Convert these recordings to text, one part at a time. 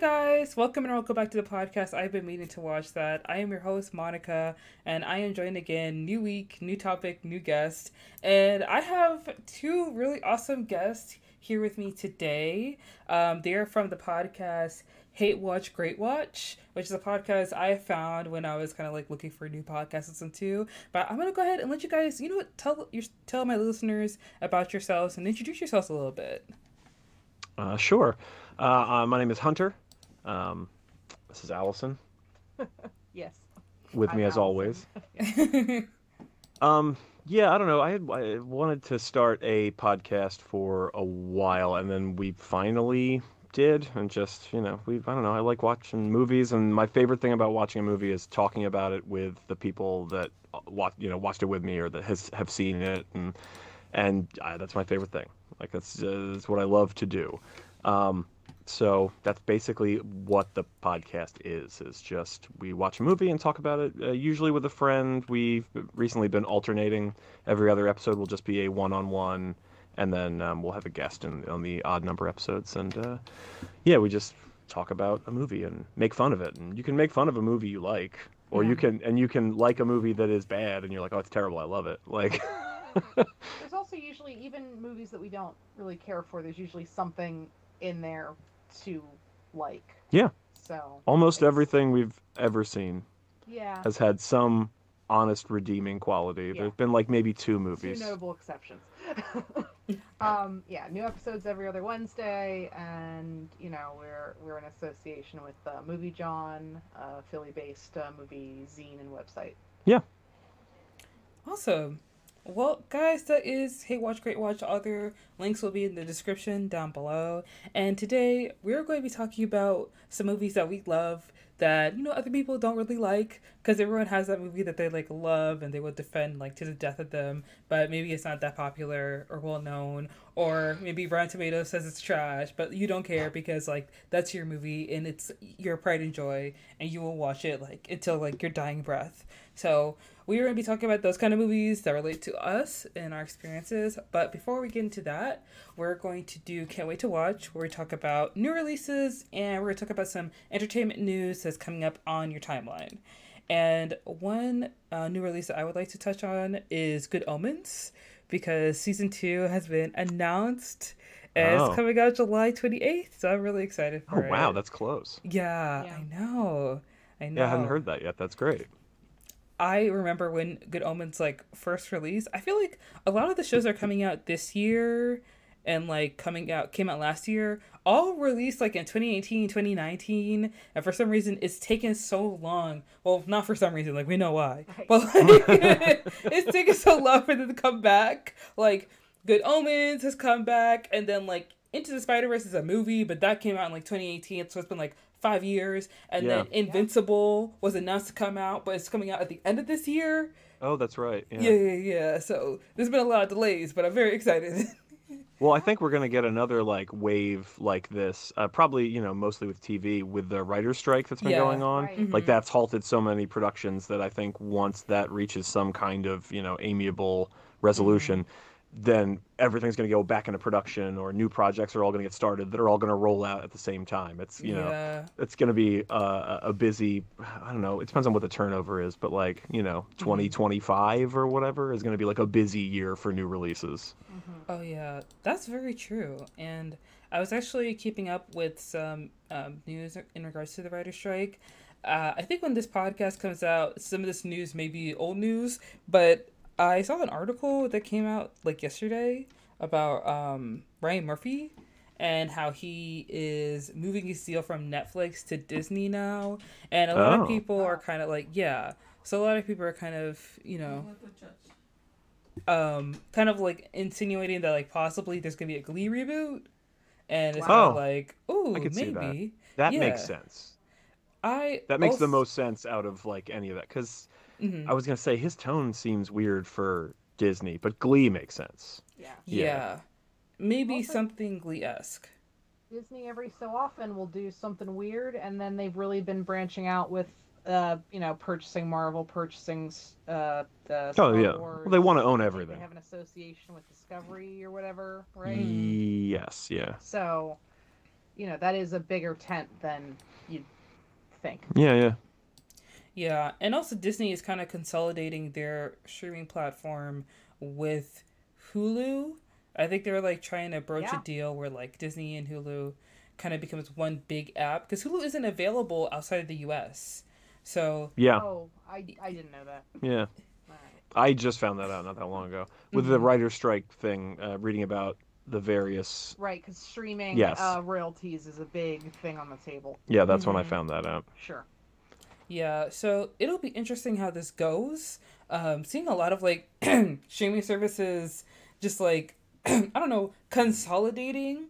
guys, welcome and welcome back to the podcast. I've been meaning to watch that. I am your host, Manika, and I am joined again. New week, new topic, new guest. And I have two really awesome guests here with me today. Um, they're from the podcast Hate Watch, Great Watch, which is a podcast I found when I was kind of like looking for a new podcast to listen to. But I'm gonna go ahead and let you guys, you know what, tell your, tell my listeners about yourselves and introduce yourselves a little bit. Uh, sure. Uh, uh, my name is Hunter. Um, this is Allison. yes. With me as always. um, yeah, I don't know. I, had, I wanted to start a podcast for a while, and then we finally did, and just you know, we I don't know. I like watching movies, and my favorite thing about watching a movie is talking about it with the people that uh, watch, you know, watched it with me or that has have seen it, and and uh, that's my favorite thing. Like that's uh, that's what I love to do. Um, so that's basically what the podcast is is just we watch a movie and talk about it uh, usually with a friend. We've recently been alternating. Every other episode will just be a one-on-one and then um, we'll have a guest in, on the odd number episodes and uh, yeah we just talk about a movie and make fun of it. And you can make fun of a movie you like or yeah. you can and you can like a movie that is bad and you're like oh it's terrible. I love it. Like there's also usually even movies that we don't really care for there's usually something in there to like. Yeah. So almost everything we've ever seen. Yeah. Has had some honest redeeming quality. Yeah. There's been like maybe two movies. Two notable exceptions. um, yeah, new episodes every other Wednesday, and you know we're we're in association with uh, MovieJawn, a Philly-based uh, movie zine and website. Yeah. Awesome. Well, guys, that is Hate Watch Great Watch. Other links will be in the description down below. And today we're going to be talking about some movies that we love that you know other people don't really like because everyone has that movie that they like love and they will defend like to the death of them but maybe it's not that popular or well known or maybe Rotten Tomatoes says it's trash but you don't care because like that's your movie and it's your pride and joy and you will watch it like until like your dying breath so we're going to be talking about those kind of movies that relate to us and our experiences. But before we get into that, we're going to do Can't Wait to Watch, where we talk about new releases and we're going to talk about some entertainment news that's coming up on your timeline. And one uh, new release that I would like to touch on is Good Omens, because season two has been announced. And oh. It's coming out July 28th, so I'm really excited for oh, it. wow, that's close. Yeah, yeah, I know. I know. Yeah, I hadn't heard that yet. That's great. I remember when Good Omens like first released. I feel like a lot of the shows are coming out this year and like coming out came out last year all released like in 2018 2019 and for some reason it's taken so long well not for some reason like we know why right. but like it's taken so long for them to come back like good omens has come back and then like into the spider verse is a movie but that came out in like 2018 so it's been like five years, and yeah. then Invincible was announced to come out, but it's coming out at the end of this year. Oh, that's right. Yeah, yeah, yeah. yeah. So there's been a lot of delays, but I'm very excited. well, I think we're gonna get another like wave like this, uh, probably you know mostly with TV with the writer's strike that's been yeah, going on. Right. Mm-hmm. Like that's halted so many productions that I think once that reaches some kind of you know amiable resolution. Mm-hmm then everything's going to go back into production or new projects are all going to get started that are all going to roll out at the same time. It's you know it's going to be uh, a busy i don't know it depends on what the turnover is but like you know 2025 mm-hmm. or whatever is going to be like a busy year for new releases. Mm-hmm. oh yeah. That's very true. And i was actually keeping up with some um, news in regards to the writer strike. Uh, I think when this podcast comes out, some of this news may be old news, but I saw an article that came out like yesterday about um, Ryan Murphy and how he is moving his deal from Netflix to Disney now. And a lot oh. of people are kind of like, yeah. So a lot of people are kind of, you know, um, kind of like insinuating that like possibly there's gonna be a Glee reboot, and it's wow. kind of like, oh, maybe that, that yeah. makes sense. I that makes also... the most sense out of like any of that because Mm-hmm. I was gonna say his tone seems weird for Disney, but Glee makes sense. Yeah. Yeah. yeah. Maybe also, something Glee esque. Disney every so often will do something weird, and then they've really been branching out with, uh, you know, purchasing Marvel, purchasing uh, the. oh yeah. Wars. Well, they want to own everything. They have an association with Discovery or whatever, right? Yes. Yeah. So you know that is a bigger tent than you'd think. Yeah, yeah. Yeah, and also Disney is kind of consolidating their streaming platform with Hulu. I think they're like trying to broach Yeah. a deal where like Disney and Hulu kind of becomes one big app because Hulu isn't available outside of the U.S. So Yeah, Oh, I, I didn't know that. yeah. All right. I just found that out not that long ago with the Mhm. writer strike thing. Uh, reading about the various. Right, because streaming Yes. uh, royalties is a big thing on the table. Yeah, that's when I Mhm. found that out. Sure. Yeah, so it'll be interesting how this goes. Um, seeing a lot of like streaming services just like I don't know consolidating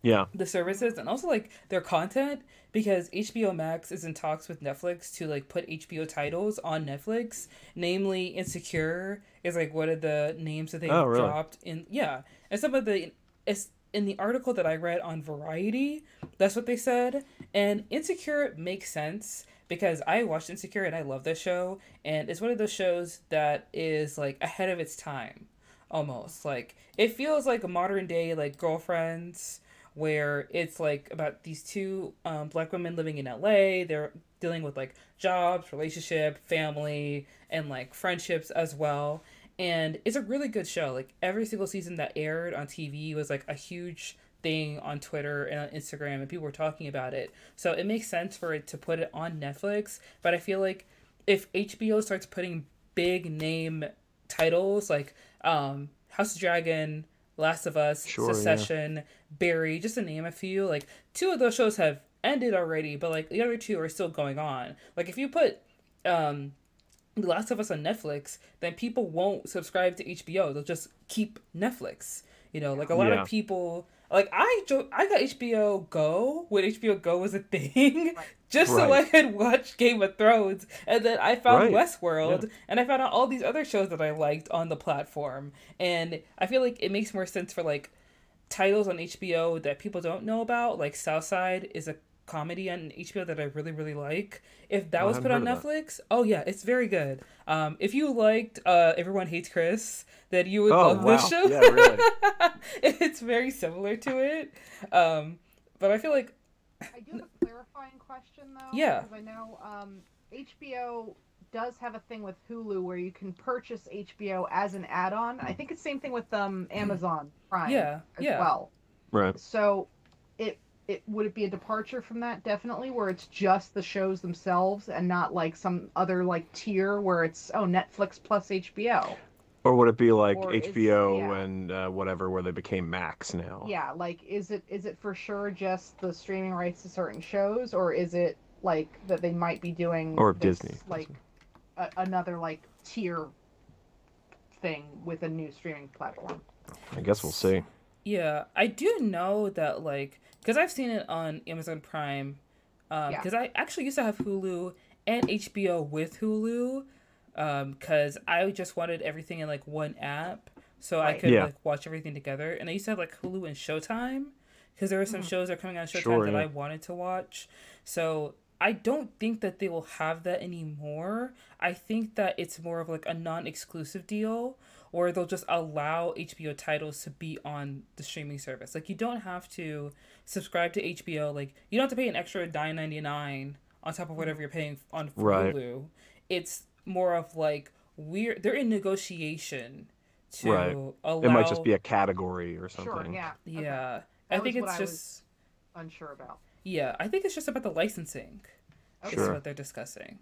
Yeah, the services and also like their content because HBO Max is in talks with Netflix to like put HBO titles on Netflix. Namely, Insecure is like one of the names that they Oh, really? dropped in. Yeah, and some of the it's in the article that I read on Variety. That's what they said, and Insecure makes sense because I watched Insecure and I love this show, and it's one of those shows that is like ahead of its time, almost like it feels like a modern day like girlfriends where it's like about these two um, black women living in LA. They're dealing with like jobs, relationship, family, and like friendships as well. And it's a really good show. Like every single season that aired on TV was like a huge thing on Twitter and on Instagram, and people were talking about it. So it makes sense for it to put it on Netflix. But I feel like if HBO starts putting big name titles like um, House of Dragon, Last of Us, Sure, yeah. Succession, Barry, just to name a few. Like two of those shows have ended already, but like the other two are still going on. Like if you put um The Last of Us on Netflix, then people won't subscribe to HBO. They'll just keep Netflix. You know, like a lot Yeah. of people like I jo- I got HBO Go when HBO Go was a thing, Right. just so I could watch Game of Thrones, and then I found Right. Westworld, and I found out all these other shows that I liked on the platform, and I feel like it makes more sense for like titles on HBO that people don't know about, like Southside is a comedy on HBO that I really really like. If that Oh, was put on haven't Netflix, oh yeah, it's very good. Um, if you liked uh, Everyone Hates Chris, then you would Oh, love this show. Yeah, really. it's very similar to it, um, but I feel like I do have a clarifying question though. Yeah. Because I know um, HBO does have a thing with Hulu where you can purchase HBO as an add-on. I think it's the same thing with um, Amazon Prime. Yeah, As yeah. well. Right. So, it it would it be a departure from that definitely where it's just the shows themselves and not like some other like tier where it's oh Netflix plus HBO. Or would it be like Or is- HBO yeah. and uh, whatever, where they became Max now? Yeah, like is it is it for sure just the streaming rights to certain shows, or is it like that they might be doing Or this, Disney. like a, another like tier thing with a new streaming platform? I guess we'll see. Yeah, I do know that like because I've seen it on Amazon Prime. Um, Yeah. because I actually used to have Hulu and HBO with Hulu. Um, because I just wanted everything in like one app, so I could Yeah. like watch everything together. And I used to have like Hulu and Showtime because there were some Mhm. shows that are coming on Showtime Sure, that yeah. I wanted to watch. So I don't think that they will have that anymore. I think that it's more of like a non-exclusive deal or they'll just allow HBO titles to be on the streaming service. Like you don't have to subscribe to HBO. Like you don't have to pay an extra nine ninety nine on top of whatever you're paying on Right. Hulu. It's more of like we're they're in negotiation to Right. allow. It might just be a category or something. Sure, yeah. yeah. That I think it's I just Unsure about. yeah. I think it's just about the licensing. Okay. Is Sure. what they're discussing.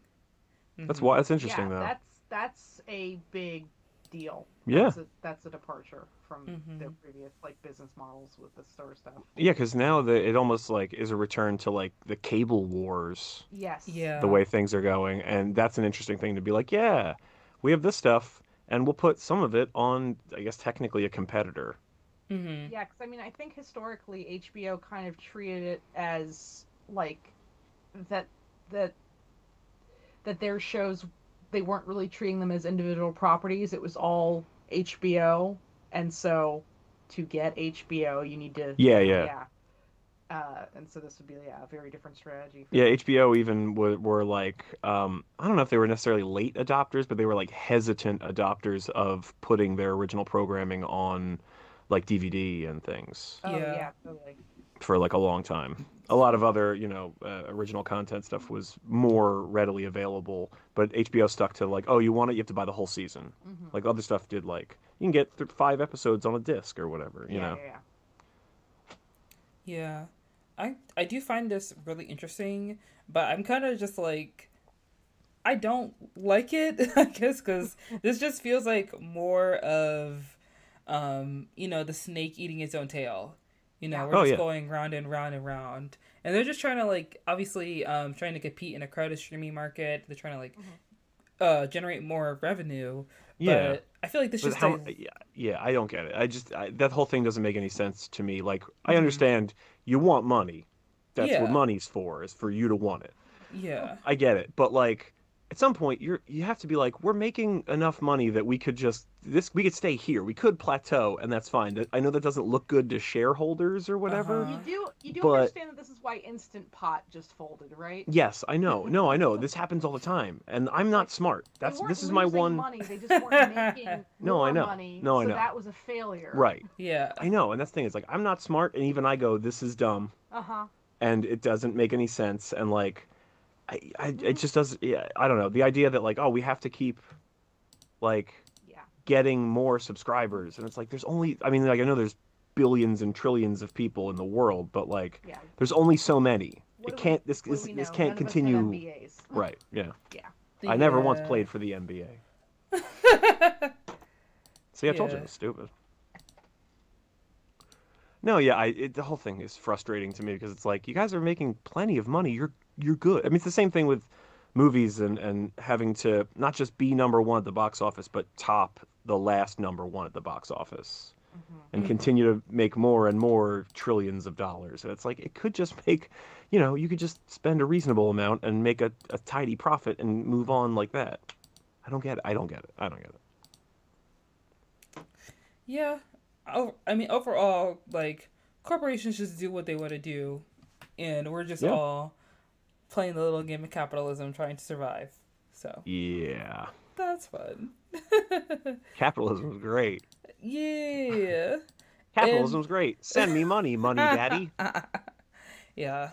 That's Mhm. why. That's interesting yeah, though. that's that's a big deal. Yeah. That's a, that's a departure from Mhm. their previous like business models with the sort of stuff. Yeah, because now the, it almost like is a return to like the cable wars, Yes. Yeah. the way things are going, and that's an interesting thing to be like, yeah, we have this stuff, and we'll put some of it on, I guess technically a competitor. Mm-hmm. Yeah, because I mean, I think historically HBO kind of treated it as like that that that their shows they weren't really treating them as individual properties. It was all HBO, and so to get HBO, you need to Yeah, yeah, yeah. Uh, and so this would be yeah a very different strategy. For yeah. HBO even were, were like, um, I don't know if they were necessarily late adopters, but they were like hesitant adopters of putting their original programming on like DVD and things. Oh Yeah. yeah, totally. For like a long time. A lot of other, you know, uh, original content stuff was more readily available, but HBO stuck to like, oh, you want it, you have to buy the whole season. Mhm. Like other stuff did like you can get th- five episodes on a disc or whatever, you yeah, know. yeah, yeah. Yeah. I I do find this really interesting, but I'm kind of just like I don't like it, I guess cuz this just feels like more of um, you know, the snake eating its own tail. You know, we're Oh, just yeah. going round and round and round. And they're just trying to like obviously um trying to compete in a crowded streaming market. They're trying to like uh generate more revenue. Yeah. But I feel like this But just how, a- yeah, yeah, I don't get it. I just I, that whole thing doesn't make any sense to me. Like I Mhm. understand you want money. That's Yeah. what money's for, is for you to want it. yeah. I get it, but like at some point you're you have to be like we're making enough money that we could just this we could stay here. We could plateau and that's fine. I know that doesn't look good to shareholders or whatever. Uh-huh. You do you do But- understand that this is why Instant Pot just folded, right? Yes, I know. No, I know. This happens all the time, and I'm not smart. That's weren't this is my one. Money. They just weren't making No, I know. money. No, I so know. that was a failure. Right. Yeah. I know, and that's the thing. Is like I'm not smart, and even I go, this is dumb, Uh huh. and it doesn't make any sense, and like, I, I it just doesn't. Yeah, I don't know. The idea that like, oh, we have to keep, like, Yeah. getting more subscribers, and it's like there's only. I mean, like I know there's billions and trillions of people in the world, but like, Yeah. there's only so many. What it can't. we, this what this, this can't None of us had continue. Right. Yeah. Yeah. I never once uh, played for the NBA. See, I told you Yeah. it was stupid. No, yeah, I it, the whole thing is frustrating to me because it's like you guys are making plenty of money. You're you're good. I mean, it's the same thing with movies and and having to not just be number one at the box office, but top the last number one at the box office Mhm. and continue to make more and more trillions of dollars. And it's like it could just make, you know, you could just spend a reasonable amount and make a, a tidy profit and move on like that. I don't get it. I don't get it. I don't get it. Yeah. I mean, overall, like corporations just do what they want to do, and we're just Yeah. all playing the little game of capitalism, trying to survive. So Yeah. that's fun. Capitalism is great. yeah. capitalism Capitalism's great. Send me money, money daddy. yeah.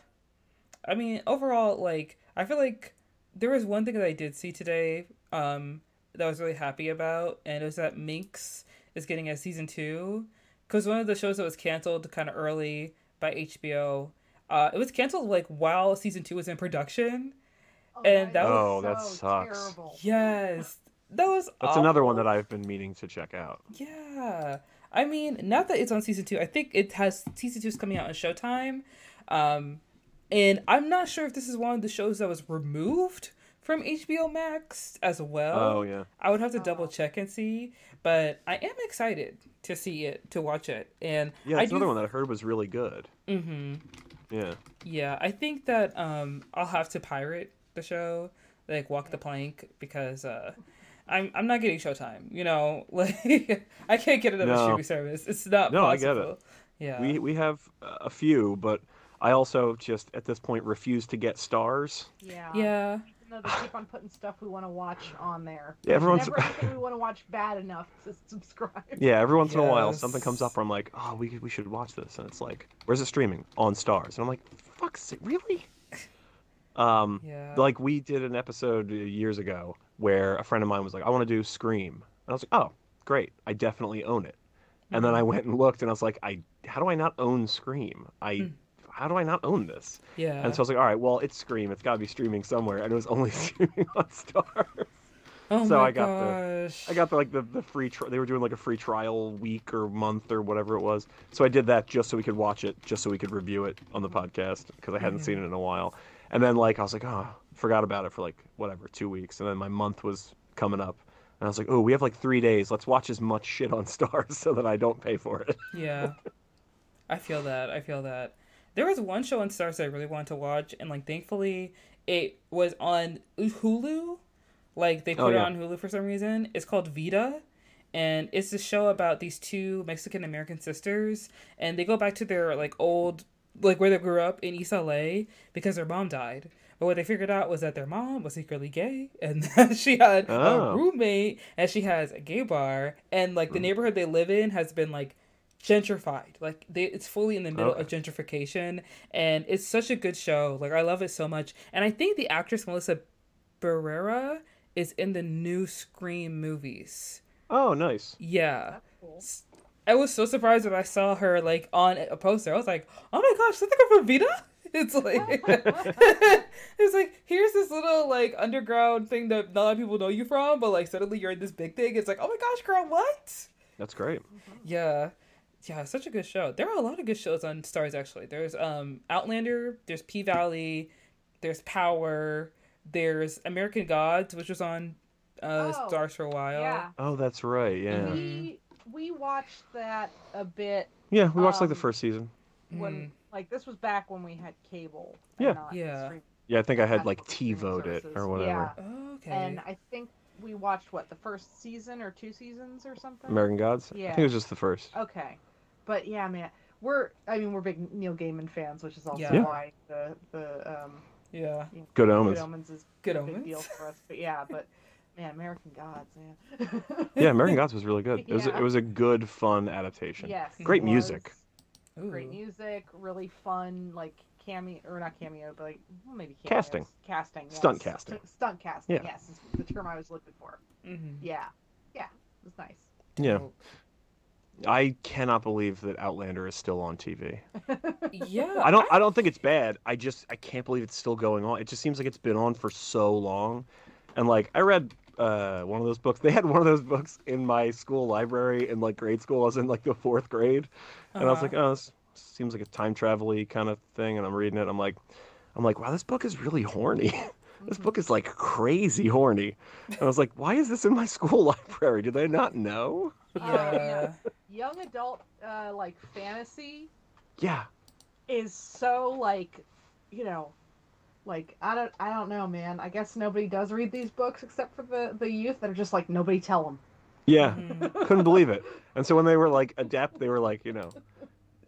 I mean, overall, like, I feel like there was one thing that I did see today um, that I was really happy about, and it was that Minx is getting a season two. Because one of the shows that was canceled kind of early by HBO, uh, it was canceled, like, while season two was in production. Oh, And is that was- Oh, that so sucks. Terrible. Yes. That was That's another one that I've been meaning to check out. Yeah. I mean, not that it's on season two. I think it has season two is coming out on Showtime. Um, and I'm not sure if this is one of the shows that was removed from HBO Max as well. Oh yeah. I would have to Oh. double check and see, but I am excited to see it, to watch it. And Yeah, I it's do, another one that I heard was really good. hmm Yeah. Yeah, I think that um I'll have to pirate the show, like walk the plank, because uh I'm I'm not getting Showtime. You know, like I can't get another No. streaming service. It's not No, I get it. Yeah. We we have a few, but I also just at this point refuse to get Starz. Yeah. yeah. Even they keep on putting stuff we want to watch on there. Yeah, everyone's- Never anything we want to watch bad enough to subscribe. Yeah, every once in a while something comes up where I'm like, oh, we we should watch this, and it's like, where's it streaming? On Starz, and I'm like, fuck's sake, really? Um, Yeah. like we did an episode years ago where a friend of mine was like, I want to do Scream, and I was like, oh, great, I definitely own it. And then I went and looked, and I was like, I how do I not own Scream? I Hmm. How do I not own this? yeah. And so I was like, all right, well, it's Scream, it's got to be streaming somewhere, and it was only streaming on Starz. oh so my I got the- I got the, like the, the free tri- they were doing like a free trial week or month or whatever it was. So I did that just so we could watch it, just so we could review it on the podcast because I hadn't Mhm. seen it in a while. And then like I was like, oh, forgot about it for like whatever two weeks, and then my month was coming up, and I was like, oh, we have like three days. Let's watch as much shit on Starz so that I don't pay for it. Yeah. I feel that. I feel that. There was one show on Starz that I really wanted to watch, and like thankfully it was on Hulu. Like they put Oh, it on Hulu for some reason. It's called Vida, and it's a show about these two Mexican American sisters, and they go back to their like old like where they grew up in East LA because their mom died. But what they figured out was that their mom was secretly gay, and that she had Oh. a roommate, and she has a gay bar, and like the Mm. neighborhood they live in has been like gentrified. Like they, it's fully in the middle Okay. of gentrification, and it's such a good show. Like I love it so much, and I think the actress Melissa Barrera is in the new Scream movies. Oh, nice. Yeah. That's cool. I was so surprised when I saw her like on a poster. I was like, "Oh my gosh, that's like a Vida!" It's like it's like here's this little like underground thing that not a lot of people know you from, but like suddenly you're in this big thing. It's like, "Oh my gosh, girl, what?" That's great. Mm-hmm. Yeah, yeah, such a good show. There are a lot of good shows on Starz actually. There's um Outlander, there's P Valley, there's Power, there's American Gods, which was on uh Oh, Starz for a while. Yeah. Oh, that's right. Yeah. We we watched that a bit Yeah, we watched like the Um, first season. when Mm. like this was back when we had cable. Yeah. Yeah. stream- Yeah, I think I had like streaming TiVoed it or whatever. Yeah. Oh, okay. And I think we watched what the first season or two seasons or something. American Gods. Yeah. I Yeah. think it was just the first. Okay, but yeah, man, we're I mean we're big Neil Gaiman fans, which is also Yeah. Yeah. why the the um yeah, you know, Good Omens. Good Omens is Good a big Omens. deal for us. But yeah, but man, American Gods, man. Yeah, American Gods was really good. It was Yeah. it was a good, fun adaptation. yes, Great music. Ooh. Great music, really fun, like cameo or not cameo, but like well, maybe cameos. Casting. casting, Stunt casting. St- stunt casting. Yeah. Yes, is the term I was looking for. Mm-hmm. Yeah, yeah, it was nice. Yeah. I cannot believe that Outlander is still on TV. Yeah. I don't I don't think it's bad. I just I can't believe it's still going on. It just seems like it's been on for so long. And like I read uh one of those books. They had one of those books in my school library in like grade school. I was in like the fourth grade. And I was Uh-huh. like, oh, this seems like a time travel kind of thing. And I'm reading it. I'm like, I'm like, wow, this book is really horny. this book is like crazy horny. And I was like, why is this in my school library? Do they not know? Yeah. Young adult uh, like fantasy Yeah. is so like you know like i don't i don't know man i guess nobody does read these books except for the the youth that are just like nobody tell them Yeah. Mhm. Couldn't believe it. And so when they were like adapt, they were like, you know,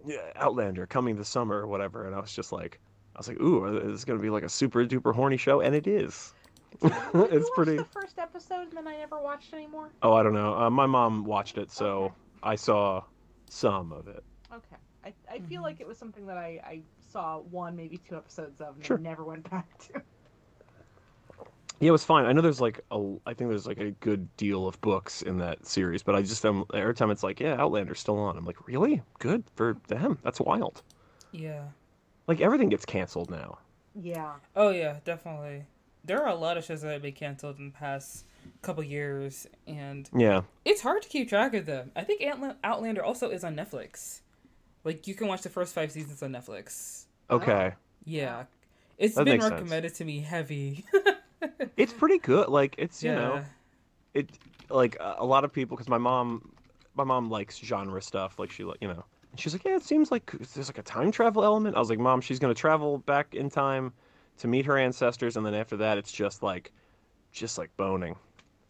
yeah, Outlander coming this summer or whatever. And I was just like, I was like, ooh, is this gonna be like a super duper horny show? And it is. Did you it's watch pretty. the first episode and then i never watched anymore Oh, I don't know. Uh, my mom watched it, so Okay. I saw some of it. okay i, I feel Mhm. like it was something that i i saw one maybe two episodes of and Sure. never went back to Yeah, it was fine. I know there's like a, I think there's like a good deal of books in that series, but I just um every time it's like, yeah, Outlander's still on. I'm like, really? Good for them. That's wild. Yeah. Like everything gets canceled now. yeah Oh yeah, definitely. There are a lot of shows that have been canceled in the past couple years, and Yeah. it's hard to keep track of them. I think Outla- Outlander also is on Netflix. Like you can watch the first five seasons on Netflix. Okay. Yeah, it's That been makes sense. recommended to me heavy. It's pretty good. Like it's you yeah. know it like a a lot of people because my mom my mom likes genre stuff like she like you know and she's like yeah it seems like there's like a time travel element i was like mom she's going to travel back in time to meet her ancestors and then after that it's just like just like boning.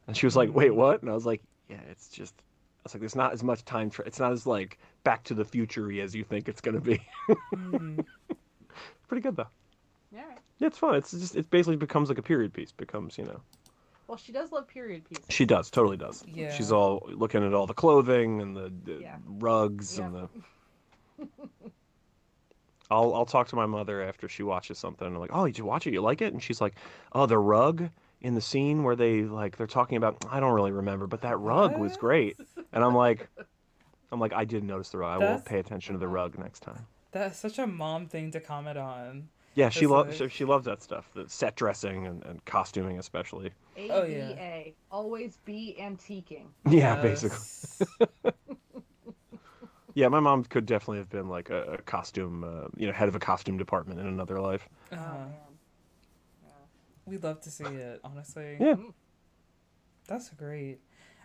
And she was like wait what? And i was like yeah it's just i was like there's not as much time tra- it's not as like back to the future as you think it's going to be. Mhm. pretty good though. Yeah. Yeah it's fun. It's just it basically becomes like a period piece. Becomes you know. Well she does love period pieces. She does, totally does. Yeah. She's all looking at all the clothing and the, the Yeah. rugs and the. I'll I'll talk to my mother after she watches something. And I'm like, oh, did you watch it? You like it? And she's like, oh, the rug in the scene where they like they're talking about. I don't really remember, but that rug was great. And I'm like, I'm like, I didn't notice the rug. I won't pay attention to the rug next time. That's such a mom thing to comment on. Yeah, she loves like- she, she loves that stuff, the set dressing and, and costuming especially. ABA, Oh, yeah. always be antiquing. Yeah, basically. Yes. Yeah, my mom could definitely have been like a, a costume, uh, you know, head of a costume department in another life. Oh Uh-huh. man. We'd love to see it, honestly. Yeah. That's great.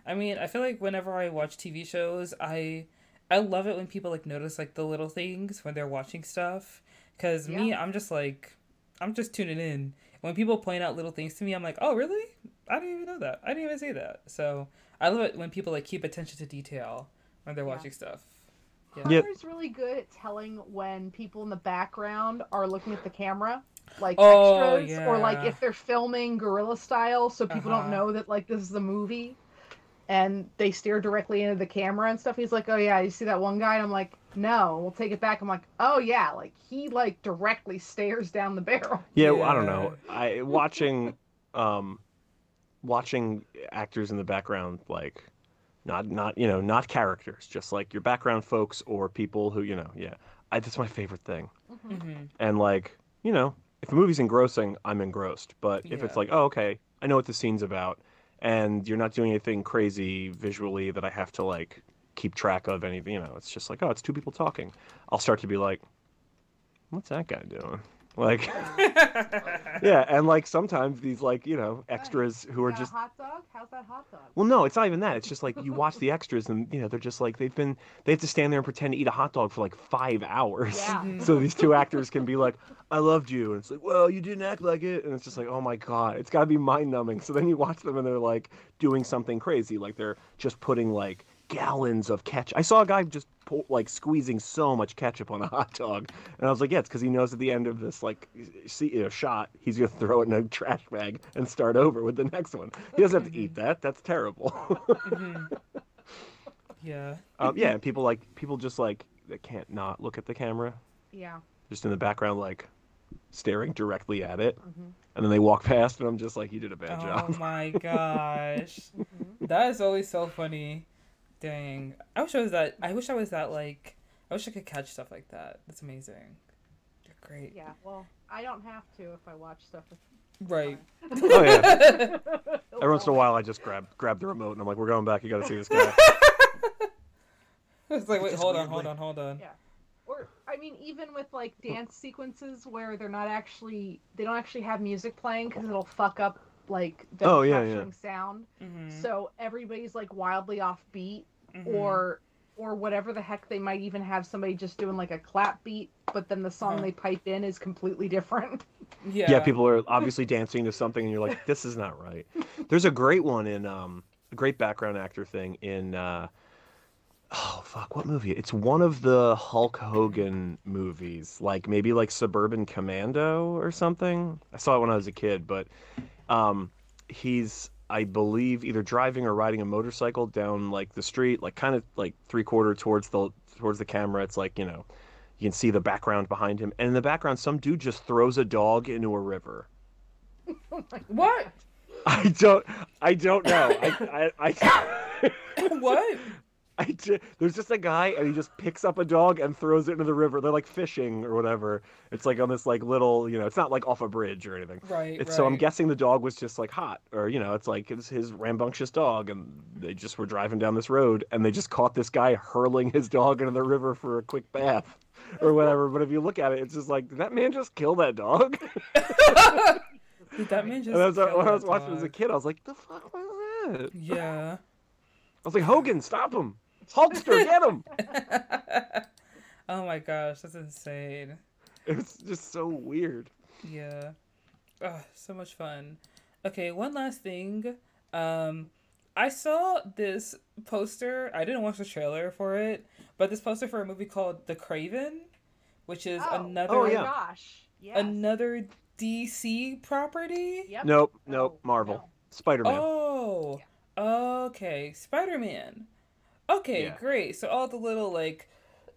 I mean, I feel like whenever I watch TV shows, I I love it when people like notice like the little things when they're watching stuff. Cause me, I'm just like, I'm just tuning in. When people point out little things to me, I'm like, oh really? I didn't even know that. I didn't even see that. So I love it when people like keep attention to detail when they're Yeah. watching stuff. Yeah. Yep. Hunter's really good at telling when people in the background are looking at the camera, like Oh, extras, or like if they're filming guerrilla style, so people Uh-huh. don't know that like this is a movie. and they stare directly into the camera and stuff. He's like, "Oh yeah, you see that one guy?" And I'm like, "No, we'll take it back." I'm like, "Oh yeah, like he like directly stares down the barrel." Yeah, I don't know. I watching um watching actors in the background like not not you know not characters just like your background folks or people who you know yeah I, that's my favorite thing. Hmm and like you know if a movie's engrossing i'm engrossed. But if it's like oh okay i know what the scene's about and you're not doing anything crazy visually that i have to like keep track of anything you know it's just like oh it's two people talking. I'll start to be like what's that guy doing like yeah and like sometimes these like you know extras who are just hot dog. How's that hot dog? well, no, it's not even that. It's just like you watch the extras, and you know they're just like they've been they have to stand there and pretend to eat a hot dog for like five hours. Yeah. Mhm. So these two actors can be like, "I loved you," and it's like, "Well, you didn't act like it," and it's just like, "Oh my god, it's got to be mind numbing." So then you watch them, and they're like doing something crazy, like they're just putting like gallons of ketchup. I saw a guy just pull, like squeezing so much ketchup on a hot dog, and I was like, "Yeah, it's because he knows at the end of this like see, you know, shot, he's gonna throw it in a trash bag and start over with the next one. He doesn't have to eat that. That's terrible." Mhm. Yeah. um, yeah, people like people just like they can't not look at the camera, Yeah. just in the background, like staring directly at it, hmm and then they walk past, and I'm just like, "You did a bad Oh job." Oh my gosh. hmm That is always so funny. Dang. I wish I was that I wish I was that like I wish I could catch stuff like that. That's amazing. You're great. Yeah. Well, I don't have to if I watch stuff with. Right. Oh yeah. Every once in a while, I just grab grab the remote, and I'm like, "We're going back. You got to see this guy." it's like wait, Just hold on, hold on, hold on. Yeah. Or I mean, even with like dance sequences where they're not actually they don't actually have music playing because it'll fuck up like the Oh, yeah, capturing sound. Mhm, So everybody's like wildly off beat mhm. or or whatever the heck they might even have somebody just doing like a clap beat, but then the song Uh-huh. they pipe in is completely different. yeah. yeah, people are obviously dancing to something, and you're like, "This is not right." There's a great one in um, a great background actor thing in uh, oh fuck, what movie? It's one of the Hulk Hogan movies, like maybe like Suburban Commando or something. I saw it when I was a kid, but um, he's I believe either driving or riding a motorcycle down like the street, like kind of like three quarter towards the towards the camera. It's like you know. You can see the background behind him, and in the background, some dude just throws a dog into a river. Oh what? I don't. I don't know. I. I. I, what? I there's just a guy, and he just picks up a dog and throws it into the river. They're like fishing or whatever. It's like on this like little, you know, it's not like off a bridge or anything. Right. It's, right. So I'm guessing the dog was just like hot, or you know, it's like it's his rambunctious dog, and they just were driving down this road, and they just caught this guy hurling his dog into the river for a quick bath, or whatever. But if you look at it, it's just like, did that man just kill that dog? Did that man just and when I was watching as a kid, I was like, the fuck was that? Yeah. I was like, Hogan, stop him! Hulkster, get him! oh my gosh, that's insane. It's just so weird. Yeah. Oh, so much fun. Okay, one last thing. Um I saw this poster. I didn't watch the trailer for it, but this poster for a movie called The Kraven, which is oh, another oh my yeah. gosh. Yes. another DC property. Yep. Nope, nope, Oh, Marvel. no. Spider-Man. Oh. Okay, Spider-Man. Okay, Yeah. great. So all the little like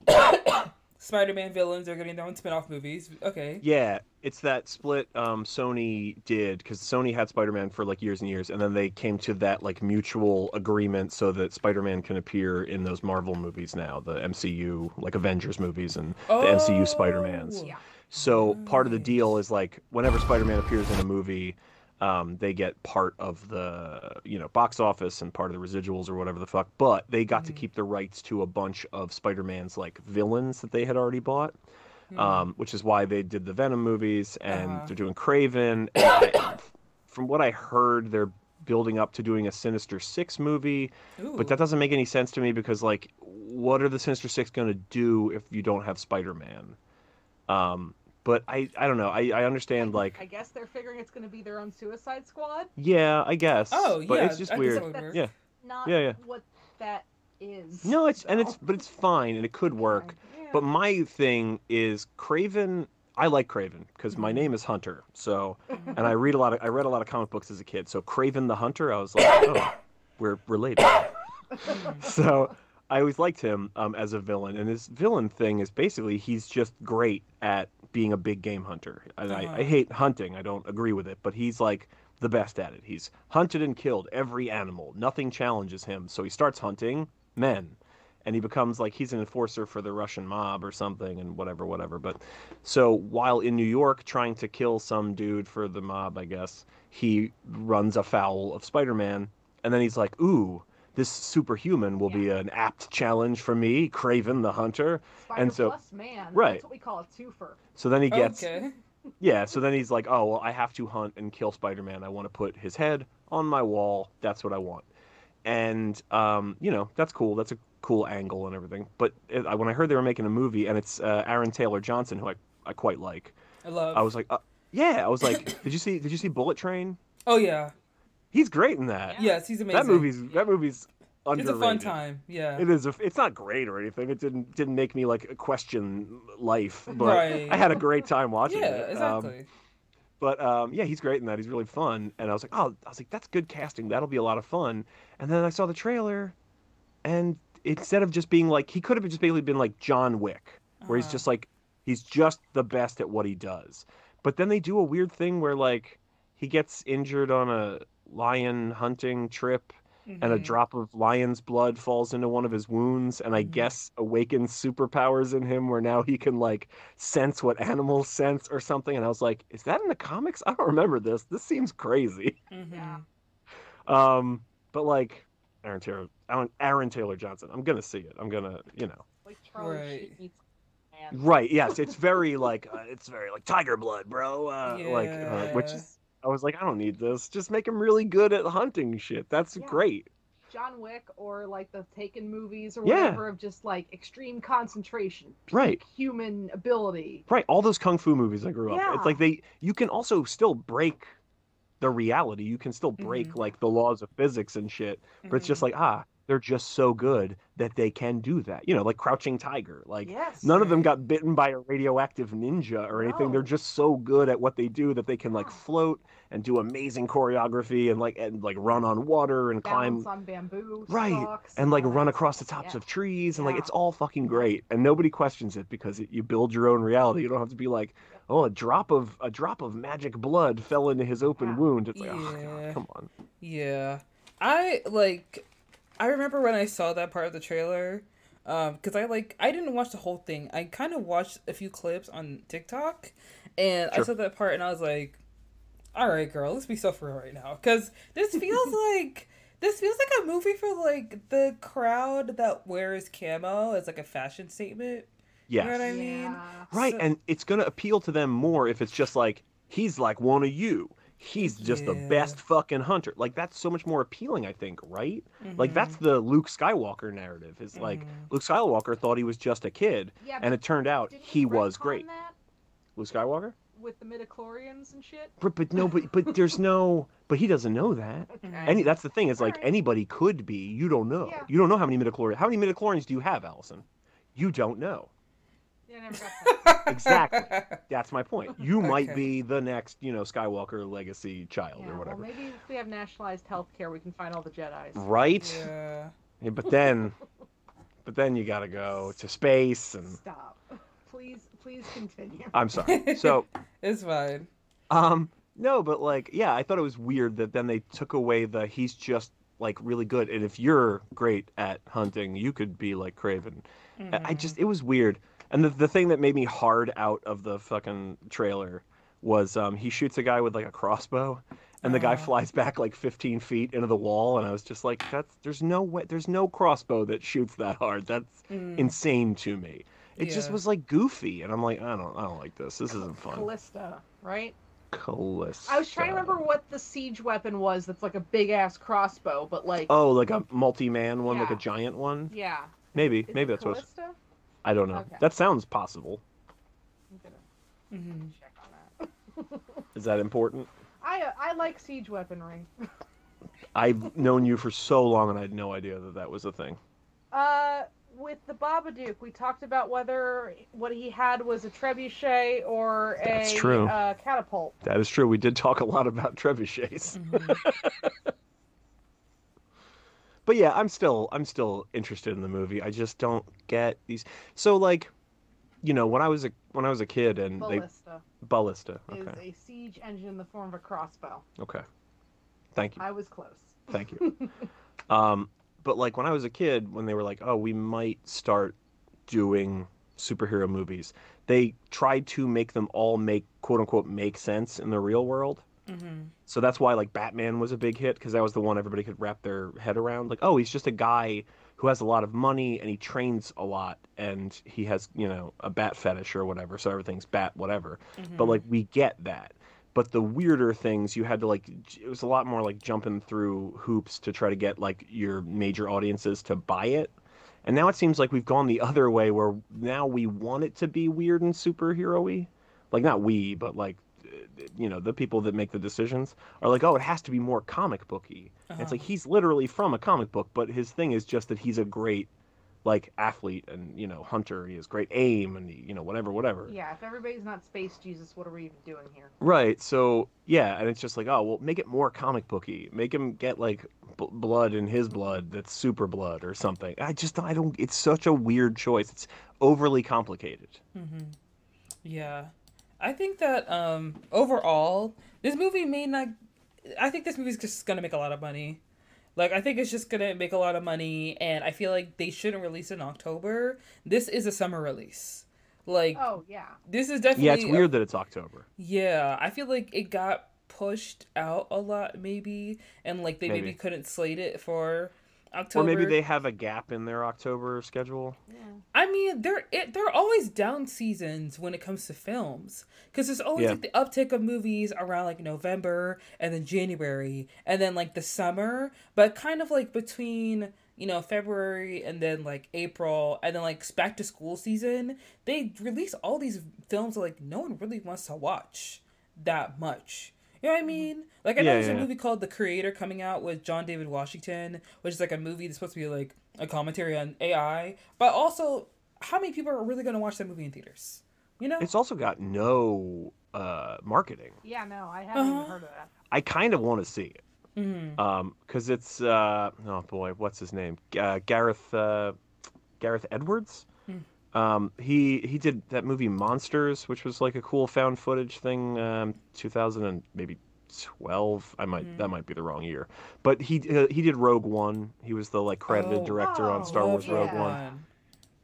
Spider-Man villains are getting their own spin-off movies. Okay. Yeah, it's that split um, Sony did because Sony had Spider-Man for like years and years, and then they came to that like mutual agreement so that Spider-Man can appear in those Marvel movies now, the MCU like Avengers movies and the MCU Spider-Mans. Oh. Yeah. So part of the deal is like whenever Spider-Man appears in a movie, um, they get part of the you know box office and part of the residuals or whatever the fuck. But they got to Mhm. keep the rights to a bunch of Spider-Man's like villains that they had already bought, Hmm. um, which is why they did the Venom movies and Uh-huh. they're doing Kraven. And I, from what I heard, they're building up to doing a Sinister Six movie, Ooh. but that doesn't make any sense to me because like, what are the Sinister Six going to do if you don't have Spider-Man? Um, but I, I don't know. I, I understand like, I guess they're figuring it's going to be their own Suicide Squad. yeah, I guess. Oh, but yeah, it's just I weird. that That's. Yeah. Not Yeah, yeah. what that is. No, it's and it's but it's fine and it could work. Yeah. But my thing is Kraven. I like Kraven because my Mhm. name is Hunter. So Mhm. and I read a lot of I read a lot of comic books as a kid. So Kraven the Hunter, I was like, oh, we're related. so I always liked him um, as a villain, and his villain thing is basically he's just great at being a big game hunter. And I, I Uh-huh. hate hunting; I don't agree with it, but he's like the best at it. He's hunted and killed every animal. Nothing challenges him, so he starts hunting men, and he becomes like he's an enforcer for the Russian mob or something, and whatever, whatever. But so while in New York trying to kill some dude for the mob, I guess he runs afoul of Spider-Man, and then he's like, "Ooh." This superhuman will be an apt challenge for me, Kraven the Hunter. Spider And so- Plus Man. right. That's what we call a twofer. So then he gets okay. yeah, so then he's like, "Oh, well, I have to hunt and kill Spider-Man. I want to put his head on my wall. That's what I want." And um, you know, that's cool. That's a cool angle and everything. But it, I, when I heard they were making a movie and it's uh, Aaron Taylor Johnson, who I, I quite like, I love. I was like, uh, "Yeah." I was like, "Did you see? Did you see Bullet Train? oh yeah. He's great in that. Yes, he's amazing. That movie's that movie's underrated. It's a fun time. Yeah. It is. A, it's not great or anything. It didn't didn't make me like question life, but Right. I had a great time watching yeah, it. Um, exactly. But um, yeah, he's great in that. He's really fun. And I was like, oh, I was like, that's good casting. That'll be a lot of fun. And then I saw the trailer, and instead of just being like, he could have just basically been like John Wick, where he's Uh-huh. just like, he's just the best at what he does. But then they do a weird thing where like he gets injured on a lion hunting trip and a Mhm. drop of lion's blood falls into one of his wounds and i Mhm. guess awakens superpowers in him where now he can like sense what animals sense or something and i was like is that in the comics i don't remember this this seems crazy Mhm. Yeah. um but like aaron taylor aaron, aaron taylor johnson i'm gonna see it i'm gonna you know Like Right. Sheen meets Man. right yes it's very like uh, it's very like tiger blood bro uh, like uh, which is i was like i don't need this just make him really good at hunting shit that's Yeah. great John Wick or like the Taken movies or Yeah. whatever of just like extreme concentration, Right. human ability. Right, all those kung fu movies I grew up. Yeah. It's like they you can also still break the reality. You can still break Mhm. like the laws of physics and shit. But it's just Mhm. like, ah, they're just so good that they can do that. You know, like Crouching Tiger. Like yes. none of them got bitten by a radioactive ninja or anything. They're just so good at what they do that they can like Yeah. float and do amazing choreography and like and like run on water and climb on bamboo. Right, stalks and like all run across the tops Yeah. of trees and like it's all fucking great and nobody questions it because it, you build your own reality you don't have to be like oh a drop of a drop of magic blood fell into his open Yeah. wound it's like oh god come on Yeah. I like I remember when I saw that part of the trailer um cuz I like I didn't watch the whole thing. I kind of watched a few clips on TikTok and I saw that part and I was like all right girl, let's be so for real right now cuz this feels like this feels like a movie for like the crowd that wears camo as like a fashion statement. yes You know what I mean? Yeah. right So- and it's gonna appeal to them more if it's just like he's like one of you he's just the best fucking hunter like that's so much more appealing i think right like Mhm. that's the luke skywalker narrative is like Mhm. luke skywalker thought he was just a kid Yeah, and it turned out didn't he was great That luke skywalker with the midichlorians and shit. But, but no, but but there's no. But he doesn't know that. Okay. Any that's the thing is like Alright. anybody could be. You don't know. Yeah. You don't know how many midichlorians. How many midichlorians do you have, Allison? You don't know. Yeah, never got that. Exactly. That's my point. You might Okay. be the next, you know, Skywalker legacy child Yeah, or whatever. Well, maybe if we have nationalized health care, we can find all the Jedi's. Right. yeah. Yeah, but then, but then you got to go to space and. Stop. Please, please continue. I'm sorry. So, It's fine. um, no, but like, yeah, I thought it was weird that then they took away the he's just like really good, and if you're great at hunting, you could be like Kraven. I- I just it was weird. And the the thing that made me hard out of the fucking trailer was um he shoots a guy with like a crossbow and the guy Uh-huh. flies back like 15 feet into the wall and I was just like that's there's no way there's no crossbow that shoots that hard. That's Mm. insane to me. It just was like goofy and I'm like I don't I don't like this. This isn't fun. Callista, right? Callista. I was trying to remember what the siege weapon was. That's like a big ass crossbow, but like, Oh, like a multi-man one, like a giant one? yeah. Maybe, Is maybe that's what Callista? I don't know. Okay. That sounds possible. I'm gonna Mhm. check on that. Is that important? I uh, I like siege weaponry. I've known you for so long and I had no idea that that was a thing. Uh, with the Babadook, we talked about whether what he had was a trebuchet or a That's true. Uh, catapult. That is true. We did talk a lot about trebuchets. Mhm. but yeah, I'm still I'm still interested in the movie. I just don't get these. So like, you know, when I was a when I was a kid and they Ballista ballista. is a siege engine in the form of a crossbow. Okay. Thank you. I was close. Thank you. um, but like when I was a kid, when they were like, "Oh, we might start doing superhero movies," they tried to make them all make quote unquote make sense in the real world. Mm-hmm. So that's why like Batman was a big hit because that was the one everybody could wrap their head around. Like, oh, he's just a guy who has a lot of money and he trains a lot and he has you know a bat fetish or whatever, so everything's bat whatever. But like we get that. But the weirder things you had to like it was a lot more like jumping through hoops to try to get like your major audiences to buy it. And now it seems like we've gone the other way where now we want it to be weird and superhero-y. Like not we, but like you know, the people that make the decisions are like, "Oh, it has to be more comic booky." It's Uh-huh. like he's literally from a comic book, but his thing is just that he's a great like athlete and, you know, hunter. He has great aim and you know, whatever, whatever. Yeah, if everybody's not space Jesus, what are we even doing here? Right. So yeah, and it's just like, oh well, make it more comic booky. Make him get like b- blood in his blood that's super blood or something. I just I don't. It's such a weird choice. It's overly complicated. Mm-hmm. Yeah, I think that um overall this movie may not. I think this movie's just gonna make a lot of money. Like I think it's just gonna make a lot of money, and I feel like they shouldn't release it in October. This is a summer release. Like Oh yeah. this is definitely Yeah, it's weird that it's October. Yeah, I feel like it got pushed out a lot, maybe, and like they maybe, Maybe. couldn't slate it for October. Or maybe they have a gap in their October schedule. Yeah. I mean, there it there are always down seasons when it comes to films because there's always Yeah. like the uptick of movies around like November and then January and then like the summer, but kind of like between you know February and then like April and then like back to school season, they release all these films that like no one really wants to watch that much. You know what I mean? Like I know Yeah, there's a movie called The Creator coming out with John David Washington, which is like a movie that's supposed to be like a commentary on AI, but also how many people are really going to watch that movie in theaters? You know? It's also got no uh, marketing. Yeah, no, I haven't Uh-huh. even heard of that. I kind of want to see it. Mhm. Um, because it's uh, oh boy, what's his name? Uh, Gareth uh, Gareth Edwards. Um, he he did that movie Monsters, which was like a cool found footage thing. Um, 2000 and maybe 12. I might Hmm. that might be the wrong year, but he uh, he did Rogue One. He was the like credited Oh. director on Oh, Star Wars Rogue. One.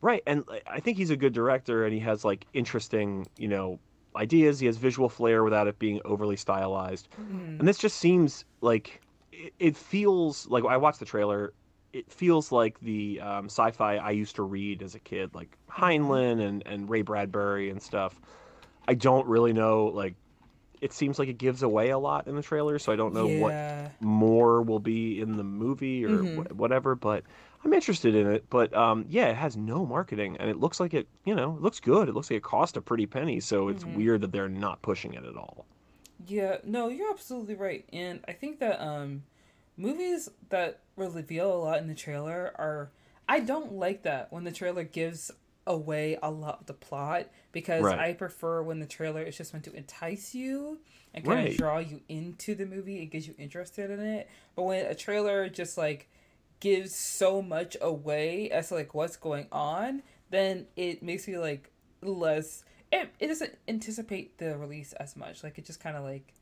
Right, and I- I think he's a good director, and he has like interesting, you know, ideas. He has visual flair without it being overly stylized. Mhm. And this just seems like it, it feels like I watched the trailer. It feels like the um, sci-fi I used to read as a kid, like Heinlein and, and Ray Bradbury and stuff. I don't really know. Like, it seems like it gives away a lot in the trailer, so I don't know what more will be in the movie or Mhm. wh- whatever. But I'm interested in it. But um, yeah, it has no marketing, and it looks like it. You know, it looks good. It looks like it cost a pretty penny. So it's Mhm. weird that they're not pushing it at all. Yeah, no, you're absolutely right. And I think that um movies that reveal a lot in the trailer are I don't like that when the trailer gives away a lot of the plot because Right. I prefer when the trailer is just meant to entice you and kind Right. of draw you into the movie and gets you interested in it. But when a trailer just like gives so much away as to like what's going on, then it makes me like less it, it doesn't anticipate the release as much. Like it just kind of like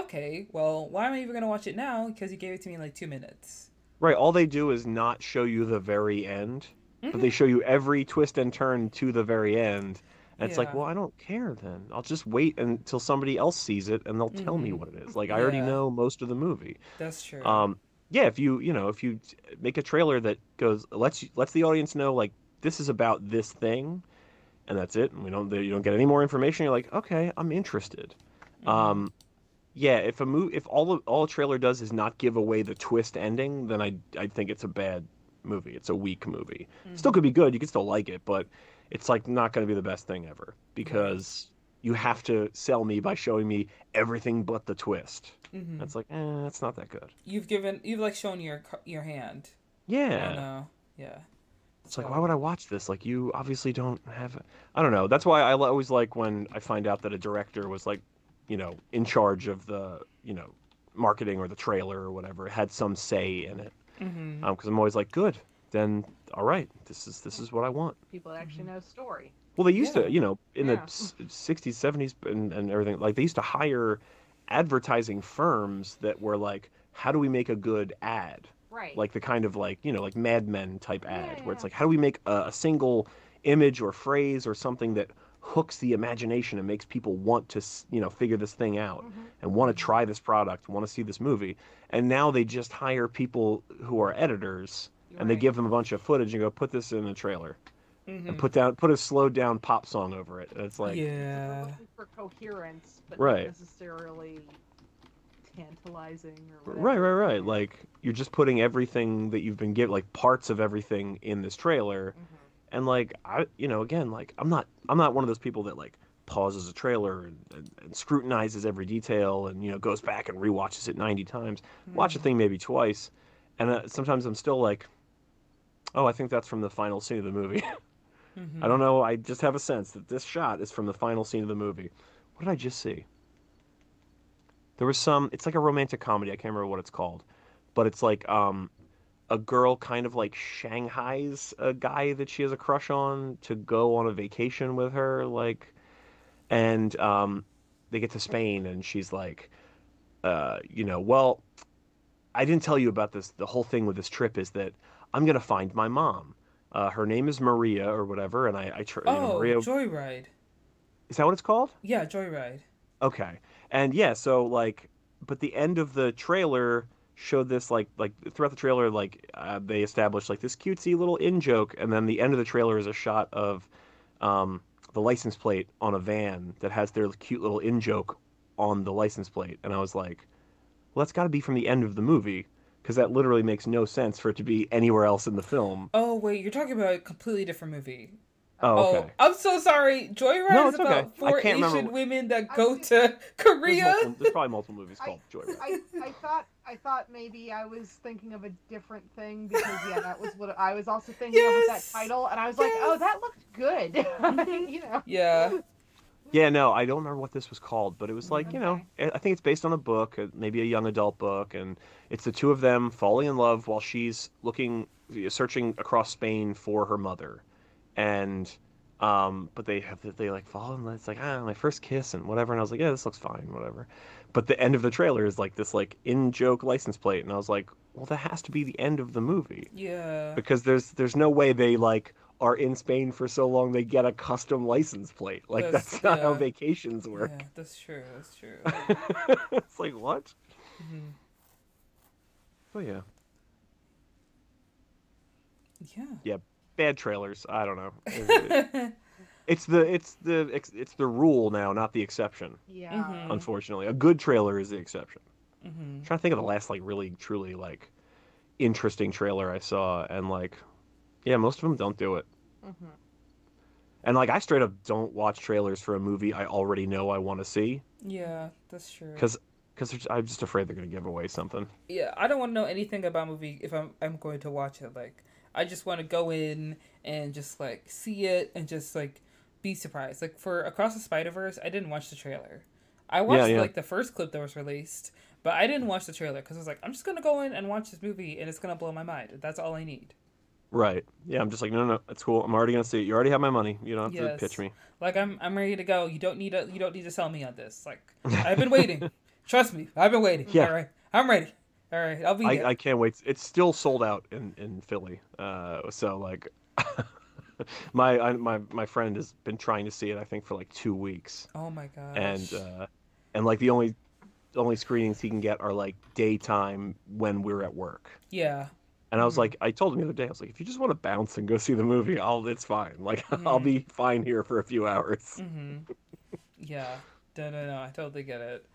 okay, well, why am I even gonna watch it now? Because you gave it to me in like two minutes. Right. All they do is not show you the very end, but Mhm. they show you every twist and turn to the very end. And it's like, well, I don't care then. I'll just wait until somebody else sees it and they'll tell me Mhm. what it is. Like I already know most of the movie. That's true. Um, yeah, if you you know if you make a trailer that goes lets you, lets the audience know like this is about this thing, and that's it, and we don't you don't get any more information. You're like, okay, I'm interested. Mhm. Um, yeah, if a movie if all of, all a trailer does is not give away the twist ending, then I I think it's a bad movie. It's a weak movie. Still could be good. You could still like it, but it's like not going to be the best thing ever because you have to sell me by showing me everything but the twist. Mhm. That's like, eh, that's not that good. You've given you've like shown your your hand. Yeah. I Yeah. know. Yeah. It's like, why would I watch this? Like, you obviously don't have. I don't know. That's why I always like when I find out that a director was like, you know, in charge of the, you know, marketing or the trailer or whatever, had some say in it. Mm-hmm. because I'm always like, good. Then all right, this is this is what I want. People that actually know story. Well, they used Yeah. to, you know, in Yeah. the 60s, 70s, and, and everything, like they used to hire advertising firms that were like, how do we make a good ad? Right. Like the kind of like, you know, like Mad Men type ad, Yeah, where it's like, how do we make a, a single image or phrase or something that hooks the imagination and makes people want to, you know, figure this thing out Mhm. and want to try this product, want to see this movie. And now they just hire people who are editors and they Right. give them a bunch of footage and go, put this in a trailer Mm-hmm. and put down put a slowed down pop song over it. And it's like yeah. for coherence, but Right. not necessarily tantalizing or right, right, right. Like you're just putting everything that you've been given, like parts of everything in this trailer. Mhm. And like I, you know, again, like I'm not I'm not one of those people that like pauses a trailer and, and, and scrutinizes every detail and you know goes back and rewatches it 90 times. Watch a Mhm. thing maybe twice, and uh, sometimes I'm still like, oh, I think that's from the final scene of the movie. Mhm. I don't know. I just have a sense that this shot is from the final scene of the movie. What did I just see? There was some. It's like a romantic comedy. I can't remember what it's called, but it's like um, a girl kind of like Shanghai's a guy that she has a crush on to go on a vacation with her, like, and um, they get to Spain and she's like, uh, you know, well, I didn't tell you about this. The whole thing with this trip is that I'm gonna find my mom. Uh, her name is Maria or whatever, and I, I tr- you know, Oh, Maria. Joyride. Is that what it's called? Yeah, Joyride. Okay. And yeah, so like, but the end of the trailer showed this like like throughout the trailer like uh, they established like this cutesy little in joke, and then the end of the trailer is a shot of um, the license plate on a van that has their cute little in joke on the license plate, and I was like, well, that's got to be from the end of the movie because that literally makes no sense for it to be anywhere else in the film. Oh wait, you're talking about a completely different movie. Oh, okay. I'm so sorry. Joyride No, is it's okay. about four Asian remember- women that go was- to There's, Korea. multiple, there's probably multiple movies I- called Joyride. I, I thought I thought maybe I was thinking of a different thing because yeah, that was what I was also thinking of with that title, and I was like, oh, that looked good. you know. Yeah. Yeah, no, I don't remember what this was called, but it was like, you know, I I think it's based on a book, uh, maybe a young adult book, and it's the two of them falling in love while she's looking, searching across Spain for her mother, and, um, but they have they like fall in love. It's like ah, my first kiss and whatever, and I was like, yeah, this looks fine, whatever. But the end of the trailer is like this like in joke license plate, and I was like, well, that has to be the end of the movie Yeah. because there's there's no way they like are in Spain for so long they get a custom license plate. Like That's- that's, not how vacations work. Yeah, that's true. That's true. it's like what? Mhm. Oh yeah, Yeah. Bad trailers. I don't know. It- It's the it's the it's, it's the rule now, not the exception. Yeah. Mhm. Unfortunately, a good trailer is the exception. hmm I'm trying to think of the last like really truly like interesting trailer I saw, and like yeah, most of them don't do it. Mhm. And like I straight up don't watch trailers for a movie I already know I want to see Yeah, that's true. because because I'm just afraid they're gonna give away something. yeah, I don't want to know anything about a movie if I'm I'm going to watch it. Like, I just want to go in and just like see it and just like be surprised. Like for Across the Spider Verse, I didn't watch the trailer. I watched yeah. like the first clip that was released, but I didn't watch the trailer because I was like, I'm just gonna go in and watch this movie and it's gonna blow my mind. That's all I need. Right. Yeah, I'm just like, no, no, it's cool. I'm already gonna see it. You already have my money. You don't have Yes. to pitch me. Like I'm I'm ready to go. You don't need to you don't need to sell me on this. Like I've been waiting. Trust me, I've been waiting. Yeah. All right, I'm ready. All right, I'll be. I, I can't wait. It's still sold out in in Philly. Uh, so like, my I, my my friend has been trying to see it. I think for like two weeks, oh my god. and uh, and like the only only screenings he can get are like daytime when we're at work. yeah. And I was Mhm. like, I told him the other day, I was like, if you just want to bounce and go see the movie, I'll it's fine. Like I'll Mhm. be fine here for a few hours. Mm-hmm. Yeah. No, no, no. I totally get it.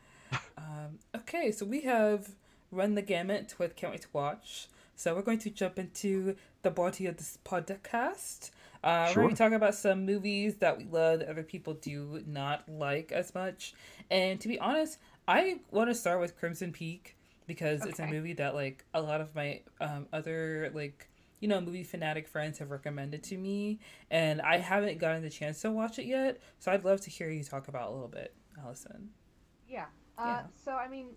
Um, okay, so we have run the gamut with Can't Wait to Watch. So we're going to jump into the body of this podcast. Uh, We're going to talk about some movies that we love that other people do not like as much. And to be honest, I want to start with Crimson Peak because it's a movie that like a lot of my um, other like you know movie fanatic friends have recommended to me and I haven't gotten the chance to watch it yet. So I'd love to hear you talk about it a little bit, Allison. Yeah. Uh, Yeah. So I mean,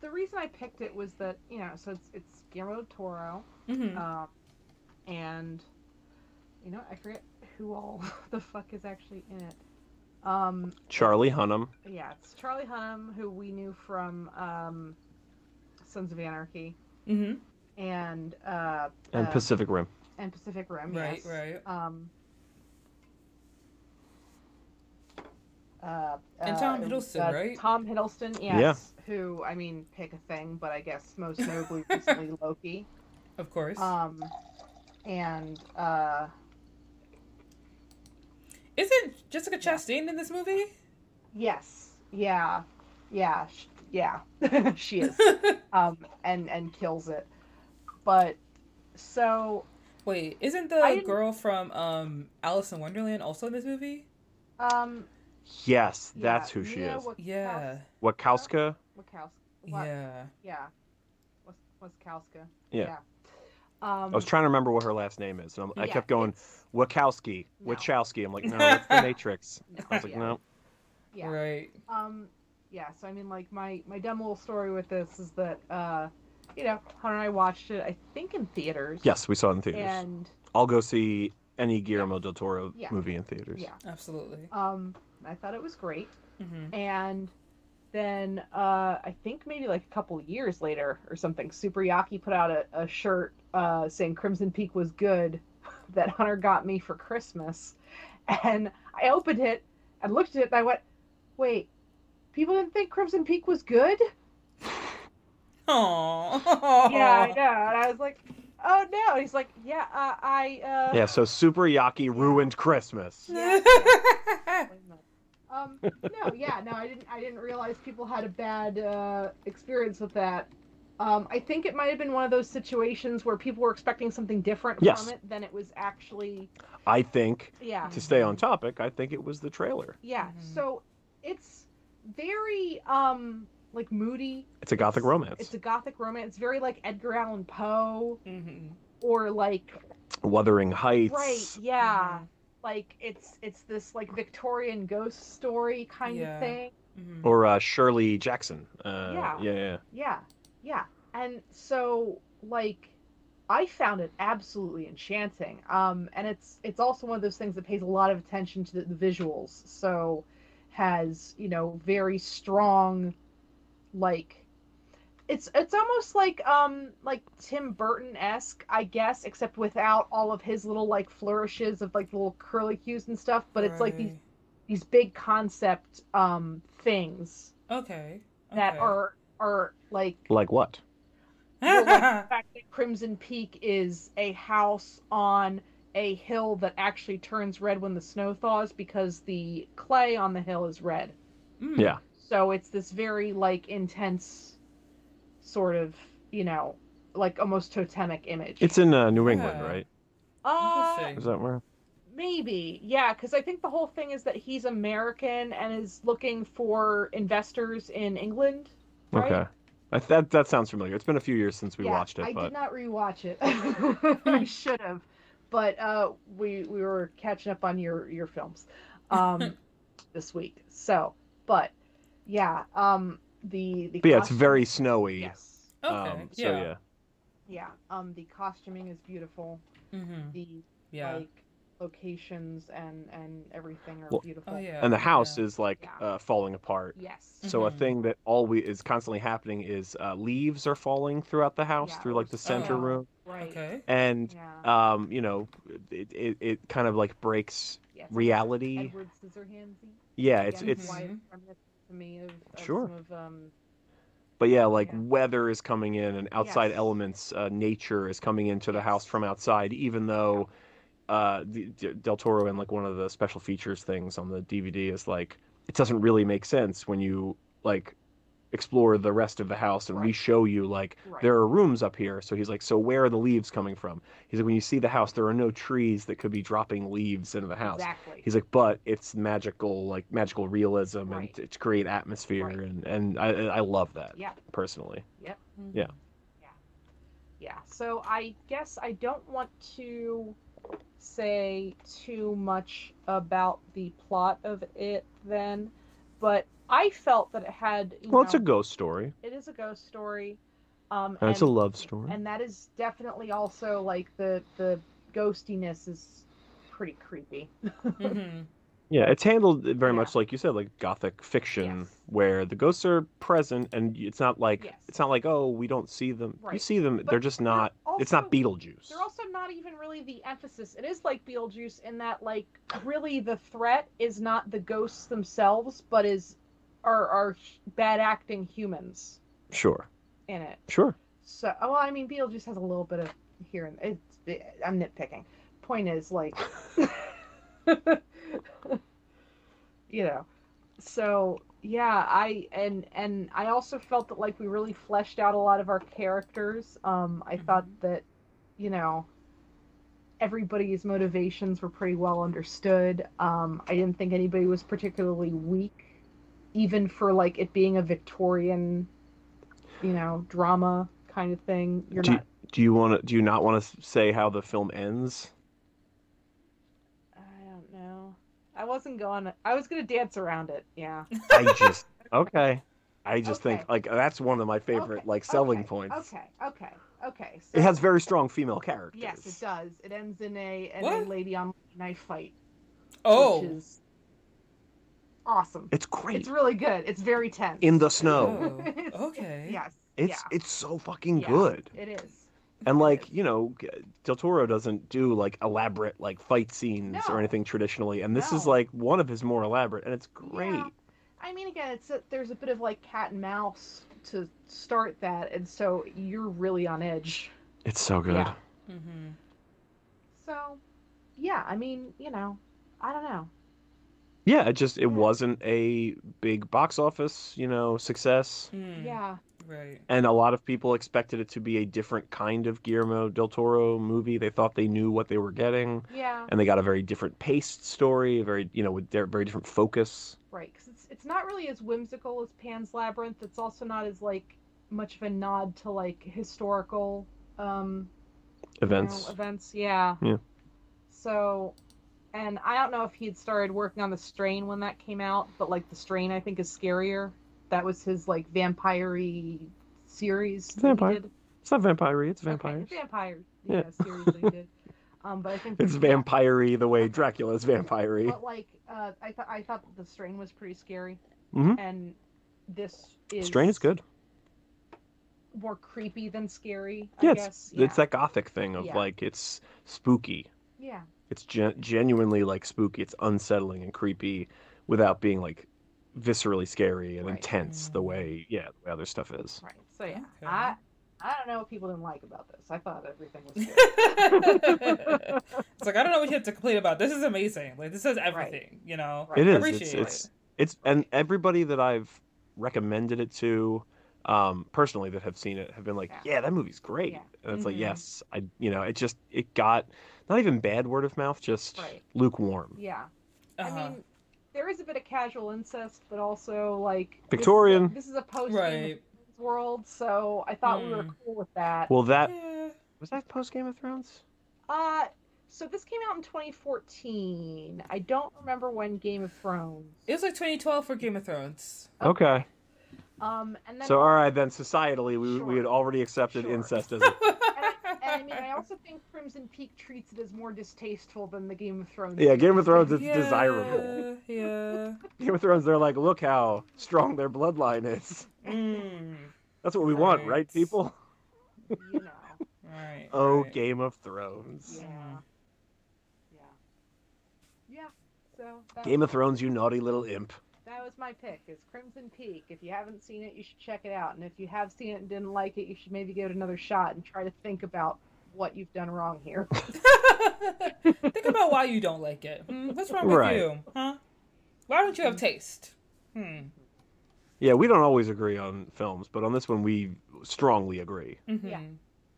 the reason I picked it was that you know, so it's it's Guillermo del Toro, Mm-hmm. um, and you know, I forget who all the fuck is actually in it. Um, Charlie Hunnam. yeah, it's Charlie Hunnam, who we knew from um, Sons of Anarchy, mm-hmm. and uh, and uh, Pacific Rim. and Pacific Rim. Right, yes. right. Um, uh, And Tom it Hiddleston, uh, right? Tom Hiddleston, yes. Who I mean, pick a thing, but I guess most notably recently Loki. Of course. Um, and uh, Isn't Jessica Chastain in this movie? yes, yeah, yeah, sh- yeah, she is. Um, and and kills it. But so Wait, isn't the girl from um Alice in Wonderland also in this movie? um, Yes, yeah, that's who she Mia is. Wasikowska- Yeah. Wasikowska. Wasikowska. Yeah. Yeah. Was Wachowska. Yeah. Um, I was trying to remember what her last name is, and I'm, I kept going it's- Wachowski, No. Wachowski. I'm like, no, that's the Matrix. No, I was like, yeah. no. Yeah. Right. Um, yeah. So I mean, like my my dumb little story with this is that uh, you know, Hunter and I watched it. I think in theaters. Yes, we saw it in theaters. And I'll go see any Guillermo del Toro Yeah. movie in theaters. yeah. Absolutely. Um, I thought it was great. Mm-hmm. And then uh, I think maybe like a couple years later or something, Super Yaki put out a, a shirt uh, saying Crimson Peak was good that Hunter got me for Christmas. And I opened it and looked at it and I went, wait, people didn't think Crimson Peak was good? Aww. Yeah, I know. And I was like, oh no. And he's like, yeah, uh, I. Uh... Yeah, so Super Yaki ruined Christmas. Yeah, Um, no, yeah, no, I didn't. I didn't realize people had a bad uh, experience with that. Um, I think it might have been one of those situations where people were expecting something different Yes. from it than it was actually. I think, Yeah, to stay on topic, I think it was the trailer. yeah. Mhm. So it's very um like moody. It's a gothic It's- romance. It's a gothic romance, It's very like Edgar Allan Poe mm-hmm. or like Wuthering Heights. right, yeah. Like it's it's this like Victorian ghost story kind Yeah. of thing. Mm-hmm. Or uh, Shirley Jackson. Uh, Yeah. yeah, yeah. Yeah, yeah. And so like I found it absolutely enchanting. Um and it's it's also one of those things that pays a lot of attention to the, the visuals. So has, you know, very strong like it's it's almost like um like Tim Burton esque, I guess, except without all of his little like flourishes of like little curly cues and stuff. But it's like these these big concept um things Okay. that are are like Like what? well, like the fact that Crimson Peak is a house on a hill that actually turns red when the snow thaws because the clay on the hill is red. Mm. Yeah. So it's this very like intense sort of, you know, like almost totemic image. It's in uh, New England, Yeah. right? uh, Interesting. Is that where? maybe. Yeah, cuz I think the whole thing is that he's American and is looking for investors in England. Right? Okay. I, that that sounds familiar. It's been a few years since we yeah, watched it, I but did not rewatch it. I should have, but uh, we we were catching up on your your films um, this week. So, but yeah, um, the the but yeah, it's very snowy. yes, Okay. Um, so yeah. yeah. yeah. Um, the costuming is beautiful. Mm-hmm. The Yeah. like locations and and everything are Well- beautiful. oh yeah. And the house yeah. is like Yeah. uh, falling apart. Yes. So a Mhm. thing that always is constantly happening is uh, leaves are falling throughout the house Yeah, through like the center snow. room, Right. Okay. and Yeah. um, you know, it, it it kind of like breaks yes. reality. Edward Scissorhandsy. Yeah, it's Again, it's why To me of, of Sure. some of um but yeah, like Yeah. weather is coming in and outside Yes. elements, uh, nature is coming into the house from outside, even though uh, Del Toro and like one of the special features things on the DVD is like it doesn't really make sense when you like explore the rest of the house and we show you like right. there are rooms up here. So he's like, so where are the leaves coming from? He's like, when you see the house, there are no trees that could be dropping leaves into the house. Exactly. He's like, but it's magical, like magical realism, Right. and to, to create atmosphere, Right. and and I I love that yeah. personally. Mhm. Yeah. Yeah. Yeah. So I guess I don't want to say too much about the plot of it then, but I felt that it had. You Well, know, it's a ghost story, It is a ghost story. Um, and it's a love story. and that is definitely also like the the ghostiness is pretty creepy. hmm Yeah, it's handled very Yeah. much like you said, like gothic fiction, Yes. where the ghosts are present, and it's not like Yes. it's not like oh we don't see them. Right. You see them, But they're just they're not. it's not Beetlejuice. They're also not even really the emphasis. It is like Beetlejuice in that like really the threat is not the ghosts themselves, but is are are bad acting humans Sure, in it. sure. So, oh, well, I mean, Beetlejuice has a little bit of here and it's. I'm nitpicking. Point is, like, you know, so yeah, I and and I also felt that like we really fleshed out a lot of our characters. Um, I thought that, you know, everybody's motivations were pretty well understood. Um, I didn't think anybody was particularly weak, even for like it being a Victorian, you know, drama kind of thing. You're Do you, not. do you want to? Do you not want to say how the film ends? I don't know. I wasn't going. I was gonna dance around it. Yeah. I just okay. I just think like that's one of my favorite Okay, like selling okay, points. Okay. Okay. Okay. So, It has very strong female characters. Yes, it does. It ends in a in a lady on knife fight, Oh. which is awesome. It's great. It's really good. It's very tense. In the snow. Oh, okay. Yes. It's yeah. it's so fucking Yeah. good. It is. And like, you know, Del Toro doesn't do like elaborate like fight scenes or anything traditionally, and this is like one of his more elaborate, and it's great. Yeah. I mean, again, it's a, there's a bit of like cat and mouse to start that, and so you're really on edge. It's so good. Yeah. hmm So, yeah, I mean, you know, I don't know. Yeah, it just it wasn't a big box office, you know, success. Mm, Yeah. Right. And a lot of people expected it to be a different kind of Guillermo del Toro movie. They thought they knew what they were getting, Yeah. and they got a very different paced story, very, you know, with their very different focus. Right, because it's it's not really as whimsical as Pan's Labyrinth. It's also not as like much of a nod to like historical um you know, Events. events. Yeah. Yeah. So, and I don't know if he'd started working on the Strain when that came out, but like the Strain, I think is scarier. That was his like vampire series. that he Vampire. It's not vampire it's Okay, vampires. vampire. Yeah. Yeah, series that did. Um, but I think It's yeah. vampire the way Dracula's vampire But like, uh, I thought I thought the Strain was pretty scary, Mhm. and this is Strain is good. more creepy than scary. Yeah, I it's, guess. Yeah. it's that gothic thing of Yeah. like it's spooky. yeah. It's gen- genuinely like spooky. It's unsettling and creepy without being like viscerally scary and Right. intense the Mm. way yeah the way other stuff is. Right. So yeah, Okay. I I don't know what people didn't like about this. I thought everything was good. it's like I don't know what you have to complain about. This is amazing. Like this is everything. You know. Right. It is. Appreciate It's it. it's it's and everybody that I've recommended it to um personally that have seen it have been like Yeah. yeah that movie's great Yeah. and it's like Mhm. yes i you know it just it got not even bad word of mouth just Right. lukewarm yeah. Uh-huh. I mean, there is a bit of casual incest, but also like this is a- Victorian. This is a, post right. world, so I thought we were Mm. cool with that. well that Yeah. was that post game of thrones Uh, so this came out in 2014. I don't remember when Game of Thrones. It was like 2012 for Game of Thrones. okay Um, and then so all right then societally we, we had already accepted Sure. incest as a And I mean, I also think Crimson Peak treats it as more distasteful than the Game of Thrones. Yeah, Game of Thrones series. is desirable. Yeah. game of thrones they're like look how strong their bloodline is Mm. that's what we want Right. right people You know, Right. oh right. game of thrones yeah, Mhm. yeah, yeah. So game of thrones you naughty little imp that was my pick. Is Crimson Peak. If you haven't seen it, you should check it out. And if you have seen it and didn't like it, you should maybe give it another shot and try to think about what you've done wrong here. Think about why you don't like it. Hmm, what's wrong with Right. you? Huh? Why don't you have taste? Hmm. Yeah, we don't always agree on films, but on this one we strongly agree. Mhm. Yeah.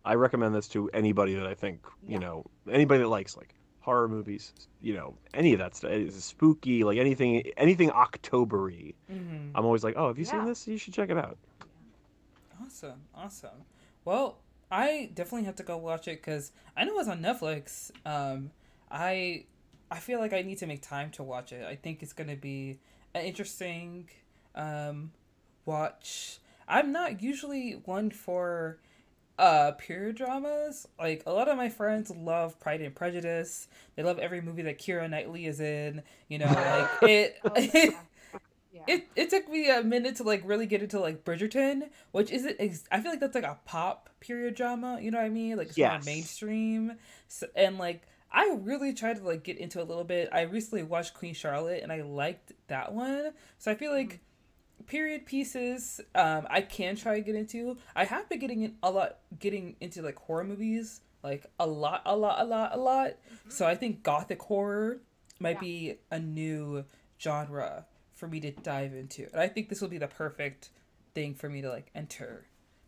I recommend this to anybody that I think, you know, anybody that likes like horror movies, you know, any of that stuff. It's spooky, like anything anything Octobery. Mhm. I'm always like, "Oh, have you seen this? You should check it out." Awesome. Awesome. Well, I definitely have to go watch it because I know it's on Netflix. Um, I I feel like I need to make time to watch it. I think it's gonna be an interesting um, watch. I'm not usually one for uh period dramas. Like a lot of my friends love Pride and Prejudice. They love every movie that Keira Knightley is in. You know, like it. Oh, yeah. Yeah. It, it took me a minute to like really get into like Bridgerton, which isn't. Ex- I feel like that's like a pop period drama. You know what I mean? Like it's Yes. not mainstream. So, and like I really tried to like get into a little bit. I recently watched Queen Charlotte and I liked that one. So I feel like period pieces um I can try to get into. I have been getting in a lot getting into like horror movies like a lot a lot a lot a lot. So I think gothic horror might Yeah. be a new genre for me to dive into. And I think this will be the perfect thing for me to like enter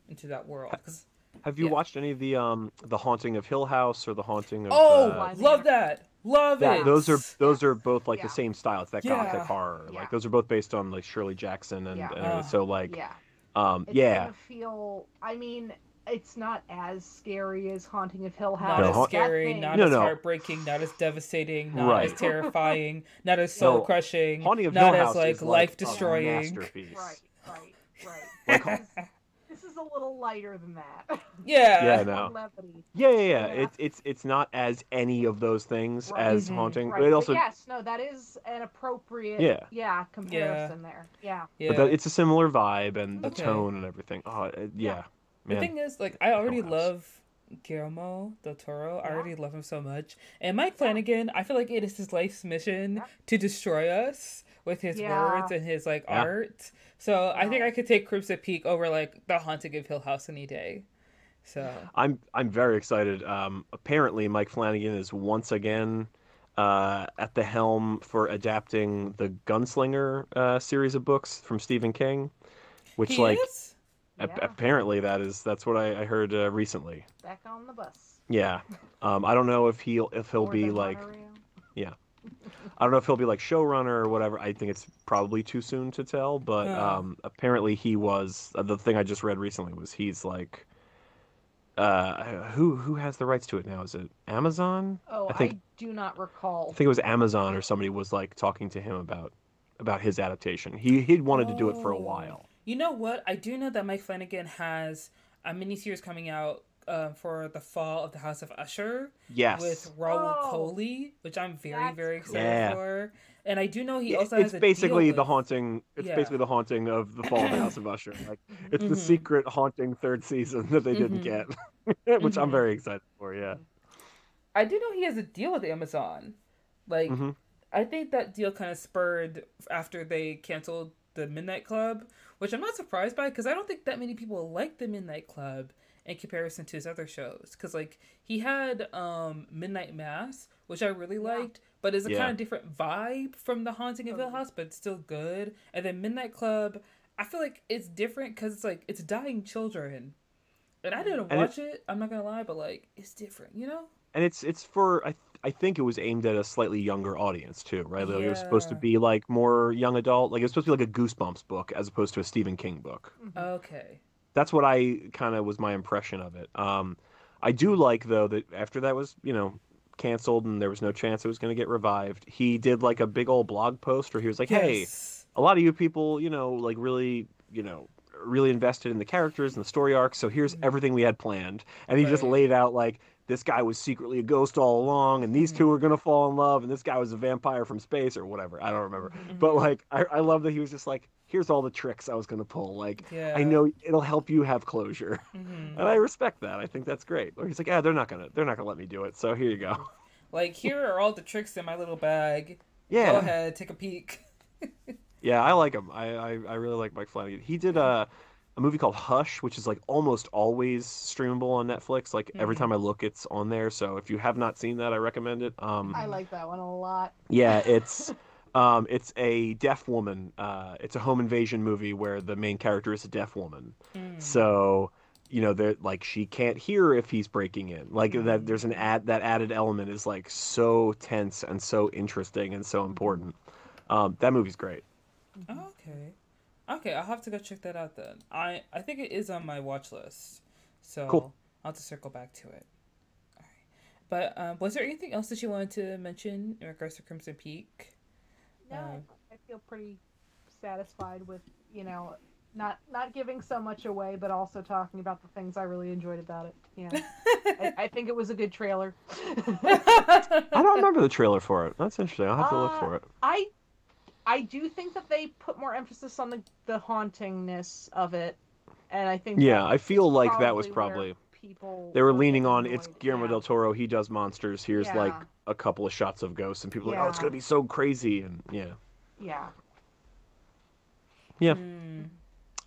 into that world 'Cause- Have you Yeah. watched any of the um the Haunting of Hill House or the Haunting of? Oh, uh, love that. Love that, it. those are those are both like Yeah. the same style. It's that Yeah. gothic horror. Yeah. Like those are both based on like Shirley Jackson and, Yeah. and Uh, so like yeah. um It's yeah gonna feel. I mean, it's not as scary as Haunting of Hill House. not No, as scary, not No, as no. heartbreaking, not as devastating, not Right. as terrifying, not as soul No, crushing, Haunting of not Hill as House like life like destroying. a. Right, right, right. Like- this, is, this is a little lighter than that. Yeah. Yeah, no. levity. Yeah, yeah, yeah. Yeah. It's it's it's not as any of those things Right. as Mhm. Haunting. Right. But it but also yes, no, that is an appropriate. Yeah. Yeah. Comparison there. Yeah. Yeah. but that, it's a similar vibe and the Okay. tone and everything. Oh, it, yeah. the Man. thing is, like, I already House. love Guillermo del Toro. I already love him so much. And Mike Flanagan, I feel like it is his life's mission Yeah. to destroy us with his Yeah. words and his like Yeah. art. So I think I could take Crimson Peak over like The Haunting of Hill House any day. So I'm I'm very excited. Um, apparently, Mike Flanagan is once again uh, at the helm for adapting the Gunslinger uh, series of books from Stephen King, which he like is? ap- Yeah. apparently that is that's what I, I heard uh, recently. Back on the bus. Yeah, um, I don't know if he'll if he'll Or be the like monorail. I don't know if he'll be like showrunner or whatever. I think it's probably too soon to tell, but Oh. um, apparently he was. Uh, the thing I just read recently was he's like, uh, who who has the rights to it now? Is it Amazon? Oh, I I, think- do not recall. I think it was Amazon or somebody was like talking to him about about his adaptation. He he'd wanted to do it for a Oh. while. You know what? I do know that Mike Flanagan has a miniseries coming out uh, for the fall of the House of Usher Yes. with Rahul Oh. Kohli, which I'm very very excited Yeah. for. And I do know he Yeah, also it's has a basically deal the with- haunting. It's Yeah. basically the haunting of the fall of the House of Usher. Like it's the Mhm. secret haunting third season that they didn't Mhm. get, which I'm Mhm. very excited for. Yeah. I do know he has a deal with Amazon. Like Mhm. I think that deal kind of spurred after they canceled the Midnight Club, which I'm not surprised by because I don't think that many people like the Midnight Club in comparison to his other shows. Because like he had um Midnight Mass, which I really Yeah. liked, but it's a Yeah. kind of different vibe from The Haunting of Hill House, but it's still good. And then Midnight Club, I feel like it's different because it's like it's dying children. And I didn't And watch it, I'm not gonna lie, but like it's different, you know? and it's it's for I I think it was aimed at a slightly younger audience too, right? Like it was supposed to be like more young adult, like it was supposed to be like a Goosebumps book as opposed to a Stephen King book. Okay. That's what I kind of was my impression of it. Um, I do like though that after that was you know canceled and there was no chance it was going to get revived, he did like a big old blog post where he was like, "Hey, a lot of you people, you know, like really, you know." really invested in the characters and the story arcs so here's Mhm. everything we had planned and he just laid out like this guy was secretly a ghost all along and these Mhm. two are going to fall in love and this guy was a vampire from space or whatever i don't remember Mhm. but like I, I love that he was just like here's all the tricks i was going to pull like yeah. i know it'll help you have closure Mhm. and i respect that i think that's great or he's like yeah they're not gonna they're not gonna let me do it so here you go Like here are all the tricks in my little bag. yeah Go ahead, take a peek. Yeah, I like him. I, I, I really like Mike Flanagan. He did a, a movie called Hush, which is like almost always streamable on Netflix. Like every Mhm. time I look, it's on there. So if you have not seen that, I recommend it. Um, I like that one a lot. yeah, it's um, it's a deaf woman. Uh, it's a home invasion movie where the main character is a deaf woman. Mm. So you know, they're like she can't hear if he's breaking in. Like Mhm. that, there's an ad that added element is like so tense and so interesting and so important. Um, that movie's great. Oh, okay. Okay, I'll have to go check that out then. I I think it is on my watch list. So Cool. I'll have to circle back to it. All right. But um, was there anything else that you wanted to mention in regards to Crimson Peak? No, Um, I feel pretty satisfied with you know, not not giving so much away, but also talking about the things I really enjoyed about it. Yeah, I, I think it was a good trailer. I don't remember the trailer for it. That's interesting. I'll have to look Uh, for it. I I do think that they put more emphasis on the the hauntingness of it, and I think Yeah, I feel like that was probably people they were were leaning on it's annoyed. Guillermo yeah. del Toro. He does monsters. Here's like Yeah. A couple of shots of ghosts, and people are like, oh, it's gonna be so crazy, and yeah, Yeah, Yeah. Mm,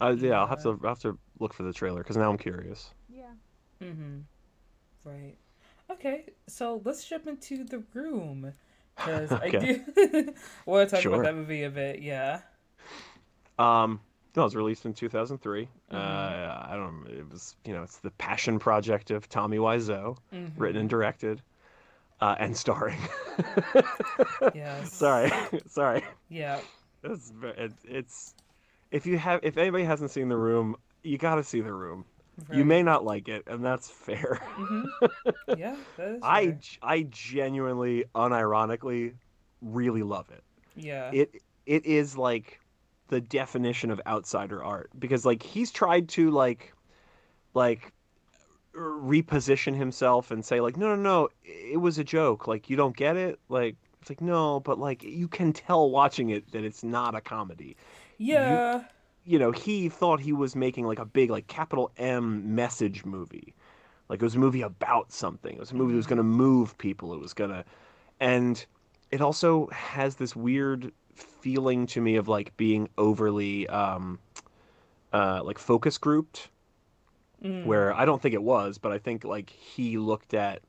uh, yeah. I'll have Yeah. to I'll have to look for the trailer because now I'm curious. yeah. mm-hmm. Right. Okay, so let's jump into the room because I Okay. do want to talk Sure. about that movie a bit. Yeah. Um, no, it was released in 2003. Mhm. Uh, I don't. know. It was you know it's the passion project of Tommy Wiseau, Mhm. written and directed, uh, and starring. Yes. Sorry, sorry. Yeah. It's, it's if you have if anybody hasn't seen the room, you got to see the room. You may not like it, and that's fair. Mhm. Yeah. That is I fair. I genuinely, unironically, really love it. Yeah. It it is like the definition of outsider art because like he's tried to like like reposition himself and say like no no no it was a joke like you don't get it like it's like no but like you can tell watching it that it's not a comedy yeah. you know, he thought he was making like a big like capital M message movie. Like it was a movie about something. It was a movie that was going to move people. It was going to and it also has this weird feeling to me of like being overly um uh like focus grouped Mm. where I don't think it was, but I think like he looked at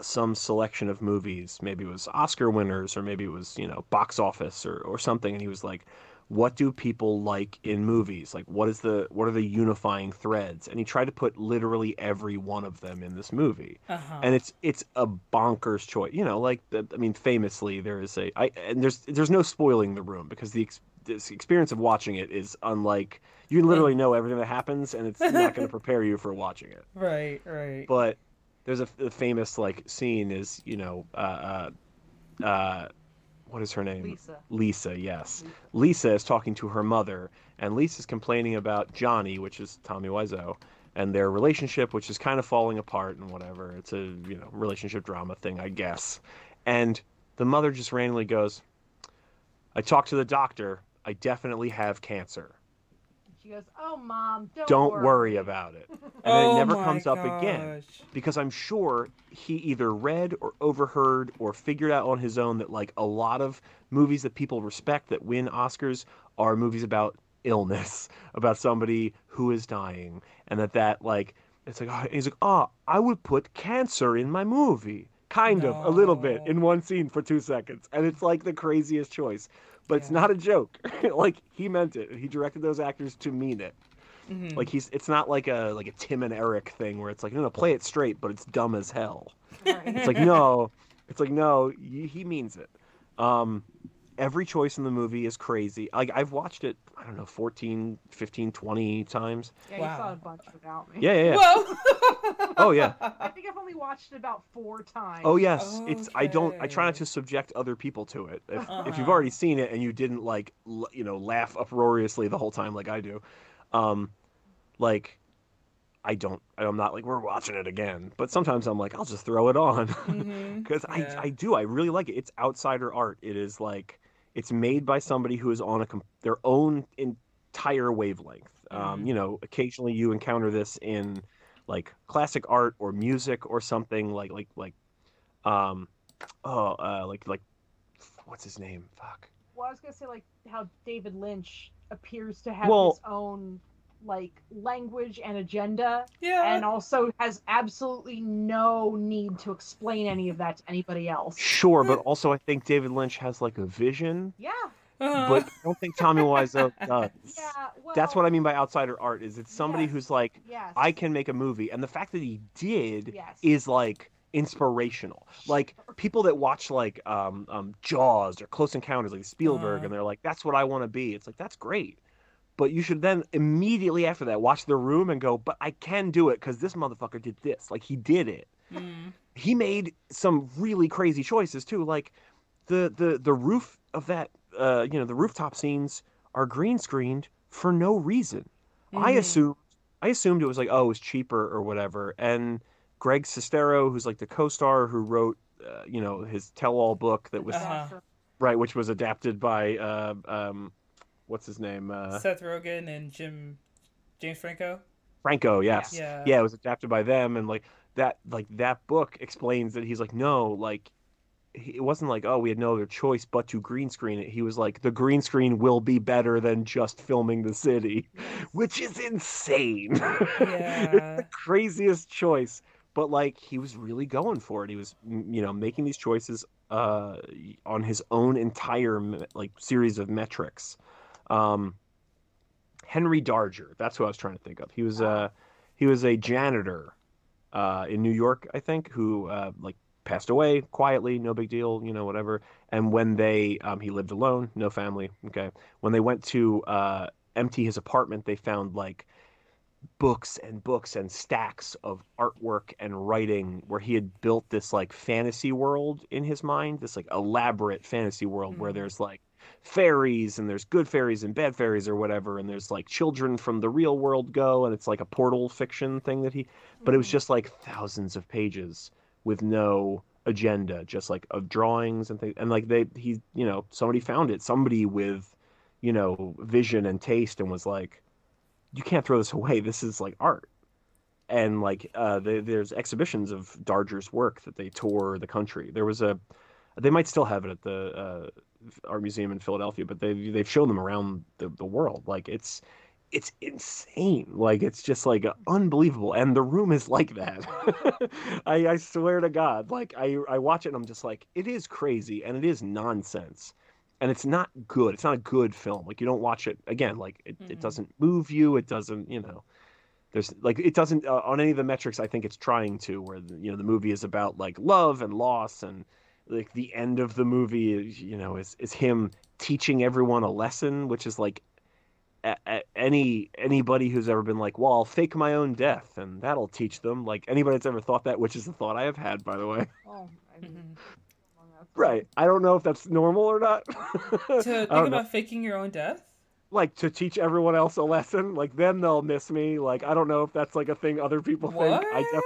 some selection of movies, maybe it was Oscar winners or maybe it was, you know, box office or, or something, and he was like, what do people like in movies? Like what is the what are the unifying threads? And he tried to put literally every one of them in this movie. Uh-huh. And it's it's a bonkers choice. You know, like I mean famously there is a I and there's there's no spoiling the room because the this experience of watching it is unlike you literally know everything that happens and it's not going to prepare you for watching it right. Right. but there's a, a famous like scene is you know uh, uh, uh, what is her name Lisa. lisa yes lisa is talking to her mother and lisa's complaining about johnny which is tommy wiseau and their relationship which is kind of falling apart and whatever it's a you know relationship drama thing i guess and the mother just randomly goes i talked to the doctor i definitely have cancer. She goes, "Oh, mom, don't, don't worry. worry. about it. And oh it never my comes up again. because I'm sure he either read or overheard or figured out on his own that like a lot of movies that people respect that win Oscars are movies about illness, about somebody who is dying, and that that like it's like oh, he's like oh I would put cancer in my movie, kind of a little bit in one scene for two seconds, and it's like the craziest choice, but it's not a joke. like he meant it. He directed those actors to mean it. Mhm. Like he's it's not like a like a Tim and Eric thing where it's like no no play it straight but it's dumb as hell. Right. It's like no, it's like no, y- he means it. Um every choice in the movie is crazy. Like I've watched it I don't know 14, 15, 20 times. Yeah, you saw a bunch without me. Yeah, yeah. yeah. Whoa. Oh yeah. I think I've only watched it about four times. Oh yes. It's I don't I try not to subject other people to it. If if you've Uh-huh. already seen it and you didn't like l- you know laugh uproariously the whole time like I do. Um like I don't I'm not like we're watching it again, but sometimes I'm like I'll just throw it on. Because Yeah. I, I do I really like it. It's outsider art. It is like it's made by somebody who is on a their own entire wavelength. Um, Mhm. you know, occasionally you encounter this in like classic art or music or something like like like um oh uh like like what's his name? Fuck. Well, I was gonna say like how David Lynch appears to have Well- his own like language and agenda, Yeah. and also has absolutely no need to explain any of that to anybody else. Sure, but also I think David Lynch has like a vision, Yeah, Uh-huh. but I don't think Tommy Wiseau does. yeah. Well, That's what I mean by outsider art. Is it's somebody Yes. who's like Yes. I can make a movie, and the fact that he did Yes. is like inspirational. Like people that watch like um, um, Jaws or Close Encounters, like Spielberg, Uh-huh. and they're like, "That's what I want to be." It's like that's great, but you should then immediately after that watch The Room and go, "But I can do it because this motherfucker did this. Like he did it. Mm. He made some really crazy choices too. Like the the the roof of that, uh, you know, the rooftop scenes are green screened for no reason. I Mhm. assumed I assumed it was like oh, it was cheaper or whatever. And Greg Sestero, who's like the co-star who wrote, uh, you know, his tell-all book that was Uh-huh. right, which was adapted by uh, um, what's his name, uh, Seth Rogen and Jim James Franco. Franco. Yes, Yeah. yeah, it was adapted by them, and like that, like that book explains that he's like no, like he- it wasn't like oh we had no other choice but to green screen it. He was like the green screen will be better than just filming the city, which is insane. yeah. it's the craziest choice, but like he was really going for it. He was you know making these choices uh on his own entire like series of metrics. Um, Henry Darger, that's who I was trying to think of. He was uh he was a janitor uh, in New York, I think, who uh, like passed away quietly, no big deal, you know, whatever. And when they, um, he lived alone, no family. Okay, when they went to uh, empty his apartment, they found like books and books and stacks of artwork and writing where he had built this like fantasy world in his mind, this like elaborate fantasy world where Mhm. there's like fairies and there's good fairies and bad fairies or whatever and there's like children from the real world go and it's like a portal fiction thing that he but it was just like thousands of pages with no agenda just like of drawings and things and like they he you know somebody found it somebody with you know vision and taste and was like you can't throw this away this is like art. And like uh they, there's exhibitions of darger's work that they tour the country. There was a they might still have it at the uh art museum in philadelphia but they they've shown them around the, the world. Like it's it's insane. Like it's just like unbelievable. And the room is like that. I, I swear to god. Like I, I watch it and i'm just like it is crazy and it is nonsense. And it's not good. It's not a good film. Like you don't watch it again. Like it, it Mhm. doesn't move you. It doesn't you know there's like it doesn't uh, on any of the metrics i think it's trying to where the, you know the movie is about like love and loss and like the end of the movie is you know is is him teaching everyone a lesson which is like a, a, any anybody who's ever been like well i'll fake my own death and that'll teach them like anybody that's ever thought that which is the thought i have had by the way Oh, I mean, Mhm. among us. right i don't know if that's normal or not To think don't know. about faking your own death. like to teach everyone else a lesson like then they'll miss me like i don't know if that's like a thing other people What? think i def-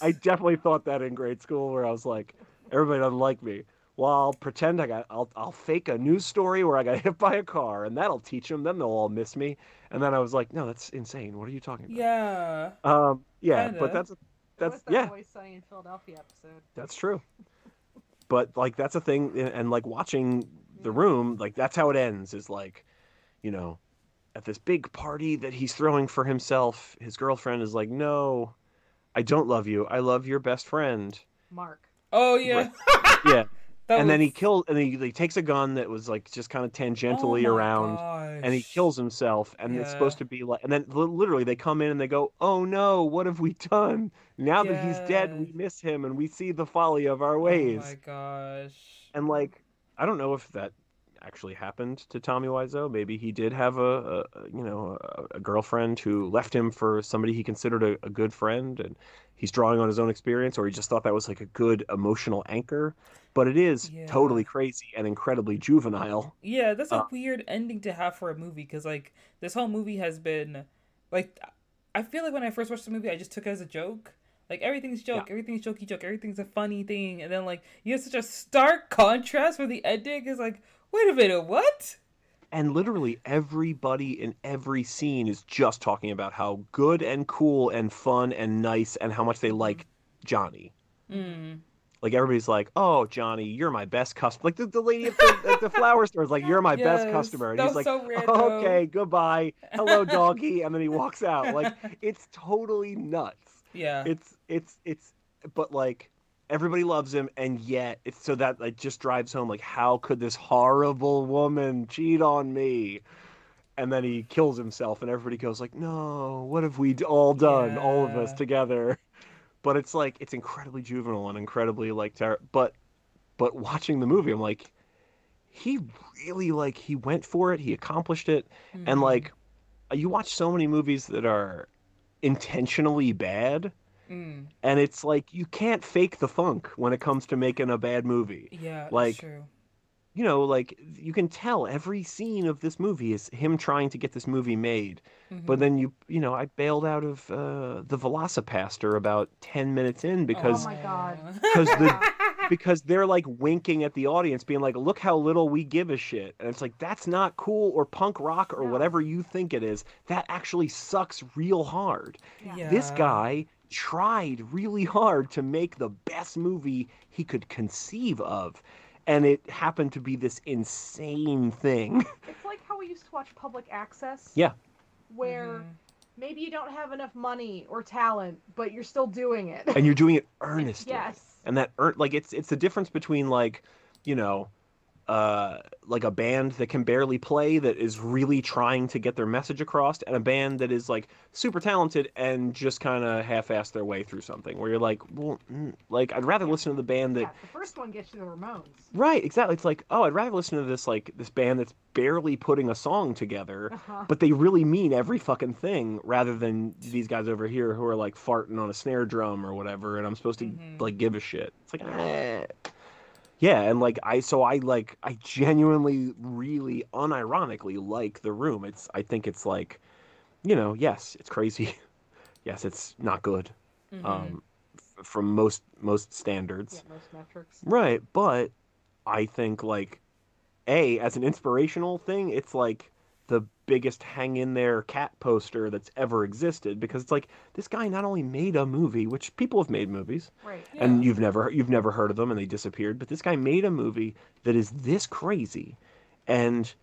I definitely thought that in grade school, where I was like, everybody doesn't like me. Well, I'll pretend I got, I'll, I'll fake a news story where I got hit by a car, and that'll teach them. Then they'll all miss me. And then I was like, no, that's insane. What are you talking about? Yeah. Um, yeah, Kinda. but that's That that's was that yeah, Always Sunny in Philadelphia episode. that's true. But like that's a thing, and, and like watching the room, like that's how it ends. Is like, you know, at this big party that he's throwing for himself, his girlfriend is like, no, I don't love you. I love your best friend. Mark. Oh yeah. Yeah. That and then he kills and he, he takes a gun that was like just kind of tangentially Oh around and he kills himself and it's supposed to be like and then literally they come in and they go oh no what have we done now that he's dead we miss him and we see the folly of our ways." Oh my gosh. and like i don't know if that actually happened to tommy wiseau maybe he did have a, a you know a, a girlfriend who left him for somebody he considered a, a good friend and he's drawing on his own experience or he just thought that was like a good emotional anchor but it is Yeah. totally crazy and incredibly juvenile Yeah, that's a Uh, weird ending to have for a movie because like this whole movie has been like I feel like when I first watched the movie I just took it as a joke. Like everything's joke, everything's jokey joke, everything's a funny thing, and then like you have such a stark contrast where the ending is like, wait a minute, what? and literally everybody in every scene is just talking about how good and cool and fun and nice and how much they like Johnny. Mm. Like everybody's like, "Oh, Johnny, you're my best customer." Like the, the lady at the, at the flower store is like, "You're my best customer," and he's like, so. "Oh, "Okay, goodbye, hello, doggy," and then he walks out. Like it's totally nuts. Yeah. It's it's it's, but like everybody loves him, and yet it's so that like just drives home like, how could this horrible woman cheat on me? And then he kills himself, and everybody goes like, "No, what have we all done, all of us together?" But it's like it's incredibly juvenile and incredibly like ter- but but watching the movie, I'm like, he really like he went for it, he accomplished it, and Mhm. like you watch so many movies that are intentionally bad, Mm. and it's like you can't fake the funk when it comes to making a bad movie. Yeah, like, that's true. you know, like you can tell every scene of this movie is him trying to get this movie made. But Mhm. then you, you know, I bailed out of uh, the VelociPastor about ten minutes in because Oh my God. because the because they're like winking at the audience, being like, "Look how little we give a shit," and it's like that's not cool or punk rock or No. whatever you think it is. That actually sucks real hard. Yeah. This guy tried really hard to make the best movie he could conceive of, and it happened to be this insane thing. It's like how we used to watch public access. Yeah. Where Mhm. maybe you don't have enough money or talent, but you're still doing it. and you're doing it earnestly. yes. and that like it's it's the difference between like you know uh like a band that can barely play that is really trying to get their message across and a band that is like super talented and just kind of half-ass their way through something where you're like well mm, like i'd rather listen to the band that Yeah, the first one gets you the Ramones. right exactly it's like oh i'd rather listen to this like this band that's barely putting a song together Uh-huh. but they really mean every fucking thing rather than these guys over here who are like farting on a snare drum or whatever and i'm supposed to Mhm. like give a shit it's like eh. Yeah and like i so i like i genuinely really unironically like the room it's i think it's like you know yes it's crazy yes it's not good Mhm. um f- from most most standards Yeah, most metrics. Right, but I think like a as an inspirational thing, it's like the biggest hang in there cat poster that's ever existed because it's like this guy not only made a movie, which people have made movies Right. and you've never you've never heard of them and they disappeared, but this guy made a movie that is this crazy and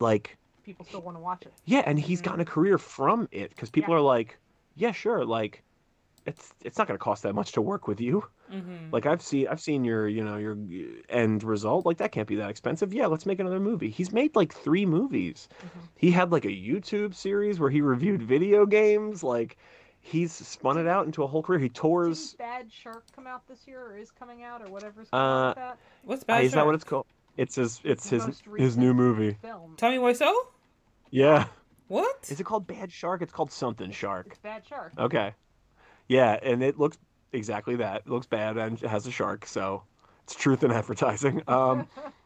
like People still want to watch it. yeah, and he's Mhm. gotten a career from it because people Yeah. are like, yeah, sure, like it's it's not going to cost that much to work with you. Mhm. Like I've seen I've seen your, you know, your end result. Like that can't be that expensive. Yeah, let's make another movie. He's made like 3 movies. Mhm. He had like a YouTube series where he reviewed video games. Like he's spun it out into a whole career. He tours Didn't Bad Shark come out this year, or is coming out, or whatever's coming out that? What's uh, bad? is that what it's called? It's his it's The his his new recent movie. Film. Tommy Wiseau? Yeah. What? Is it called Bad Shark? It's called something Shark. It's Bad Shark. Okay. Yeah, and it looks exactly that. It looks bad and has a shark, so it's truth in advertising. Um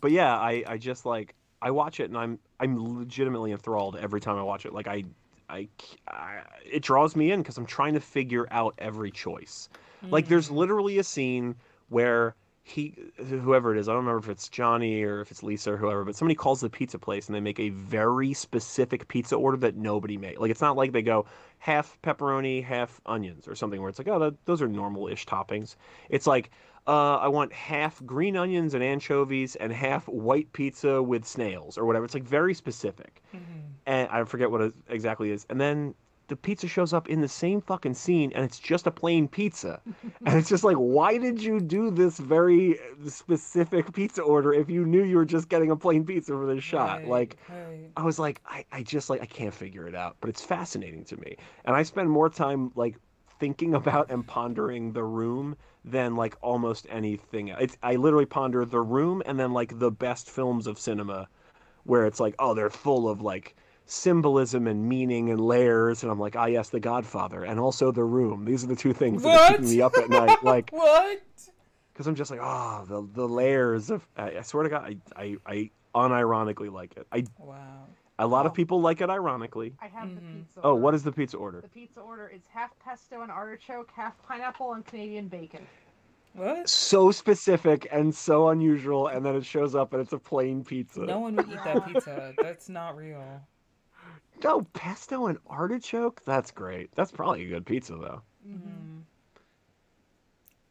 but yeah, I, I just like I watch it and I'm I'm legitimately enthralled every time I watch it. Like I I, I it draws me in because I'm trying to figure out every choice. Like there's Mhm. literally a scene where he whoever it is, I don't remember if it's Johnny or if it's Lisa or whoever, but somebody calls the pizza place and they make a very specific pizza order that nobody made. Like it's not like they go half pepperoni, half onions or something where it's like, oh, that, those are normal-ish toppings. It's like uh, I want half green onions and anchovies and half white pizza with snails or whatever. It's like very specific Mhm. and I forget what it exactly is. And then the pizza shows up in the same fucking scene, and it's just a plain pizza. and it's just like, why did you do this very specific pizza order if you knew you were just getting a plain pizza for this shot? Right, Like, right. I was like, I, I just like I can't figure it out, but it's fascinating to me, and I spend more time like thinking about and pondering the room than like almost anything. It's I literally ponder the room and then like the best films of cinema, where it's like, oh, they're full of like symbolism and meaning and layers, and I'm like, ah, yes, The Godfather, and also The Room. These are the two things that are keeping me up at night, like what? because I'm just like, oh, the the layers of. I, I swear to God, I, I I unironically like it. I Wow. a lot of Oh. people like it ironically. I have the Mhm. pizza. Oh, what is the pizza order? The pizza order is half pesto and artichoke, half pineapple and Canadian bacon. What? So specific and so unusual, and then it shows up and it's a plain pizza. No one would eat that pizza. That's not real. No, pesto and artichoke? That's great. That's probably a good pizza, though. Mm-hmm. Mhm.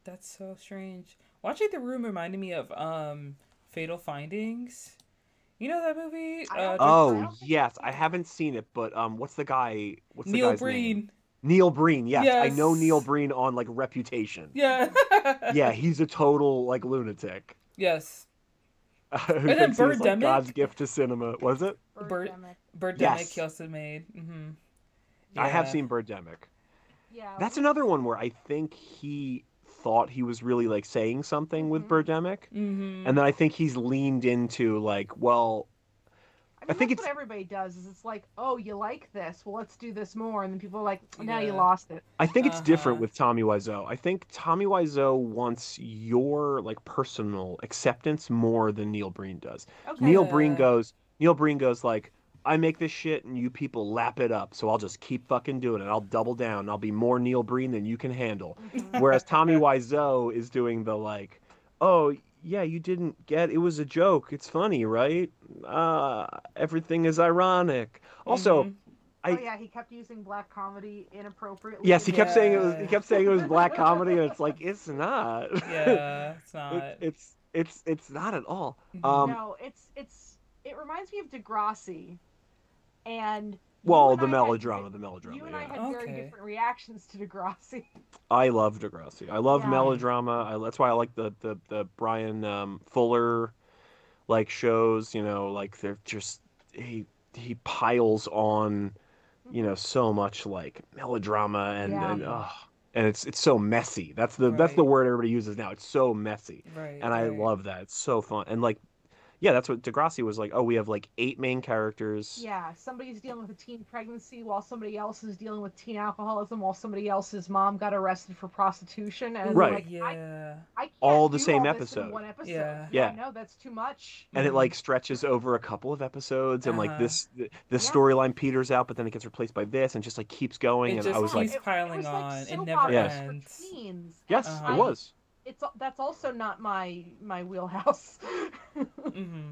That's so strange. Watching The Room reminded me of um Fateful Findings. You know that movie? Uh, don't- I Oh, don't yes. I've I seen it. haven't seen it, but um, what's the guy? What's the Neil guy's name? Breen. Neil Breen. Yes, I know Neil Breen on like Reputation. Yeah. Yeah, he's a total like lunatic. yes. Who then thinks he's like God's gift to cinema? Was it? Bird- Birdemic. Birdemic Yes. he also made. Mm-hmm. I have seen Birdemic. Yeah. That's another one where I think he thought he was really like saying something with Mhm. Birdemic, Mm-hmm. and then I think he's leaned into like, well, I, mean, think that's it's- what everybody does. Is it's like, oh, you like this? Well, let's do this more, and then people are like, now you lost it. I think it's different Uh-huh. with Tommy Wiseau. I think Tommy Wiseau wants your like personal acceptance more than Neil Breen does. Okay. Neil Breen goes, Neil Breen goes like, I make this shit and you people lap it up, so I'll just keep fucking doing it. I'll double down. I'll be more Neil Breen than you can handle. Whereas Tommy Wiseau is doing the like, oh yeah, you didn't get it was a joke. It's funny, right? Uh, everything is ironic. Also, Mhm. I- oh yeah, he kept using black comedy inappropriately. yes, he kept saying it was. He kept saying it was black comedy, and it's like it's not. yeah, it's not. It- it's it's it's not at all. Mhm. Um, no, it's it's it reminds me of Degrassi, and well, and the I had- melodrama, the melodrama. You and I yeah. had very different reactions to Degrassi. I love Degrassi. I love Yeah. melodrama. I, that's why I like the the the Bryan um, Fuller like shows. You know, like they're just he he piles on you know so much like melodrama and Yeah. and ugh, and it's it's so messy. That's the that's the word everybody uses now. It's so messy, right, and I right. love that. It's so fun and like. Yeah, that's what Degrassi was like. Oh, we have like eight main characters. Yeah, somebody's dealing with a teen pregnancy while somebody else is dealing with teen alcoholism while somebody else's mom got arrested for prostitution. And Right. like, yeah. I can't All the do same all episode. one episode. Yeah. Yeah. No, that's too much. and it Mhm. like stretches over a couple of episodes and like Uh-huh. this th- this Yeah. storyline peters out but then it gets replaced by this and just like keeps going It and just i was like keeps piling was on. Like It never operas for ends. teens. yes Uh-huh. it was It's that's also not my my wheelhouse. hmm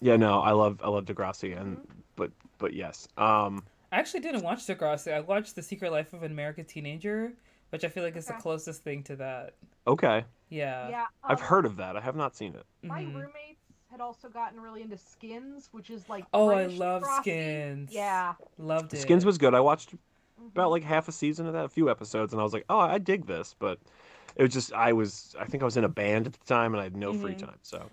yeah no i love i love degrassi and Mm-hmm. but but yes um I actually didn't watch Degrassi. I watched The Secret Life of an American Teenager, which I feel like is the closest thing to that. okay Yeah. yeah, i've um, heard of that i have not seen it My Mhm. roommates had also gotten really into Skins, which is like Oh, I love Degrassi. Skins. Yeah. Loved it. skins was good i watched about like half a season of that a few episodes and i was like oh i dig this but it was just i was i think i was in a band at the time and i had no free Mhm. time so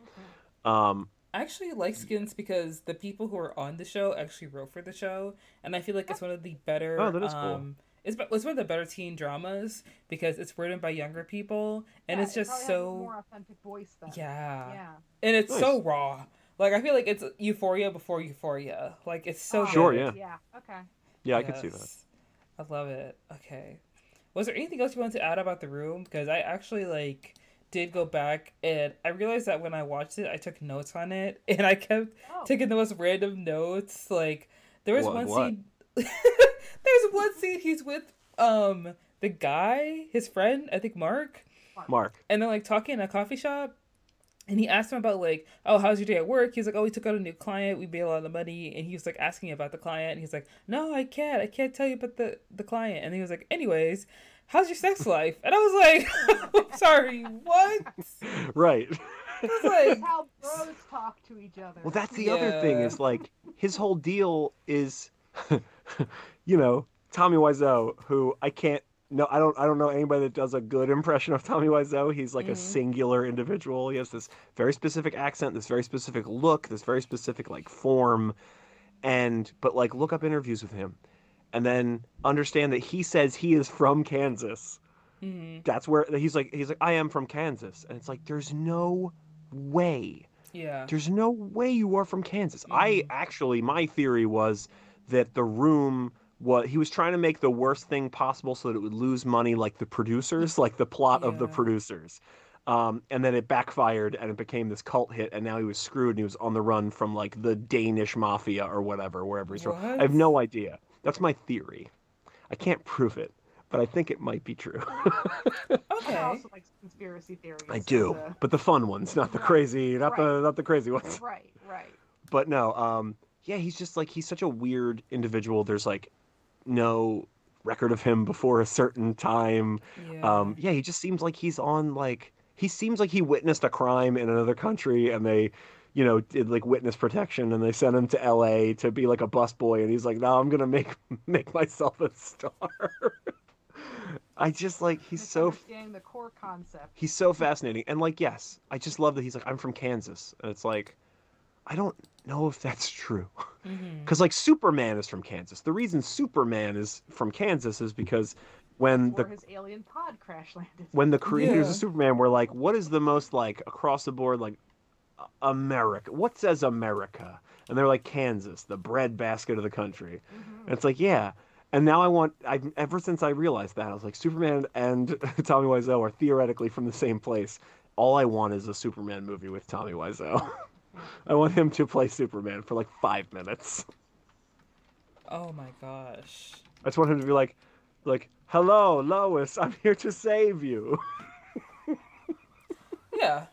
um I actually like Skins because the people who are on the show actually wrote for the show, and I feel like it's one of the better. Oh, that is cool. um, It's it's one of the better teen dramas because it's written by younger people, and Yeah, it's it just probably has a so more authentic voice then. yeah. Yeah. and it's Nice. so raw. Like I feel like it's Euphoria before Euphoria. Like it's so Oh, Sure, yeah. Yeah. Okay. yeah i could see that I love it. Okay. Was there anything else you wanted to add about the room? Because I actually like did go back and I realized that when I watched it, I took notes on it and I kept Oh. taking the most random notes. Like there was What- one what? scene. There's one scene he's with um the guy, his friend, I think Mark, mark and they're like talking in a coffee shop. And he asked him about like, oh, how's your day at work? He's like, oh, we took out a new client. We made a lot of money. And he was like asking about the client. And he's like, no, I can't. I can't tell you about the the client. And he was like, anyways, how's your sex life? And I was like, I'm sorry, what? right I That's like, how bros talk to each other. Well, that's the other thing is like his whole deal is, you know, Tommy Wiseau, who I can't. No, I don't. I don't know anybody that does a good impression of Tommy Wiseau. He's like Mhm. a singular individual. He has this very specific accent, this very specific look, this very specific like form, and but like look up interviews with him, and then understand that he says he is from Kansas. Mhm. That's where he's like. He's like, I am from Kansas, and it's like, there's no way yeah, there's no way you are from Kansas. I Mhm. actually, my theory was that the room what he was trying to make the worst thing possible so that it would lose money like the producers, like the plot of the producers. Um, and then it backfired and it became this cult hit and now he was screwed and he was on the run from like the Danish mafia or whatever, wherever he's from. I have no idea. That's my theory. I can't prove it, but I think it might be true. I okay. also like conspiracy theories. I do, a- but the fun ones, not the Right, crazy, not the not the crazy ones. Right. Right. but no um yeah he's just like he's such a weird individual there's like no record of him before a certain time Yeah. um yeah he just seems like he's on like he seems like he witnessed a crime in another country and they you know did like witness protection and they sent him to LA to be like a busboy and he's like no I'm going to make make myself a star I just like he's so the core concept. he's so fascinating and like yes i just love that he's like i'm from kansas and it's like i don't know if that's true mm-hmm. because like superman is from kansas the reason superman is from kansas is because when Where the his alien pod crash landed. when the creators Yeah. of superman were like what is the most like across the board like America. What says America? And they're like Kansas, the breadbasket of the country. Mm-hmm. And it's like, yeah. And now I want. I ever since I realized that I was like, Superman and Tommy Wiseau are theoretically from the same place. All I want is a Superman movie with Tommy Wiseau. I want him to play Superman for like five minutes. Oh my gosh. I just want him to be like, like, hello, Lois, I'm here to save you. Yeah.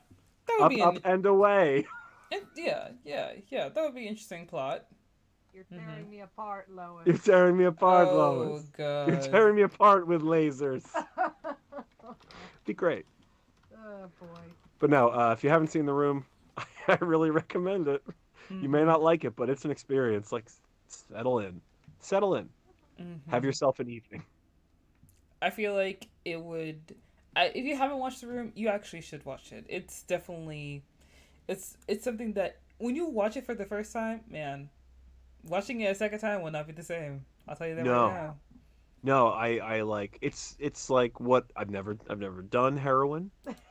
That would up, be up, and away. in- yeah, yeah, yeah. That would be an interesting plot. You're Mhm. tearing me apart, Lois. You're tearing me apart, oh Lois. god. You're tearing me apart with lasers. Be great. oh boy. But no, uh, if you haven't seen The Room, I really recommend it. You may Mhm, not like it, but it's an experience. Like, settle in. Settle in. mhm. Have yourself an evening. I feel like it would. I, if you haven't watched The Room, you actually should watch it. It's definitely, it's it's something that when you watch it for the first time, man, watching it a second time will not be the same. I'll tell you that No. right now. No, I, I like it's it's like what I've never I've never done heroin,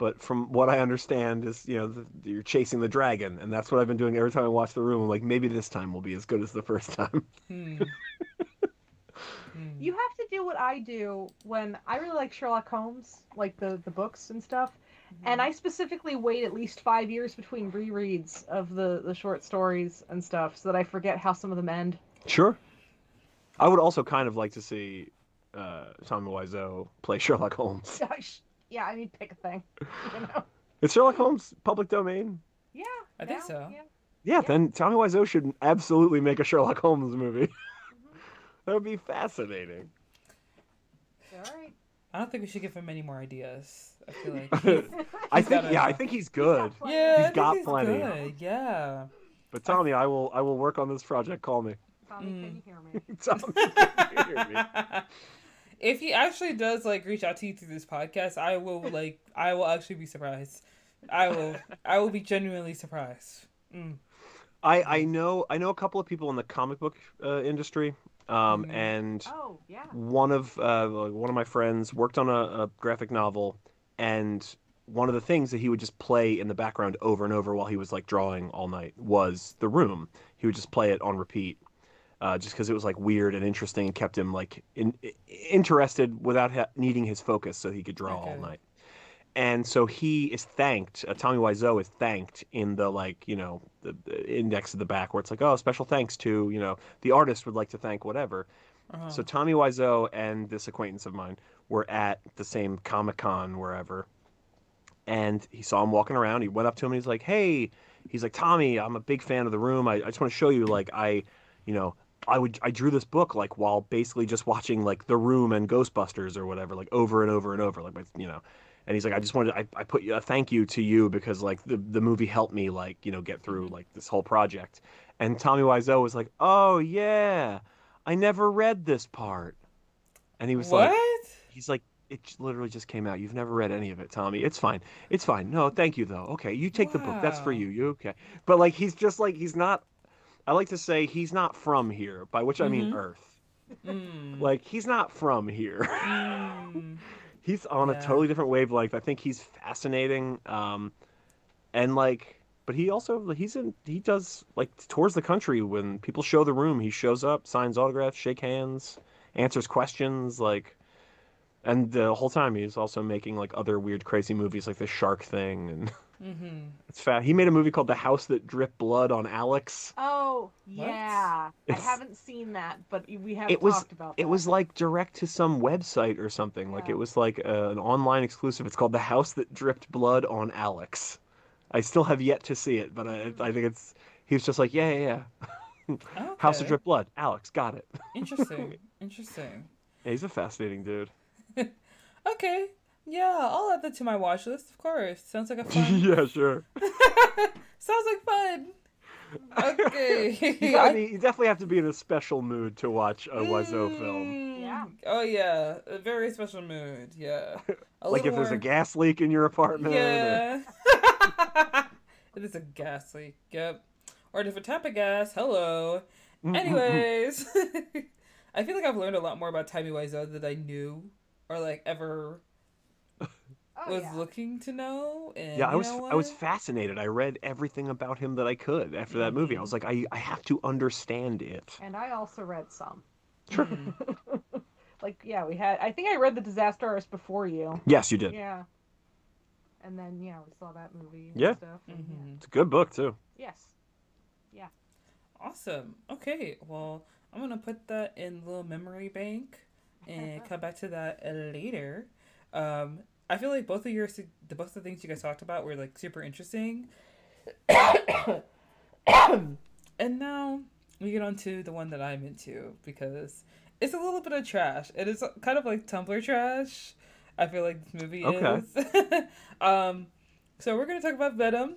but from what I understand is you know the, you're chasing the dragon, and that's what I've been doing every time I watch The Room. I'm like maybe this time will be as good as the first time. Hmm. Hmm. You have to do what I do when I really like Sherlock Holmes, like the the books and stuff. And I specifically wait at least five years between rereads of the the short stories and stuff, so that I forget how some of them end. Sure. I would also kind of like to see uh, Tommy Wiseau play Sherlock Holmes. Gosh. Yeah, I mean, pick a thing. You know? Is Sherlock Holmes public domain? Yeah. I think now, so. Yeah. Yeah, Yeah. then Tommy Wiseau should absolutely make a Sherlock Holmes movie. Mhm. that would be fascinating. All right. I don't think we should give him any more ideas. I feel like. I think got yeah, I think he's good. plenty. yeah, he's got he's plenty. good. Yeah. But Tommy, I will I will work on this project. Call me. Tommy, Mm. can you hear me? Tommy, can you hear me? If he actually does like reach out to you through this podcast, I will like I will actually be surprised. I will I will be genuinely surprised. Mm. I I know I know a couple of people in the comic book uh, industry, um, Mhm. and Oh, yeah. one of uh, one of my friends worked on a, a graphic novel, and one of the things that he would just play in the background over and over while he was like drawing all night was The Room. He would just play it on repeat, uh, just because it was like weird and interesting and kept him like in, interested without ha- needing his focus, so he could draw all night. And so he is thanked. Uh, Tommy Wiseau is thanked in the like you know the, the index at the back where it's like oh special thanks to you know the artist would like to thank whatever. Uh-huh. So Tommy Wiseau and this acquaintance of mine were at the same Comic Con wherever, and he saw him walking around. He went up to him and he's like, "Hey," he's like, "Tommy, I'm a big fan of the room. I, I just want to show you, like, I, you know." I would I drew this book like while basically just watching like The Room and Ghostbusters or whatever like over and over and over like my- you know and he's like I just wanted I, I put you a thank you to you because like the the movie helped me like you know get through mm-hmm. like this whole project and Tommy Wiseau was like oh yeah I never read this part. And he was what? like, he's like, it literally just came out. You've never read any of it, Tommy. It's fine. It's fine. No, thank you though. Okay, you take the book. That's for you. You okay? But like, he's just like, he's not. I like to say he's not from here, by which I mean Mhm. Earth. Mm. Like he's not from here. Mm. he's on Yeah. a totally different wavelength. I think he's fascinating. Um, and like, but he also he's in he does like tours the country when people show the room. He shows up, signs autographs, shake hands, answers questions, like. And the whole time he's also making like other weird, crazy movies like the Shark Thing, and hmm it's fat. He made a movie called The House That Dripped Blood on Alex. Oh, What? yeah. I It's- haven't seen that, but we have It was- talked about that. It was like direct to some website or something. Like it was like uh, an online exclusive. It's called The House That Dripped Blood on Alex. I still have yet to see it, but I, I think it's. He was just like, yeah, yeah, yeah. House of Dripped Blood. Alex got it. Interesting. Interesting. Yeah, he's a fascinating dude. Okay. Yeah, I'll add that to my watch list, of course. Sounds like a fun. yeah, sure. Sounds like fun. Okay. You, gotta be, you definitely have to be in a special mood to watch a Wiseau film. Mm. Yeah. Oh yeah, a very special mood. Yeah. Like if little there's a gas leak in your apartment. or- Yeah. it is a gas leak. Yep. Or a different type of gas. Hello. Anyways, I feel like I've learned a lot more about Tommy Wiseau than I knew or like ever Oh, was yeah. looking to know. And Yeah, I was I was fascinated. I read everything about him that I could after that movie. I was like, I I have to understand it. And I also read some. Sure. Mhm. like, yeah, we had. I think I read the Disaster Artist before you. Yes, you did. Yeah. And then yeah, we saw that movie. And Yeah. Stuff, and, yeah. It's a good book too. Yes. Yeah. Awesome. Okay, well, I'm gonna put that in the little memory bank and come back to that later. Um, I feel like both of your the both of the things you guys talked about were like super interesting. and now we get on to the one that I'm into because it's a little bit of trash. It is kind of like Tumblr trash. I feel like this movie Okay. is. um, so we're gonna talk about Venom,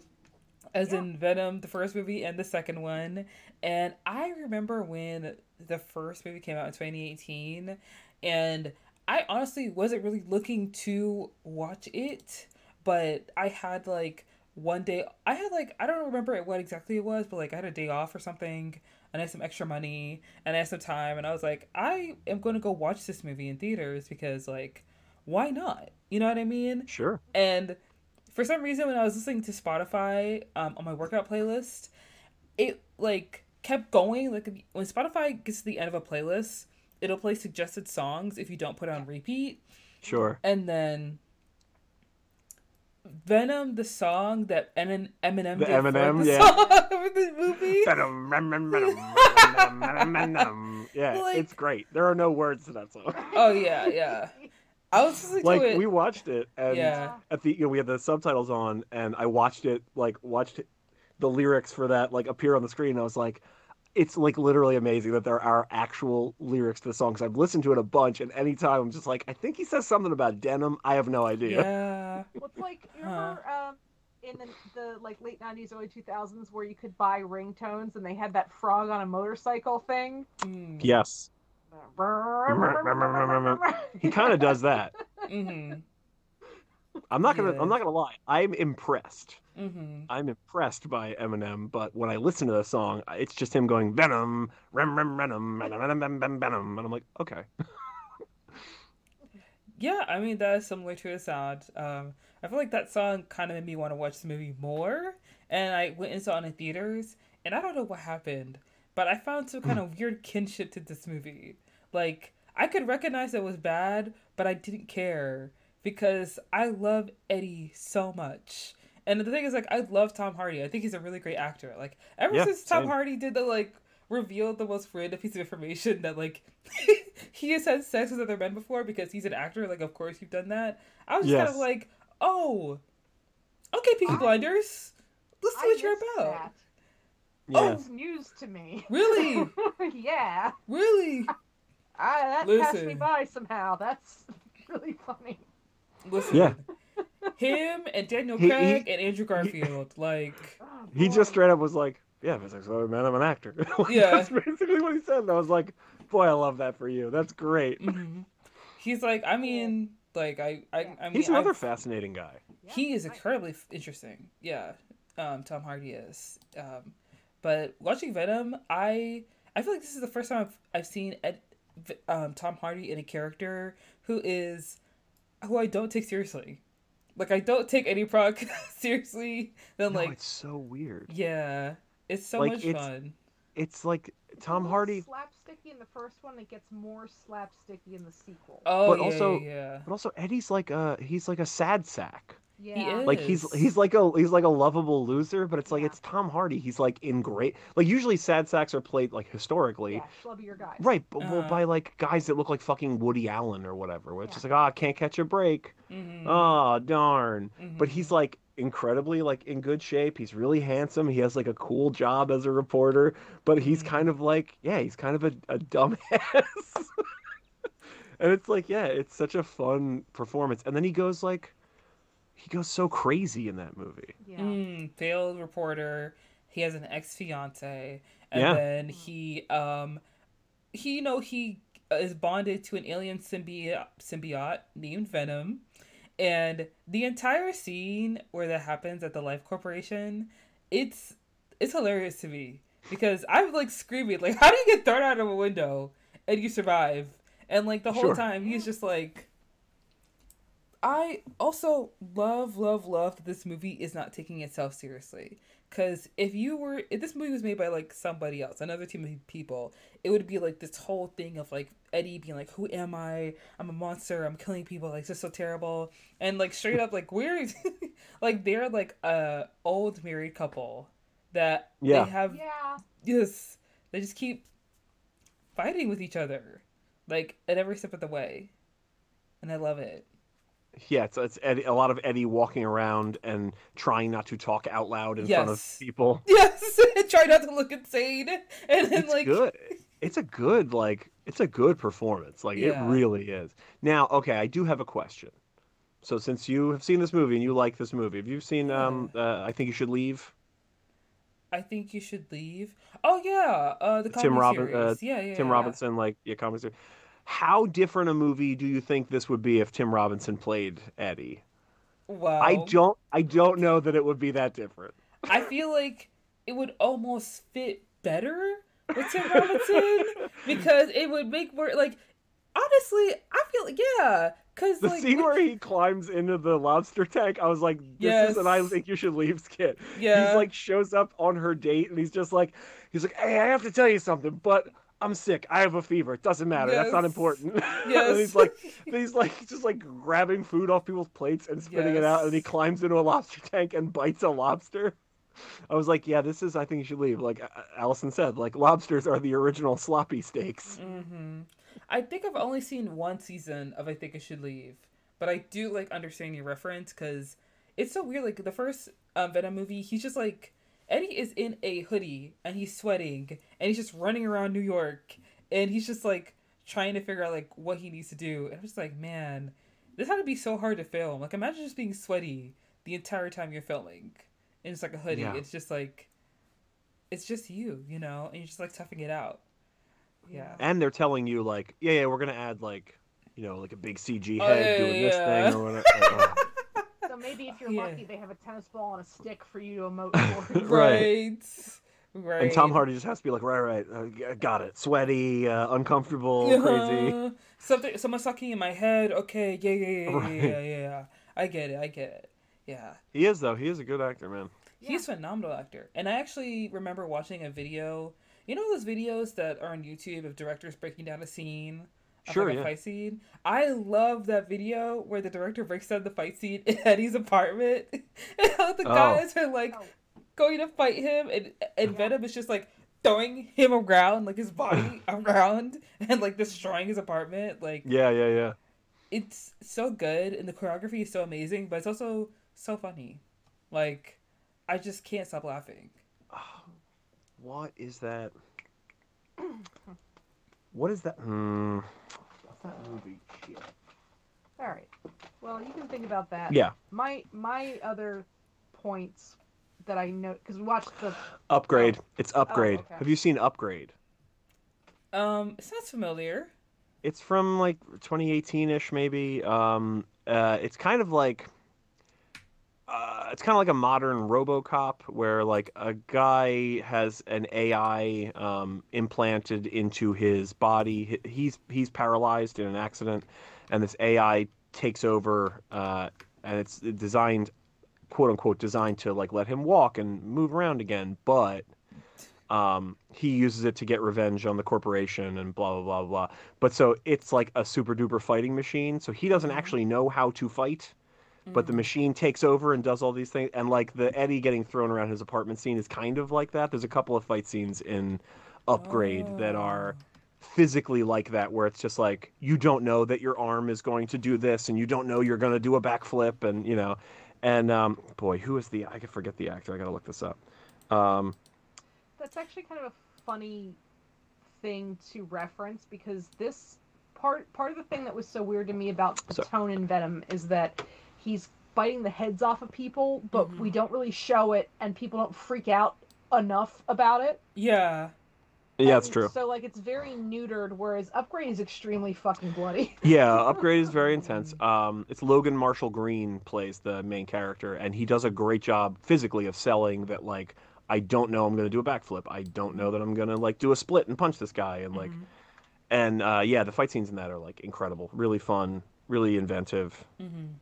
as Yeah. in Venom, the first movie and the second one. And I remember when the first movie came out in 2018, and I honestly wasn't really looking to watch it, but I had like one day, I had like, I don't remember what exactly it was, but like I had a day off or something, and I had some extra money, and I had some time, and I was like, I am going to go watch this movie in theaters because, like, why not? You know what I mean? Sure. And for some reason, when I was listening to Spotify um, on my workout playlist, it like kept going. Like when Spotify gets to the end of a playlist, it'll play suggested songs if you don't put on repeat. Sure. And then Venom, the song that Emin- Eminem The did for the yeah. song for the movie. Venom, venom, venom, venom, venom. Yeah, Like- it's great. There are no words to that song. Oh yeah, yeah. I was listening Like it. we watched it, and Yeah. at the you know we had the subtitles on, and I watched it like watched the lyrics for that like appear on the screen. I was like, it's like literally amazing that there are actual lyrics to the song. 'cause I've listened to it a bunch, and anytime I'm just like, I think he says something about denim. I have no idea. yeah. Well, it's like you remember um, in the, the like late '90s, early 2000s, where you could buy ringtones and they had that frog on a motorcycle thing. Mm. Yes, he kind of does that. Mhm. I'm not gonna. Yeah. I'm not gonna lie. I'm impressed. Mhm. I'm impressed by Eminem, but when I listen to the song, it's just him going Venom, Rem Rem Venom, Venom, Venom, Venom, Venom, Venom, and I'm like, okay. Yeah, I mean that is similar to a sound. Um, I feel like that song kind of made me want to watch the movie more, and I went and saw it in theaters, and I don't know what happened, but I found some kind of weird kinship to this movie. Like I could recognize it was bad, but I didn't care because I love Eddie so much. And the thing is, like, I love Tom Hardy. I think he's a really great actor. Like, ever Yeah, since Tom same. Hardy did the like revealed the most random piece of information that like he has had sex with other men before because he's an actor. Like, of course you've done that. I was just kind of like, oh, okay, Peaky I- Blinders. Let's see I what you're about. that. Yeah. It's news to me. Really, yeah, really. I, that passed me by somehow. That's really funny. Listen. Yeah. Him and Daniel He- he- Craig and Andrew Garfield, like, Oh, He just straight up was like, "Yeah, if it's like, so, man, I'm an actor." Like, Yeah. that's basically what he said. And I was like, "Boy, I love that for you. That's great." mhm. he's like, I mean, like, I, I, I mean, He's another I've- fascinating guy. He is right. incredibly interesting. Yeah, um, Tom Hardy is. Um, but watching Venom, I I feel like this is the first time I've I've seen Ed, um, Tom Hardy in a character who is who I don't take seriously. Like I don't take any proc seriously. Then No, like it's so weird. yeah, it's so Like, much it's- fun. It's like Tom little Hardy, slapsticky in the first one. It gets more slapsticky in the sequel. Oh but yeah, also- yeah, yeah. but also Eddie's like a he's like a sad sack. yeah. is. Like he's he's like a he's like a lovable loser, but it's like Yeah. it's Tom Hardy. He's like in great like usually sad sacks are played like historically. Yeah, schlubbier guys. Right, but well, Uh-huh. by like guys that look like fucking Woody Allen or whatever, where it's Yeah. just like, ah, can't catch a break. Mhm, Oh, darn. But mhm. he's like incredibly like in good shape. He's really handsome. He has like a cool job as a reporter, but he's Mhm. kind of like, yeah, he's kind of a, a dumbass. and it's like, yeah, it's such a fun performance. And then he goes like he goes so crazy in that movie. Yeah. Mm, failed reporter. He has an ex fiance, and Yeah. then he um he you know he is bonded to an alien symbiote symbiote named Venom, and the entire scene where that happens at the Life Corporation, it's it's hilarious to me because I'm like screaming like, how do you get thrown out of a window and you survive? And like the whole Sure. time he's just like. I also love, love, love that this movie is not taking itself seriously. Because if you were, if this movie was made by like somebody else, another team of people, it would be like this whole thing of like Eddie being like, "Who am I? I'm a monster. I'm killing people. Like this is so terrible." And like straight up, like we're like they're like a old married couple that Yeah. they have Yeah. yes they just keep fighting with each other like at every step of the way and i love it Yeah, it's, it's Eddie, a lot of Eddie walking around and trying not to talk out loud in front of people. yes try not to look insane and then It's like good. It's a good like it's a good performance. Like Yeah. it really is. Now, okay, I do have a question. So since you have seen this movie and you like this movie, have you seen um uh, I think you should leave? i think you should leave oh yeah uh the Tim Robin- uh, yeah yeah Tim yeah. Robinson like yeah, comedy series. How different a movie do you think this would be if Tim Robinson played Eddie? wow I don't I don't know that it would be that different. i feel like it would almost fit better with tim robinson because it would make more like honestly i feel like yeah because The like scene where he climbs into the lobster tank, I was like, "This is an I think you should leave skit." yeah He's like shows up on her date, and he's just like, he's like, "Hey, I have to tell you something, but I'm sick. I have a fever. It doesn't matter. That's not important." Yes. and he's like, he's like, just like grabbing food off people's plates and spitting it out, and he climbs into a lobster tank and bites a lobster. I was like, "Yeah, this is. I think you should leave." Like uh, Allison said, like lobsters are the original sloppy steaks. hmm I think I've only seen one season of I Think I Should Leave, but I do like understand your reference because it's so weird. Like the first um, Venom movie, he's just like Eddie is in a hoodie and he's sweating and he's just running around New York and he's just like trying to figure out like what he needs to do. And I'm just like, man, this had to be so hard to film. Like imagine just being sweaty the entire time you're filming. And it's like a hoodie. Yeah. It's just like it's just you, you know, and you're just like toughing it out. Yeah. And they're telling you like, "Yeah, yeah, we're gonna add like, you know, like a big CG Oh, head yeah, doing this yeah. thing or whatever." Oh. Like. So maybe if you're Yeah. lucky, they have a tennis ball and a stick for you to emote for. Right. Right. Right. And Tom Hardy just has to be like, right, right, uh, got it. Sweaty, uh, uncomfortable, crazy. Uh-huh. Something, someone sucking in my head. Okay, yeah, yeah, yeah, yeah, Right. yeah, yeah, yeah. I get it. I get it. Yeah, He is though. He is a good actor, man. he's a phenomenal actor. And I actually remember watching a video. You know those videos that are on YouTube of directors breaking down a scene. Of Sure, like a yeah. fight scene. I love that video where the director breaks down the fight scene in Eddie's apartment, and how the Oh. guys are like going to fight him, and and Yeah. Venom is just like throwing him around, like his body around, and like destroying his apartment. Like Yeah, yeah, yeah. it's so good, and the choreography is so amazing, but it's also so funny. Like I just can't stop laughing. What is that? What is that? Hmm. What's that movie? Shit. All right. Well, you can think about that. Yeah. My my other points that I know because we watched the Upgrade. It's Upgrade. okay. Have you seen Upgrade? Um, it sounds familiar. It's from like 2018ish, maybe. Um, uh, it's kind of like, uh, it's kind of like a modern RoboCop, where like a guy has an AI um, implanted into his body. He's he's paralyzed in an accident, and this AI takes over, uh, and it's designed, quote unquote, designed to like let him walk and move around again, but. Um, he uses it to get revenge on the corporation and blah blah blah blah. But so it's like a super duper fighting machine. So he doesn't actually know how to fight, but the Mhm. machine takes over and does all these things. And like the Eddie getting thrown around his apartment scene is kind of like that. There's a couple of fight scenes in Upgrade that are Oh. physically like that, where it's just like you don't know that your arm is going to do this, and you don't know you're going to do a backflip, and you know, and um, boy, who is the? I could forget the actor. I got to look this up. Um, that's actually kind of a funny thing to reference because this part part of the thing that was so weird to me about the So- tone in Venom is that he's biting the heads off of people, but Mhm. we don't really show it, and people don't freak out enough about it. Yeah. yeah, that's true. So like it's very neutered, whereas Upgrade is extremely fucking bloody. Yeah, Upgrade is very intense. Um, it's Logan Marshall Green plays the main character, and he does a great job physically of selling that. Like, I don't know I'm going to do a backflip. I don't know that I'm going to like do a split and punch this guy, and like, Mhm. and uh, yeah, the fight scenes in that are like incredible, really fun, really inventive. Mhm.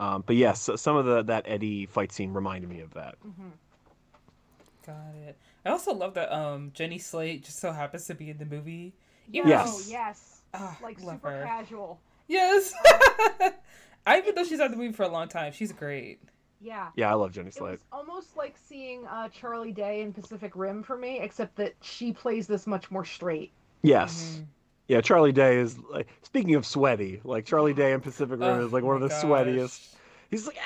Um, but yes, so- some of the that Eddie fight scene reminded me of that. Mhm. Got it. I also love that um Jenny Slate just so happens to be in the movie. Yes. Yes. Oh, yes. Ah, Like super her. casual. Yes. I even though she's out the movie for a long time, she's great. Yeah. Yeah, I love Jenny It Slate. was almost like seeing uh, Charlie Day in Pacific Rim for me, except that she plays this much more straight. Yes. Mhm. Yeah, Charlie Day is like speaking of sweaty, like Charlie Day in Pacific Rim Oh is like one of the gosh. sweatiest. He's like,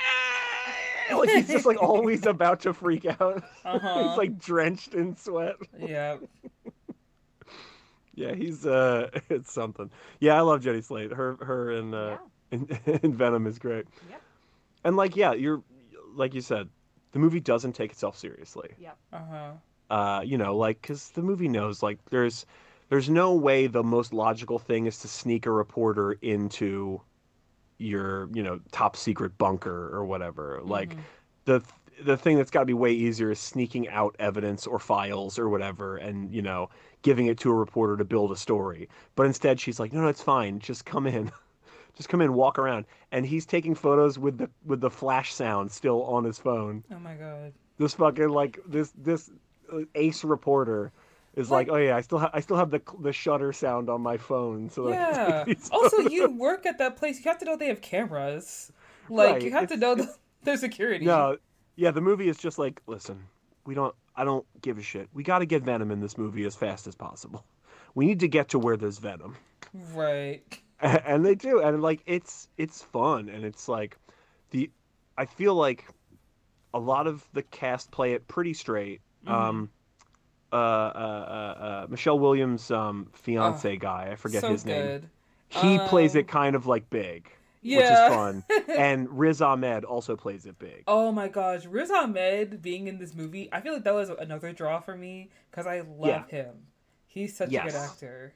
ah! like he's just like always about to freak out. Uh-huh. he's like drenched in sweat. Yeah. Yeah, he's uh, it's something. Yeah, I love Jenny Slate. Her, her, and uh, in, in Venom is great. Yep. And like, yeah, you're like you said, the movie doesn't take itself seriously. Yeah. Uh-huh. uh, you know, like because the movie knows like there's there's no way the most logical thing is to sneak a reporter into your you know top secret bunker or whatever. Like Mhm. the the thing that's got to be way easier is sneaking out evidence or files or whatever, and you know giving it to a reporter to build a story. But instead, she's like, no, no, it's fine. Just come in. Just come in, walk around, and he's taking photos with the with the flash sound still on his phone Oh my god. this fucking like this this uh, ace reporter is like, Like- oh yeah, I still ha- I still have the the shutter sound on my phone. So Yeah. also, you work at that place. You have to know they have cameras. Like Right, you have to know the, their security. no, yeah, the movie is just like, listen, we don't, I don't give a shit. We got to get Venom in this movie as fast as possible. We need to get to where there's Venom, Right. and they do, and like it's it's fun, and it's like the, I feel like a lot of the cast play it pretty straight. Mhm. Um, uh, uh, uh, Michelle Williams' um, fiance guy, I forget so his name. good. He plays Um, it kind of like big, Yeah. which is fun. and Riz Ahmed also plays it big. Oh my gosh, Riz Ahmed being in this movie, I feel like that was another draw for me because I love Yeah. him. He's such a good actor.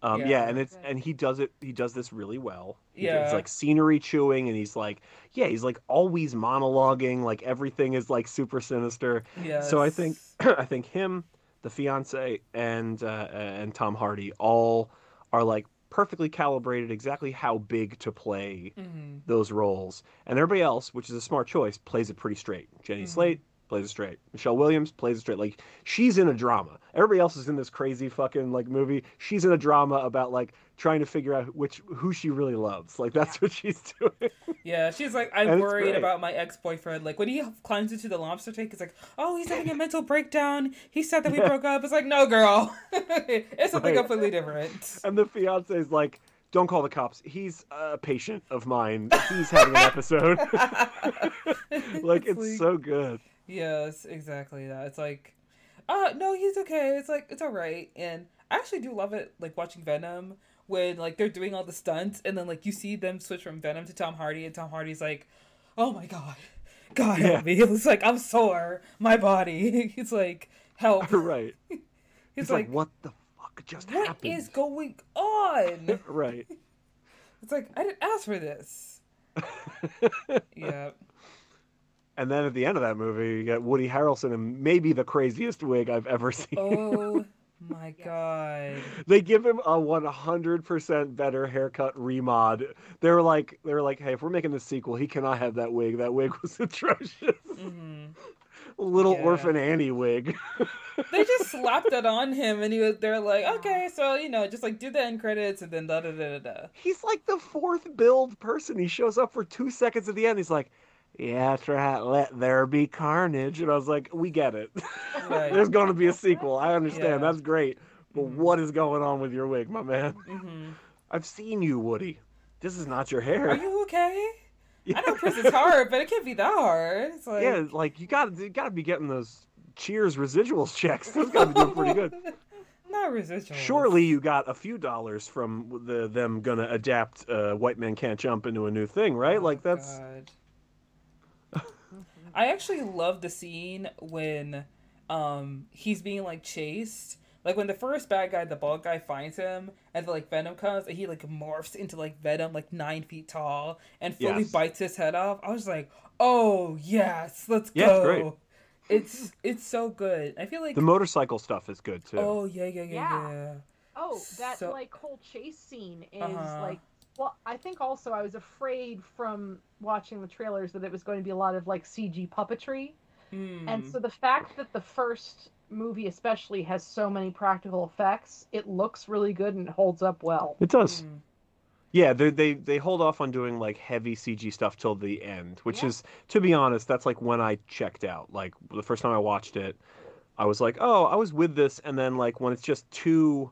Um, Yeah. yeah. and it's and he does it. He does this really well. He Yeah. does, like scenery chewing, and he's like, yeah, he's like always monologuing. Like everything is like super sinister. Yeah. So I think I think him, the fiance, and uh, and Tom Hardy all are like perfectly calibrated, exactly how big to play hmm those roles. And everybody else, which is a smart choice, plays it pretty straight. Jenny Mhm. Slate plays it straight. Michelle Williams plays it straight. Like she's in a drama. Everybody else is in this crazy fucking like movie. She's in a drama about like trying to figure out which who she really loves. Like that's what she's doing. Yeah, she's like, I'm worried about my ex boyfriend. Like when he climbs into the lobster tank, it's like, oh, he's having a mental breakdown. He said that we Yeah. broke up. It's like, no, girl, it's something Right. completely different. And the fiance is like, "Don't call the cops. He's a patient of mine. He's having an episode." like it's so good. Yes, exactly that. It's like, uh, no, he's okay. It's like it's all right. And I actually do love it, like watching Venom when like they're doing all the stunts, and then like you see them switch from Venom to Tom Hardy, and Tom Hardy's like, oh my god, God help Yeah. me. It's like I'm sore, my body. It's like help. right. He's, He's like, like, "What the fuck just what happened?" is going on? right. It's like I didn't ask for this. yeah. And then at the end of that movie, you get Woody Harrelson in maybe the craziest wig I've ever seen. Oh my Yes. god. they give him a 100% better haircut remod. They were like, they were like, hey, if we're making the sequel, he cannot have that wig. That wig was atrocious. hmm Little Yeah. orphan Annie wig. they just slapped it on him and he was they're like okay so you know just like do the end credits and then da da da da da He's like the fourth build person. He shows up for two seconds at the end. He's like, yeah, that's right. Let there be carnage. And I was like, we get it. Right. There's going to be a sequel. I understand. Yeah. That's great. But Mhm. what is going on with your wig, my man? hmm I've seen you, Woody. This is not your hair. are you okay Yeah. i know prison's hard but it can't be that hard it's like yeah, like you got to you got to be getting those Cheers residuals checks. Those got to be doing pretty good. not residual Surely you got a few dollars from the them gonna adapt uh, White Man Can't Jump into a new thing, right? like that's i actually love the scene when um he's being like chased like when the first bad guy the bald guy finds him and then like venom comes and he like morphs into like venom like nine feet tall and fully Yes. bites his head off i was like oh yes let's Yeah, it's go great. it's it's so good i feel like the motorcycle stuff is good too. oh yeah yeah yeah Yeah. yeah Oh, that So- like whole chase scene is Uh-huh. like Well, I think also I was afraid from watching the trailers that it was going to be a lot of like CG puppetry. Hmm. And so the fact that the first movie especially has so many practical effects, it looks really good and holds up well. It does. Hmm. Yeah, they they they hold off on doing like heavy CG stuff till the end, which Yeah. is to be honest, that's like when I checked out. Like the first time I watched it, I was like, "Oh, I was with this." And then like when it's just two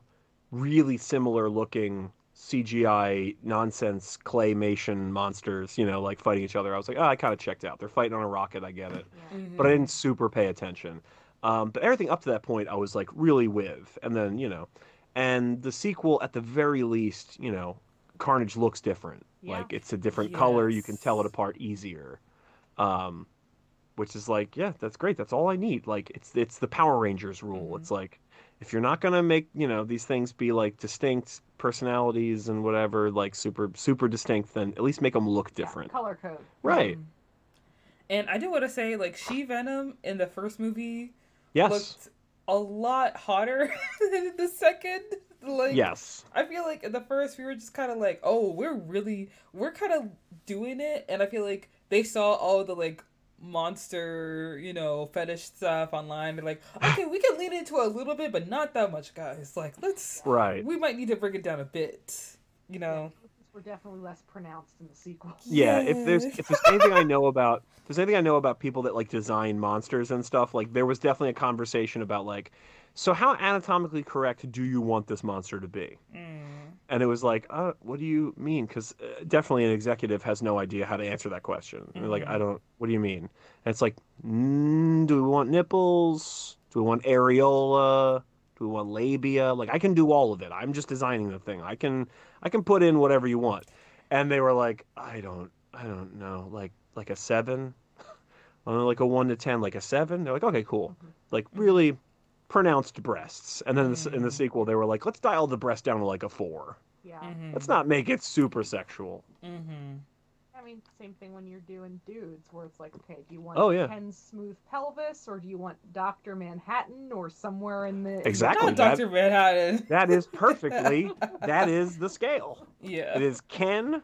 really similar looking CGI nonsense claymation monsters, you know, like fighting each other, I was like, "Oh, I kind of checked out. They're fighting on a rocket, I get it." Yeah. Mhm. But I didn't super pay attention. Um, but everything up to that point, I was like really with, and then you know, and the sequel at the very least, you know, Carnage looks different. Yeah. Like it's a different color. You can tell it apart easier. Um, which is like, yeah, that's great. That's all I need. Like it's it's the Power Rangers rule. Mhm. It's like if you're not gonna make you know these things be like distinct personalities and whatever, like super super distinct, then at least make them look Yeah, different. color code. Right. Mhm. And I do want to say, like, She Venom in the first movie Yes. looked a lot hotter than the second. Like, yes. I feel like in the first we were just kind of like, oh, we're really, we're kind of doing it, and I feel like they saw all the like monster, you know, fetish stuff online. They're like, okay, we can lean into it a little bit, but not that much, guys. Like, let's, Right. we might need to bring it down a bit, you know. Were definitely less pronounced in the sequel. Yeah, if there's if there's anything I know about if there's anything I know about people that like design monsters and stuff, like there was definitely a conversation about like, so how anatomically correct do you want this monster to be? Mm. And it was like, uh, what do you mean? Because uh, definitely an executive has no idea how to answer that question. They're like. I don't. What do you mean? And it's like, mm, do we want nipples? Do we want areola? Do we want labia? Like, I can do all of it. I'm just designing the thing. I can, I can put in whatever you want. And they were like, I don't, I don't know. Like, like a seven, like a one to ten, like a seven. They're like, okay, cool. Like really pronounced breasts. And then in the- in the Mm. sequel, they were like, let's dial the breast down to like a four. Yeah. Mhm. Let's not make it super sexual. Mhm. I mean, same thing when you're doing dudes, where it's like, okay, do you want Oh, yeah. Ken's smooth pelvis, or do you want Doctor Manhattan, or somewhere in the in the- Exactly. Not that- Doctor Manhattan. That is perfectly. that is the scale. Yeah. It is Ken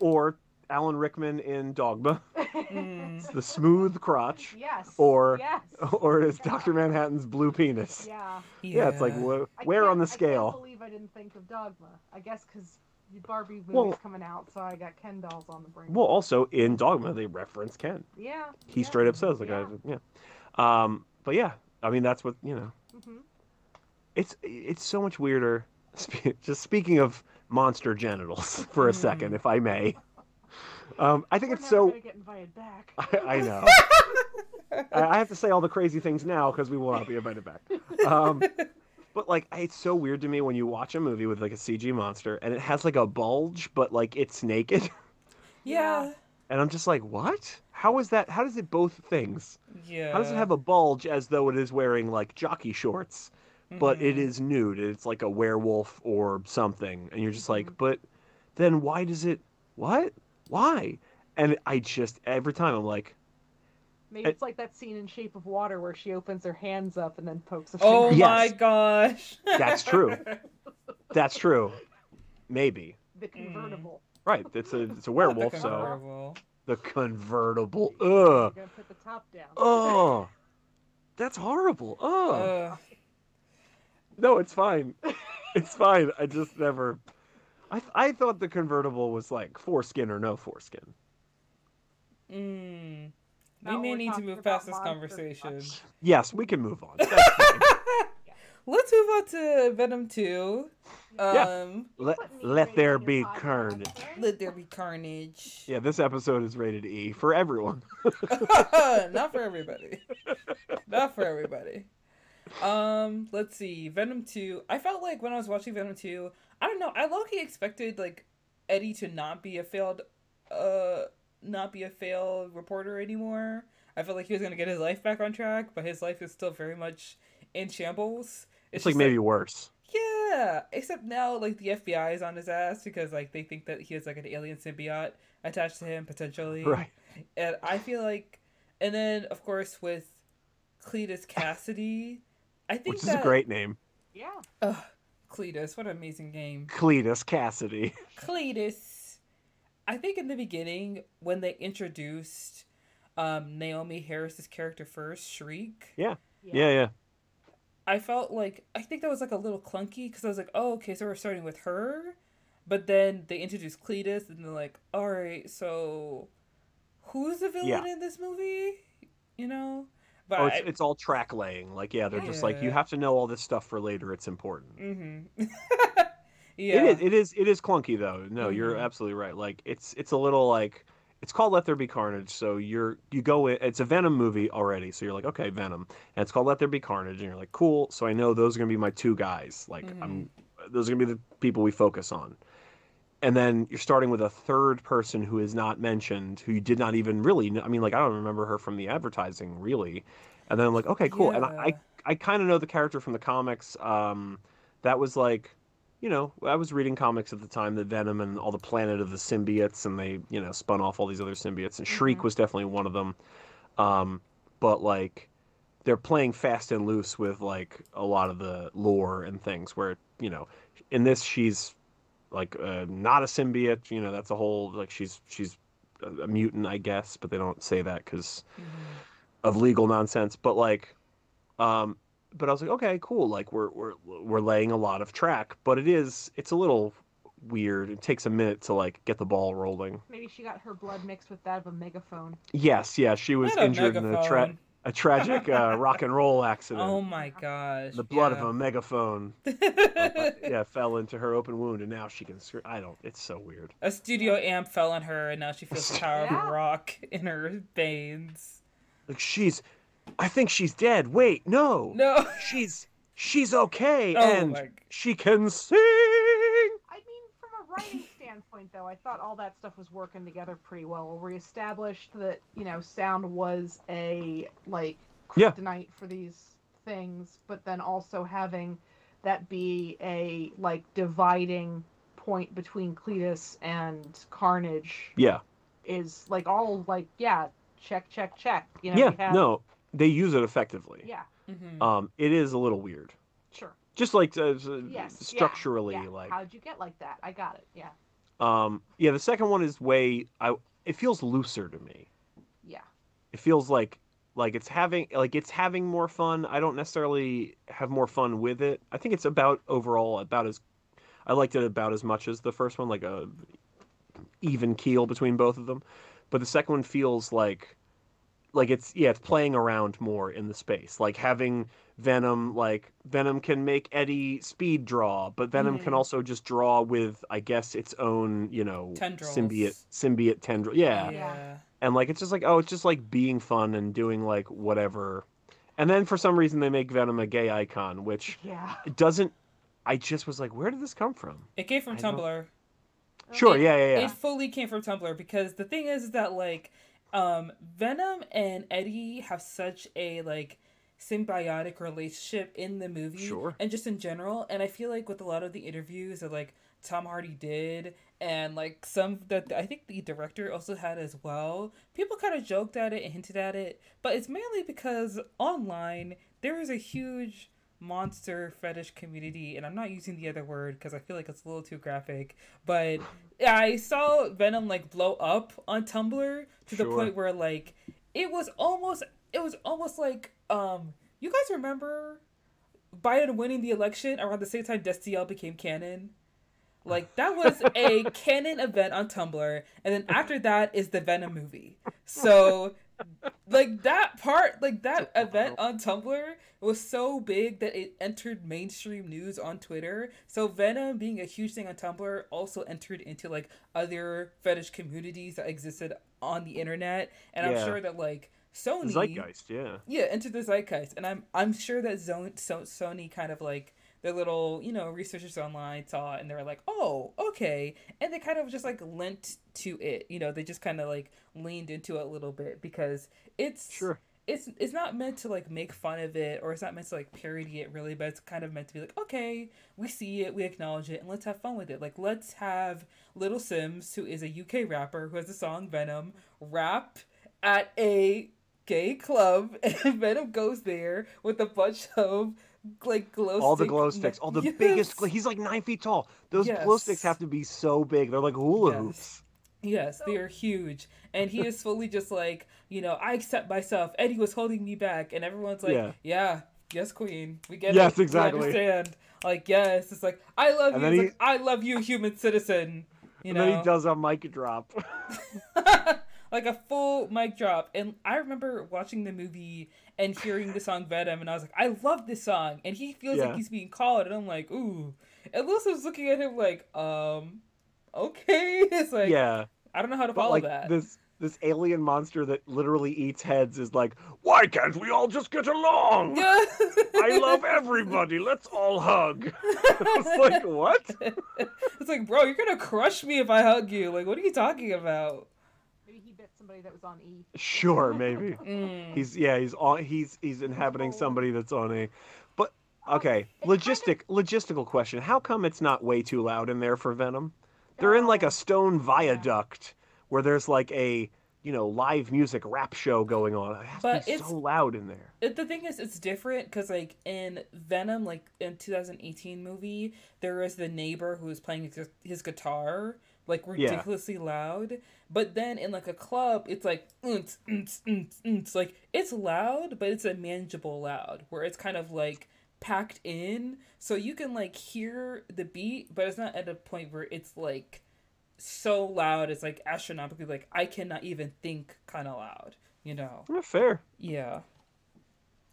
or Alan Rickman in Dogma, Mm. the smooth crotch, yes. Or- yes. or it's Dr. Manhattan's blue penis. Yeah. Yeah, it's like wh- where on the scale? I can't believe I didn't think of Dogma. I guess because Barbie movie's Well- coming out, so I got Ken dolls on the brain. Well, also in Dogma they reference Ken. yeah. He yeah, straight up says like yeah. guy. Yeah. Um, but yeah, I mean that's what you know. Mhm. It's it's so much weirder. Just speaking of monster genitals for a Mm. second, if I may. Um, I think We're it's never so. gonna get invited back. I, I know. I, I have to say all the crazy things now because we will not be invited back. Um, but like, it's so weird to me when you watch a movie with like a CG monster and it has like a bulge, but like it's naked, Yeah. and I'm just like, what? How is that? How does it both things? Yeah. How does it have a bulge as though it is wearing like jockey shorts, but it Mhm. is nude? It's like a werewolf or something, and you're just like, Mhm. but then why does it? What? Why? And I just every time I'm like, Maybe I- it's like that scene in Shape of Water where she opens her hands up and then pokes a Oh finger. Yes. my gosh. That's true. That's true. Maybe. The convertible. Mm. Right. It's a it's a Not the werewolf, so the convertible. Ugh. You're gonna put the top down. Oh. That's horrible. Oh. Ugh. no, it's fine. It's fine. I just never I I thought the convertible was like foreskin or no foreskin. Mm. We Now may we're need to move past this conversation. flesh. Yes, we can move on. Let's move on to Venom 2. Um, Yeah. let Put an let there be carnage. Let there be carnage. Yeah, this episode is rated E for everyone. Not for everybody. Not for everybody. Um, let's see. Venom 2. I felt like when I was watching Venom 2, I don't know, I low-key expected like Eddie to not be a failed uh not be a failed reporter anymore. I felt like he was gonna get his life back on track, but his life is still very much in shambles. It's like just maybe worse. Yeah, except now like the FBI is on his ass because like they think that he has like an alien symbiote attached to him potentially. Right. And I feel like, and then of course with Cletus Cassidy, I think Which is a great name. Yeah. Ugh, Cletus. What an amazing game. Cletus Cassidy. Cletus. I think in the beginning when they introduced um, Naomie Harris's character first, Shriek. Yeah. Yeah, yeah. I felt like I think that was like a little clunky because I was like, oh, okay, so we're starting with her, but then they introduced Cletus, and they're like, all right, so who's the villain Yeah. in this movie? You know, but Oh, it's, it's all track laying. Like, yeah, they're just like, you have to know all this stuff for later. It's important. mm-hmm. yeah, It is. It is. It is clunky though. No, you're Mhm. absolutely right. Like it's it's a little like it's called Let There Be Carnage. So you're you go in. It's a Venom movie already. So you're like, okay, Venom, and it's called Let There Be Carnage, and you're like, cool. So I know those are gonna be my two guys. Like I'm those are gonna be the people we focus on. And then you're starting with a third person who is not mentioned, who you did not even really. Know. I mean, like I don't remember her from the advertising really. And then I'm like, okay, cool. And I, I I kind of know the character from the comics. Um, that was like, you know, I was reading comics at the time that Venom and all the Planet of the Symbiotes, and they, you know, spun off all these other symbiotes, and Shriek Mhm. was definitely one of them. Um, but like, they're playing fast and loose with like a lot of the lore and things. Where you know, in this she's like uh, not a symbiote. You know, that's a whole like she's she's a, a mutant, I guess, but they don't say that because Mhm. of legal nonsense. But like, um, but I was like, okay, cool. Like we're we're we're laying a lot of track, but it is it's a little weird. It takes a minute to like get the ball rolling. Maybe she got her blood mixed with that of a megaphone. Yes, yeah, she was Not a injured in a tra- megaphone. A tragic uh, rock and roll accident. Oh my gosh. the blood yeah. of a megaphone, uh, yeah, fell into her open wound, and now she can. scr- I don't. It's so weird. A studio amp fell on her, and now she feels the power of Yeah. a rock in her veins. Like she's, I think she's dead. Wait, no, No. she's she's okay, Oh and my- she can sing. I mean, from a writing standpoint, though, I thought all that stuff was working together pretty well. We established that you know sound was a like Yeah. kryptonite for these things, but then also having that be a like dividing point between Cletus and Carnage Yeah. is like all like yeah, check, check, check. You know, yeah, have, no, they use it effectively. yeah, Mhm. Um, it is a little weird, sure, just like uh, yes, yeah, structurally, yeah. like how'd you get like that? I got it. Yeah, um, yeah. The second one is way. I it feels looser to me. yeah. It feels like like it's having like it's having more fun. I don't necessarily have more fun with it. I think it's about overall about as I liked it about as much as the first one, like a even keel between both of them. But the second one feels like like it's yeah, it's playing around more in the space. Like having Venom like Venom can make Eddie speed draw, but Venom can Mhm. also just draw with I guess its own, you know, Tendrils. symbiote symbiote tendril. Yeah yeah. and like it's just like oh it's just like being fun and doing like whatever and then for some reason they make venom a gay icon which Yeah. it doesn't i just was like where did this come from It came from I don't- Tumblr. sure It- yeah yeah yeah It fully came from Tumblr because the thing is that like um Venom and Eddie have such a like symbiotic relationship in the movie Sure. and just in general and I feel like with a lot of the interviews that like Tom Hardy did and like some that I think the director also had as well people kind of joked at it and hinted at it but it's mainly because online there is a huge monster fetish community and I'm not using the other word because I feel like it's a little too graphic but I saw Venom like blow up on Tumblr to the point where like it was almost it was almost like um you guys remember Biden winning the election around the same time Destiel became canon? Like that was a canon event on Tumblr and then after that is the Venom movie. So like that part like that event on Tumblr was so big that it entered mainstream news on Twitter. So Venom being a huge thing on Tumblr also entered into like other fetish communities that existed on the internet. And I'm sure that like Sony zeitgeist yeah yeah, into the zeitgeist, and I'm I'm sure that Zone so Sony kind of like their little you know researchers online saw it and they were like, oh okay, and they kind of just like lent to it, you know, they just kind of like leaned into it a little bit because it's sure it's it's not meant to like make fun of it or it's not meant to like parody it really, but it's kind of meant to be like, okay, we see it, we acknowledge it, and let's have fun with it. Like let's have Little Simz, who is a UK rapper who has the song Venom, rap at a gay club and Venom goes there with a bunch of like glow all the glow sticks, all the Yes. biggest. gl- He's like nine feet tall. Those glow sticks have to be so big. They're like hula Yes. hoops. Yes, they are huge. And he is fully just like, you know, I accept myself. Eddie was holding me back. And everyone's like, Yeah. yeah, yes, queen. We get Yes, it. We exactly. understand. Like, yes. It's like, I love And you. he- like, I love you, human citizen. You and know? then he does a mic drop. like a full mic drop. And I remember watching the movie and hearing the song Venom, and I was like, I love this song. And he feels Yeah. like he's being called, and I'm like, ooh. And was looking at him like, um, okay. It's like, yeah, I don't know how to but follow like that. this this alien monster that literally eats heads is like, why can't we all just get along? I love everybody. Let's all hug. it's like what? it's like, bro, you're gonna crush me if I hug you. Like, what are you talking about? Maybe somebody that was on E. Sure, maybe. Mm. He's yeah, he's on he's he's inhabiting somebody that's on a but okay, It kind of- logistic logistical question. How come it's not way too loud in there for Venom? They're in like Oh, a stone viaduct where there's like a, you know, live music rap show going on. It has But to be it's- so loud in there. It, the thing is, it's different because, like, in Venom, like in 2018 movie, there was the neighbor who was playing his, his guitar, like Yeah. ridiculously loud. But then in like a club, it's like, unts. like it's loud, but it's a manageable loud, where it's kind of like packed in, so you can like hear the beat, but it's not at a point where it's like so loud. It's like astronomically, like I cannot even think kind of loud, you know. Yeah, fair. Yeah.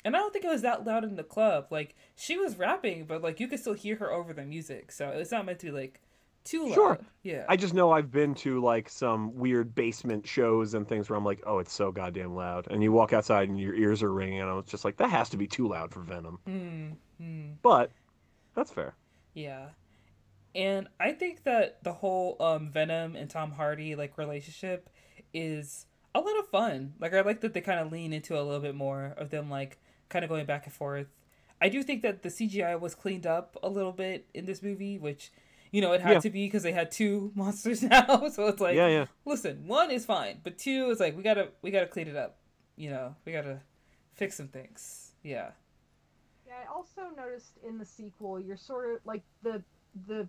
And I don't think it was that loud in the club. Like she was rapping, but like you could still hear her over the music. So it's not meant to be like too loud. Sure. Yeah. I just know I've been to like some weird basement shows and things where I'm like, oh, it's so goddamn loud. And you walk outside and your ears are ringing, and I was just like, that has to be too loud for Venom. Mm, mm, But that's fair. yeah. And I think that the whole um Venom and Tom Hardy like relationship is a lot of fun. Like I like that they kind of lean into a little bit more of them like kind of going back and forth. I do think that the CGI was cleaned up a little bit in this movie, which you know it had Yeah. to be because they had two monsters now. so it's like yeah, yeah. listen, one is fine, but two is like we gotta we gotta clean it up. You know, we gotta fix some things. Yeah. Yeah, I also noticed in the sequel, you're sort of like the the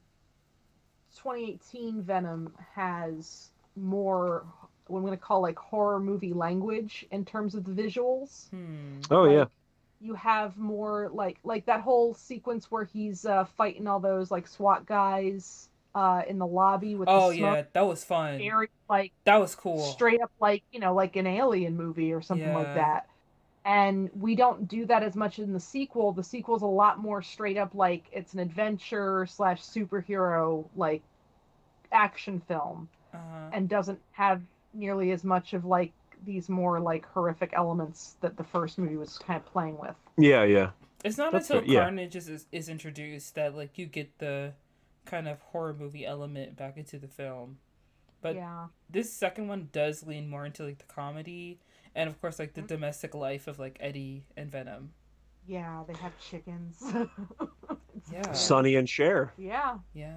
2018 Venom has more what I'm going to call like horror movie language in terms of the visuals. Hmm. Oh Like, yeah. You have more like like that whole sequence where he's uh, fighting all those like SWAT guys uh, in the lobby with Oh yeah, that was fun. Very like That was cool. straight up like you know like an alien movie or something Yeah. like that and we don't do that as much in the sequel the sequel's a lot more straight up like it's an adventure slash superhero like action film Uh-huh. and doesn't have nearly as much of like these more like horrific elements that the first movie was kind of playing with Yeah, yeah. It's not That's until fair, yeah. Carnage is, is is introduced that like you get the kind of horror movie element back into the film. But yeah this second one does lean more into like the comedy and of course like the mm-hmm. domestic life of like Eddie and Venom. yeah they have chickens Yeah. Sonny and Cher. yeah Yeah.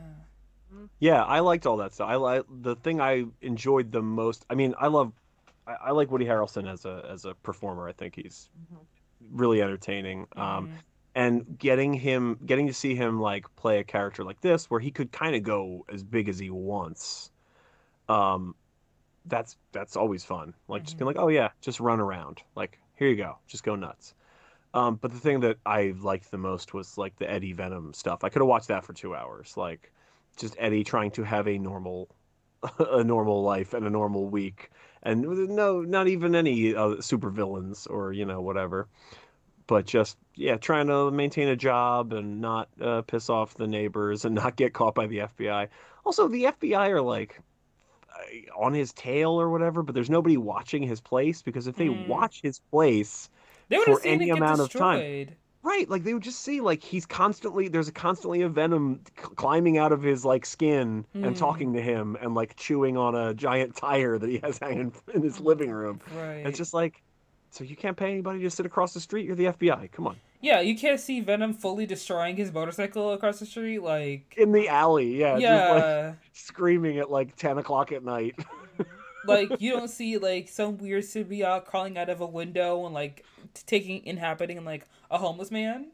Mm-hmm. Yeah, I liked all that stuff. I like the thing I enjoyed the most. I mean, I love, I, I like Woody Harrelson as a as a performer. I think he's Mhm. really entertaining. Um, Mhm. and getting him, getting to see him like play a character like this, where he could kind of go as big as he wants. Um, that's that's always fun. Like just being like, oh yeah, just run around. Like here you go, just go nuts. Um, but the thing that I liked the most was like the Eddie Venom stuff. I could have watched that for two hours. Like just Eddie trying to have a normal, a normal life and a normal week, and no, not even any uh, super villains or you know whatever, but just yeah, trying to maintain a job and not uh, piss off the neighbors and not get caught by the FBI. Also, the FBI are like on his tail or whatever, but there's nobody watching his place because if they Mm. watch his place, They for any amount of time. Right, like they would just see like he's constantly there's a constantly a venom c- climbing out of his like skin Mm. and talking to him and like chewing on a giant tire that he has hanging in his living room. Right. It's just like so you can't pay anybody to sit across the street. You're the FBI. Come on. Yeah, you can't see Venom fully destroying his motorcycle across the street like In the alley, yeah, just like Yeah. screaming at like ten o'clock at night. like you don't see like some weird symbiote crawling out of a window and like t- taking inhabiting and like a homeless man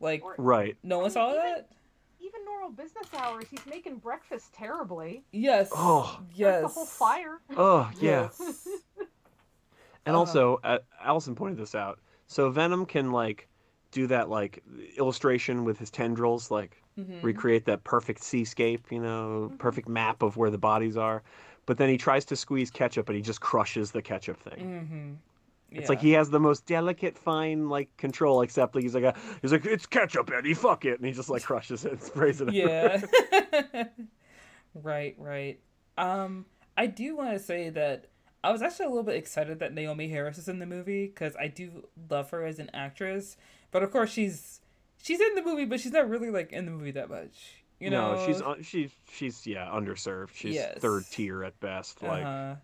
Like Or- Right. no one saw Even- that. Even normal business hours, he's making breakfast terribly. Yes. Oh. yes. There's the whole fire. Oh yeah. Yes. And Uh-huh. also, uh, Allison pointed this out. So Venom can like do that like illustration with his tendrils, like Mhm. recreate that perfect seascape, you know, perfect map of where the bodies are. But then he tries to squeeze ketchup, and he just crushes the ketchup thing. It's like he has the most delicate, fine like control. Except like he's like a, he's like it's ketchup, Eddie. Fuck it, and he just like crushes it and sprays it. Yeah. right, right. Um, I do want to say that I was actually a little bit excited that Naomie Harris is in the movie because I do love her as an actress. But of course, she's she's in the movie, but she's not really like in the movie that much. You know, no, she's she's she's yeah underserved. She's Yes. third tier at best. Like uh-huh.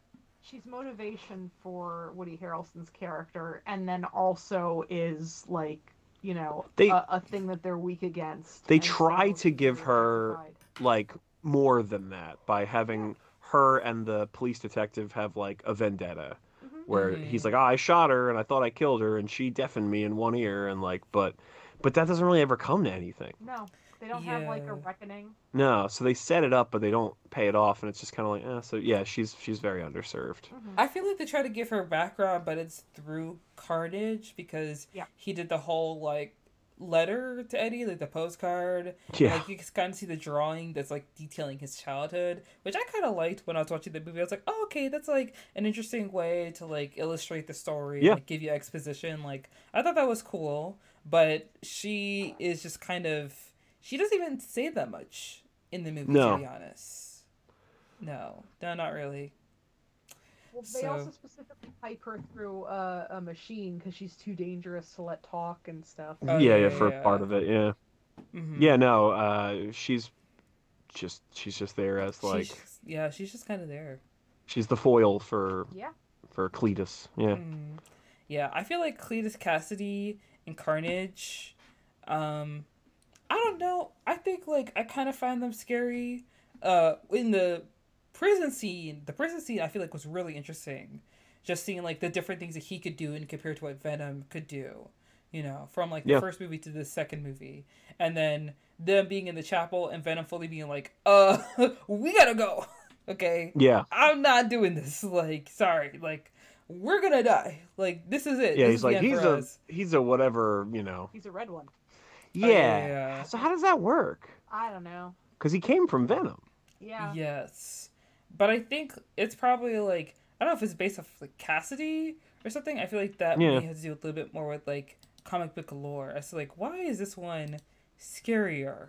She's motivation for Woody Harrelson's character, and then also is like, you know, They- a, a thing that they're weak against. They try so to give her- justified. like more than that by having her and the police detective have like a vendetta Mhm. where Mhm. he's like, oh, I shot her and I thought I killed her and she deafened me in one ear and like, but but that doesn't really ever come to anything. No, they don't have like a reckoning. No, so they set it up, but they don't pay it off, and it's just kind of like, eh. So yeah, she's she's very underserved. Mhm. I feel like they try to give her background, but it's through Carnage because Yeah. he did the whole like letter to Eddie, like the postcard. Yeah, Like you can kind of see the drawing that's like detailing his childhood, which I kind of liked when I was watching the movie. I was like, oh, okay, that's like an interesting way to like illustrate the story, Yeah. and, like, give you exposition. Like I thought that was cool, but she is just kind of she doesn't even say that much in the movie. No. To be honest, no, no, not really. Well, they So- also specifically pipe her through a, a machine because she's too dangerous to let talk and stuff. Oh, yeah, yeah, yeah, for yeah. part of it, yeah, Mhm. yeah. No, uh, she's just she's just there as like She's- yeah, she's just kind of there. she's the foil for Yeah. for Cletus. Yeah, Mm. Yeah, I feel like Cletus Cassidy and Carnage. Um, I don't know. I think like I kind of find them scary. Uh, in the prison scene, the prison scene I feel like was really interesting. Just seeing like the different things that he could do and compared to what Venom could do. You know, from like the Yeah. first movie to the second movie, and then them being in the chapel and Venom fully being like, "Uh, we gotta go." okay, yeah, I'm not doing this. Like, sorry. Like, we're gonna die. Like, this is it. yeah. This He's like he's a us. he's a whatever, you know. He's a red one. Oh, yeah. Oh, yeah, yeah. So how does that work? I don't know. Because he came from Venom. Yeah. Yes, but I think it's probably like I don't know if it's based off like Cassidy or something. I feel like that Yeah. movie has to do a little bit more with like comic book lore. As to like, why is this one scarier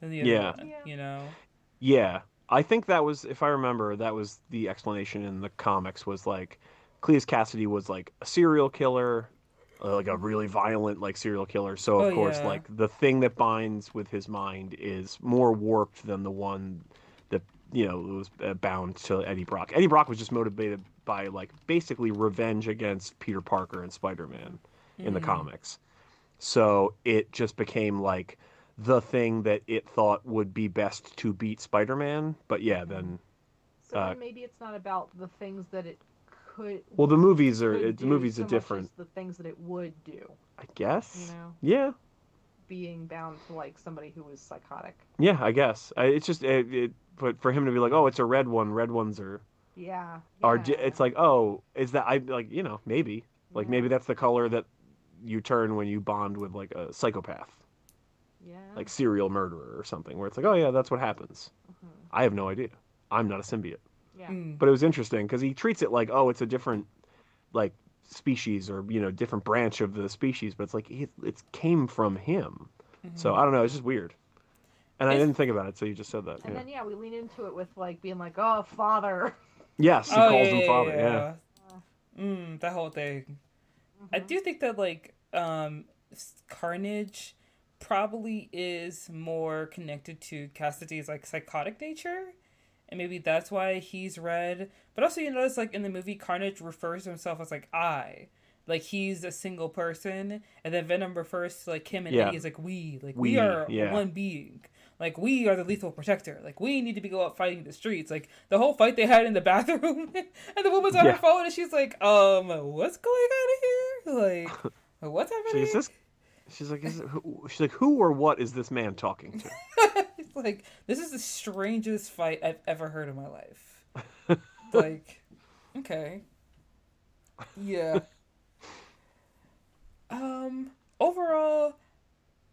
than the other Yeah. one? Yeah. You know. Yeah, I think that was, if I remember, that was the explanation in the comics. Was like, Cletus Cassidy was like a serial killer, uh, like a really violent like serial killer. So of Oh, course, yeah. like the thing that binds with his mind is more warped than the one that you know was uh, bound to Eddie Brock. Eddie Brock was just motivated by like basically revenge against Peter Parker and Spider Man in the Mhm. comics. So it just became like the thing that it thought would be best to beat Spider-Man. But yeah, then So Uh, then maybe it's not about the things that it could. well, the movies are it, the movies so are different. The things that it would do. I guess. You know, Yeah, being bound to like somebody who was psychotic. yeah, I guess. I, it's just it, it. But for him to be like, oh, it's a red one. Red ones are Yeah. are. yeah. It's like, oh, is that I like you know maybe like Yeah. maybe that's the color that you turn when you bond with like a psychopath, Yeah. like serial murderer or something, where it's like, oh yeah, that's what happens. Mhm. I have no idea. I'm not a symbiote. Yeah. Mm. but it was interesting because he treats it like oh it's a different like species or you know different branch of the species but it's like it, it came from him so Mhm. i don't know it's just weird and i didn't think about it so you just said that And yeah. then yeah, we lean into it with like being like, "Oh, father." yes he Oh, calls yeah, him yeah, father yeah. yeah, Mm, that whole thing. I Mhm. do think that like um Carnage probably is more connected to Cassidy's like psychotic nature. And maybe that's why he's red. But also you notice like in the movie Carnage refers to himself as like I. Like he's a single person and then Venom refers to like him and Yeah. Eddie as like we. Like we, We, are yeah. one being. Like we are the lethal protector. Like we need to be go out fighting the streets. Like the whole fight they had in the bathroom and the woman's on Yeah. her phone and she's like, um, what's going on here? Like what's happening? is this She's like, is it, who, she's like, who or what is this man talking to? it's like this is the strangest fight I've ever heard in my life. like, okay, yeah. Um. Overall,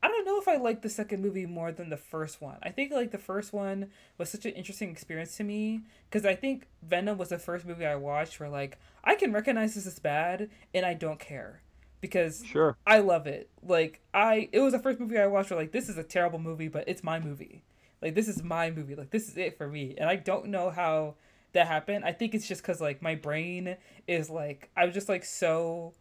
I don't know if I like the second movie more than the first one. I think like the first one was such an interesting experience to me because I think Venom was the first movie I watched where like I can recognize this is bad and I don't care because Sure. I love it. Like I, it was the first movie I watched where like this is a terrible movie, but it's my movie. Like this is my movie. Like this is it for me. And I don't know how that happened. I think it's just because like my brain is like I was just like so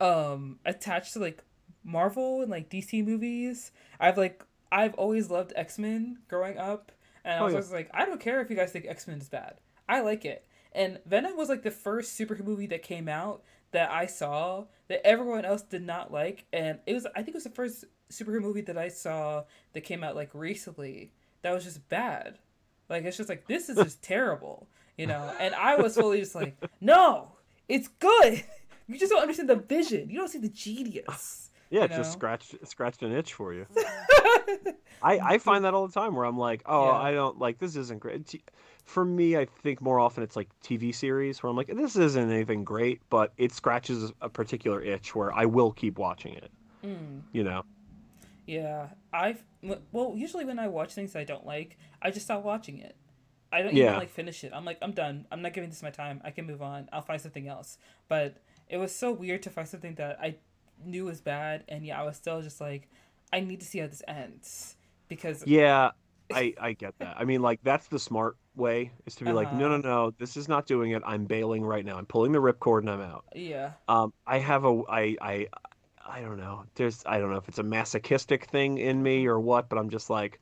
um attached to like Marvel and like DC movies. I've like I've always loved X Men growing up, and I Oh, was yeah. like I don't care if you guys think X Men is bad. I like it. And Venom was like the first superhero movie that came out that I saw that everyone else did not like, and it was I think it was the first superhero movie that I saw that came out like recently that was just bad. Like it's just like this is just terrible, you know. And I was fully just like, no, it's good. You just don't understand the vision. You don't see the genius. Yeah, You it just scratched scratched an itch for you. I, I find that all the time where I'm like, oh, Yeah. I don't like this isn't great. For me, I think more often it's like TV series where I'm like, this isn't anything great, but it scratches a particular itch where I will keep watching it. Mm. You know? Yeah, I've well usually when I watch things I don't like, I just stop watching it. I don't Yeah. even like finish it. I'm like I'm done. I'm not giving this my time. I can move on. I'll find something else. But it was so weird to find something that I knew was bad, and yeah, I was still just like, I need to see how this ends because Yeah, I I get that. I mean, like that's the smart way is to be like, no, no, Uh-huh. no, this is not doing it. I'm bailing right now. I'm pulling the ripcord and I'm out. yeah, Um, I have a I I I don't know. There's I don't know if it's a masochistic thing in me or what, but I'm just like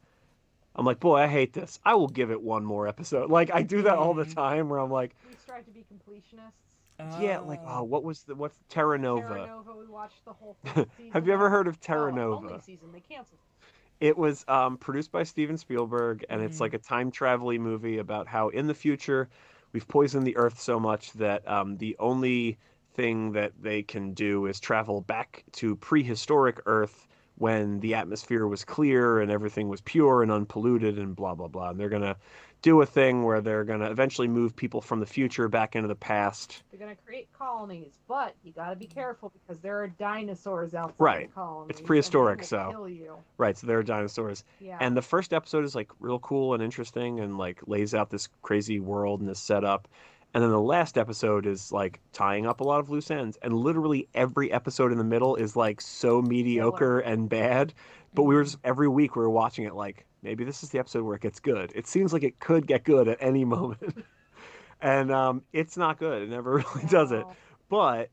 I'm like, boy, I hate this. I will give it one more episode. Like I do that all the Mm. time where I'm like, We strive to be completionists. yeah, like Oh. what was the what's Terra Nova? Terra Nova, we watched the whole third season. Have you ever heard of Terra oh, Nova? Only season they canceled. It was um, produced by Steven Spielberg, and it's Mhm. like a time travel movie about how in the future we've poisoned the Earth so much that um, the only thing that they can do is travel back to prehistoric Earth when the atmosphere was clear and everything was pure and unpolluted and blah blah blah. And they're gonna do a thing where they're gonna eventually move people from the future back into the past. They're gonna create colonies, but you gotta be careful because there are dinosaurs outside Right. the colonies. and prehistoric, so- Kill you. Right, so there are dinosaurs. Yeah. And the first episode is like real cool and interesting and like lays out this crazy world and this setup. And then the last episode is like tying up a lot of loose ends. And literally every episode in the middle is like so mediocre and bad. But we were mm-hmm. just every week we were watching it like maybe this is the episode where it gets good. It seems like it could get good at any moment. and um, it's not good. It never really does it. But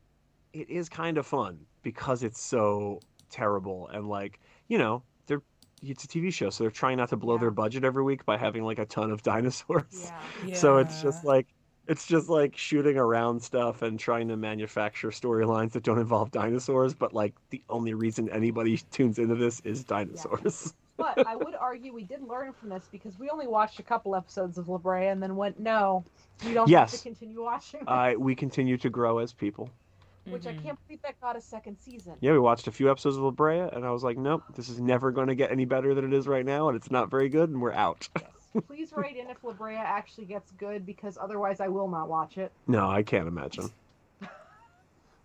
it is kind of fun because it's so terrible. And like you know they're it's a tv show so they're trying not to blow their budget every week by having like a ton of dinosaurs. Yeah. so it's just like it's just like shooting around stuff and trying to manufacture storylines that don't involve dinosaurs. But like the only reason anybody tunes into this is dinosaurs But I would argue we did learn from this because we only watched a couple episodes of La Brea and then went, no, we don't have to continue watching. this," uh, we continue to grow as people Which I Mhm. can't believe that got a second season. yeah we watched a few episodes of la brea and i was like nope this is never going to get any better than it is right now and it's not very good and we're out Yes. Please write in if La Brea actually gets good because otherwise I will not watch it. No, I can't imagine.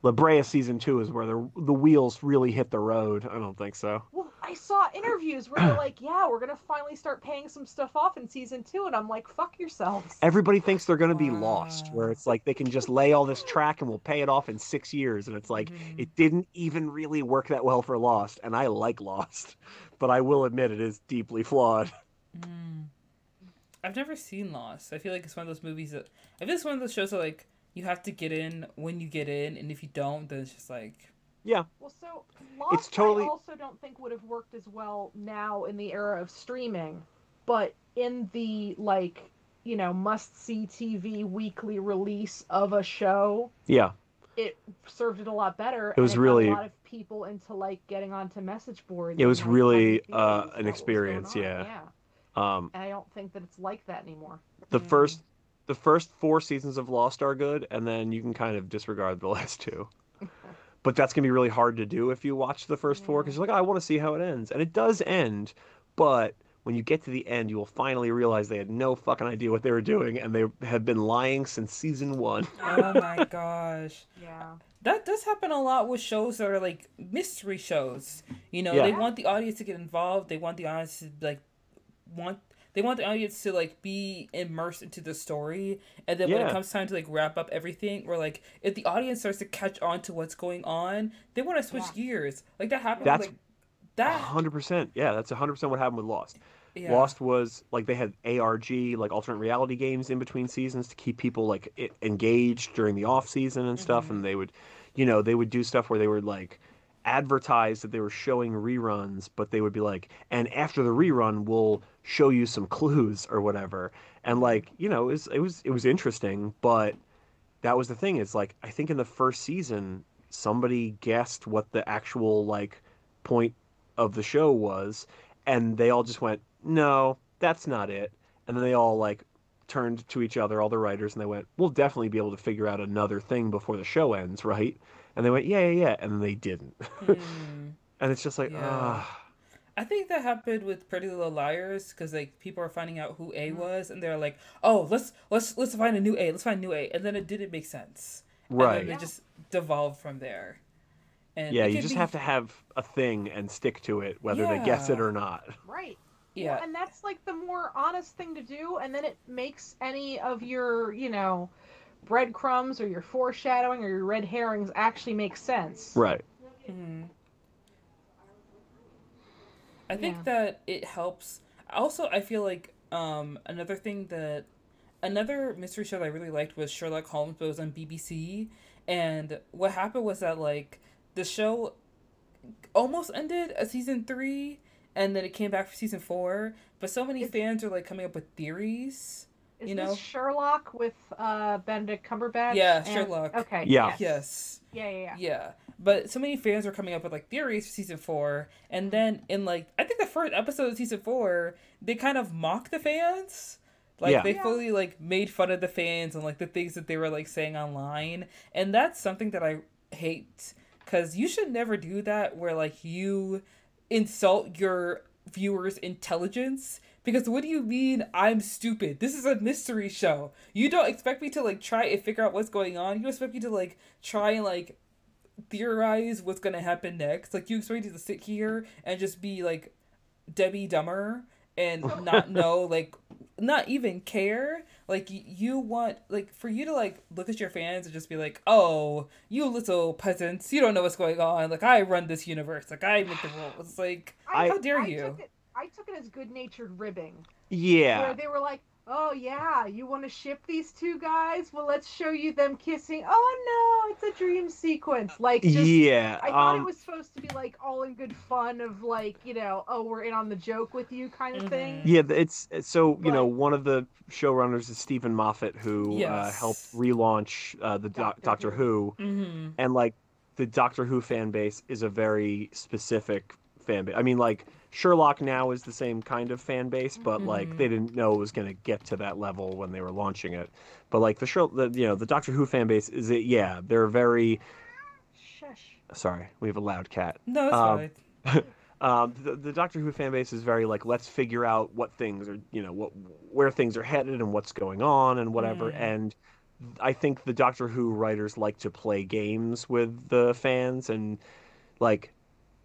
La Brea season two is where the the wheels really hit the road. I don't think so. Well, I saw interviews where they're like, yeah, we're going to finally start paying some stuff off in season two. And I'm like, fuck yourselves. Everybody thinks they're going to be lost, where it's like they can just lay all this track and we'll pay it off in six years. And it's like, Mhm. it didn't even really work that well for Lost. And I like Lost, but I will admit it is deeply flawed. Mm. I've never seen Lost. I feel like it's one of those movies that I feel it's one of those shows that like you have to get in when you get in, and if you don't, then it's just like Yeah, Well, so Lost It's totally- I also don't think would have worked as well now in the era of streaming, but in the like, you know, must see TV weekly release of a show, yeah, it served it a lot better. It was and got really- a lot of people into like getting onto message boards. It was really, uh, an about what was experience, yeah. Yeah, um, and I don't think that it's like that anymore. the Mm. first the first four seasons of Lost are good, and then you can kind of disregard the last two. but that's gonna be really hard to do if you watch the first four because you're like, oh, I want to see how it ends, and it does end, but when you get to the end, you will finally realize they had no fucking idea what they were doing, and they have been lying since season one. oh my gosh. Yeah. That does happen a lot with shows that are like mystery shows. You know, Yeah. they want the audience to get involved. They want the audience to like want they want the audience to like be immersed into the story. And then when it comes time to like wrap up everything, or like if the audience starts to catch on to what's going on, they want to switch Yeah. gears. Like that happened. That's- like that. hundred percent, yeah, that's hundred percent what happened with Lost. Yeah. Lost was like they had ARG, like alternate reality games in between seasons to keep people like engaged during the off season and stuff. Mm-hmm. And they would, you know, they would do stuff where they would like advertise that they were showing reruns, but they would be like, and after the rerun, we'll show you some clues or whatever. And like, you know, it was it was it was interesting, but that was the thing. It's like I think in the first season, somebody guessed what the actual like point of the show was, and they all just went, "No, that's not it." And then they all like turned to each other, all the writers, and they went, "We'll definitely be able to figure out another thing before the show ends, right?" And they went, "Yeah, yeah, yeah," and then they didn't. Hmm. and it's just like, Yeah. ah, I think that happened with Pretty Little Liars because like people are finding out who Mm-hmm. A was and they're like, oh, let's let's let's find a new A, let's find a new A, and then it didn't make sense. right. And then it just devolved from there. And yeah, you just be- have to have a thing and stick to it, whether they guess it or not. Right. Yeah, Well, and that's like the more honest thing to do, and then it makes any of your, you know, breadcrumbs or your foreshadowing or your red herrings actually make sense. Right. Mhm. I think Yeah. that it helps. Also, I feel like um, another thing that another mystery show that I really liked was Sherlock Holmes, but it was on BBC. And what happened was that like the show almost ended at season three, and then it came back for season four. But so many fans are like coming up with theories. Is You this know? Sherlock with uh, Benedict Cumberbatch? Yeah, and- Sherlock. Okay. Yeah. Yes. Yes. Yeah, yeah, yeah. Yeah, but so many fans are coming up with like theories for season four, and then in like I think the first episode of season four, they kind of mock the fans. Like Yeah. they Yeah. fully like made fun of the fans and like the things that they were like saying online, and that's something that I hate because you should never do that where like you insult your viewers' intelligence. Because what do you mean I'm stupid? This is a mystery show. You don't expect me to like try and figure out what's going on. You expect me to like try and like theorize what's gonna happen next. Like you expect me to sit here and just be like Debbie Dumber and not know like not even care. Like you want like for you to like look at your fans and just be like, "Oh, you little peasants, you don't know what's going on. Like I run this universe. Like I make the rules." Like, I- how dare I you? Took it, I took it as good-natured ribbing. Yeah. Where they were like, "Oh yeah, you want to ship these two guys? Well, let's show you them kissing." Oh no, it's a dream sequence. Like, just yeah. I thought um, it was supposed to be like all in good fun of like you know, oh we're in on the joke with you kind of thing. Yeah, it's it's- so you know one of the showrunners is Steven Moffat, who uh, helped relaunch uh, the Doc- Doctor Doctor Who, Mm-hmm. and like the Doctor Who fan base is a very specific fan base. I mean, like Sherlock now is the same kind of fan base, but like Mhm. they didn't know it was going to get to that level when they were launching it. But like the Sher- the you know the Doctor Who fan base is it? Yeah, they're very. Shush. Sorry, we have a loud cat. No, it's Um, fine. um, the, the Doctor Who fan base is very like let's figure out what things are you know what where things are headed and what's going on and whatever Mm. and I think the Doctor Who writers like to play games with the fans and like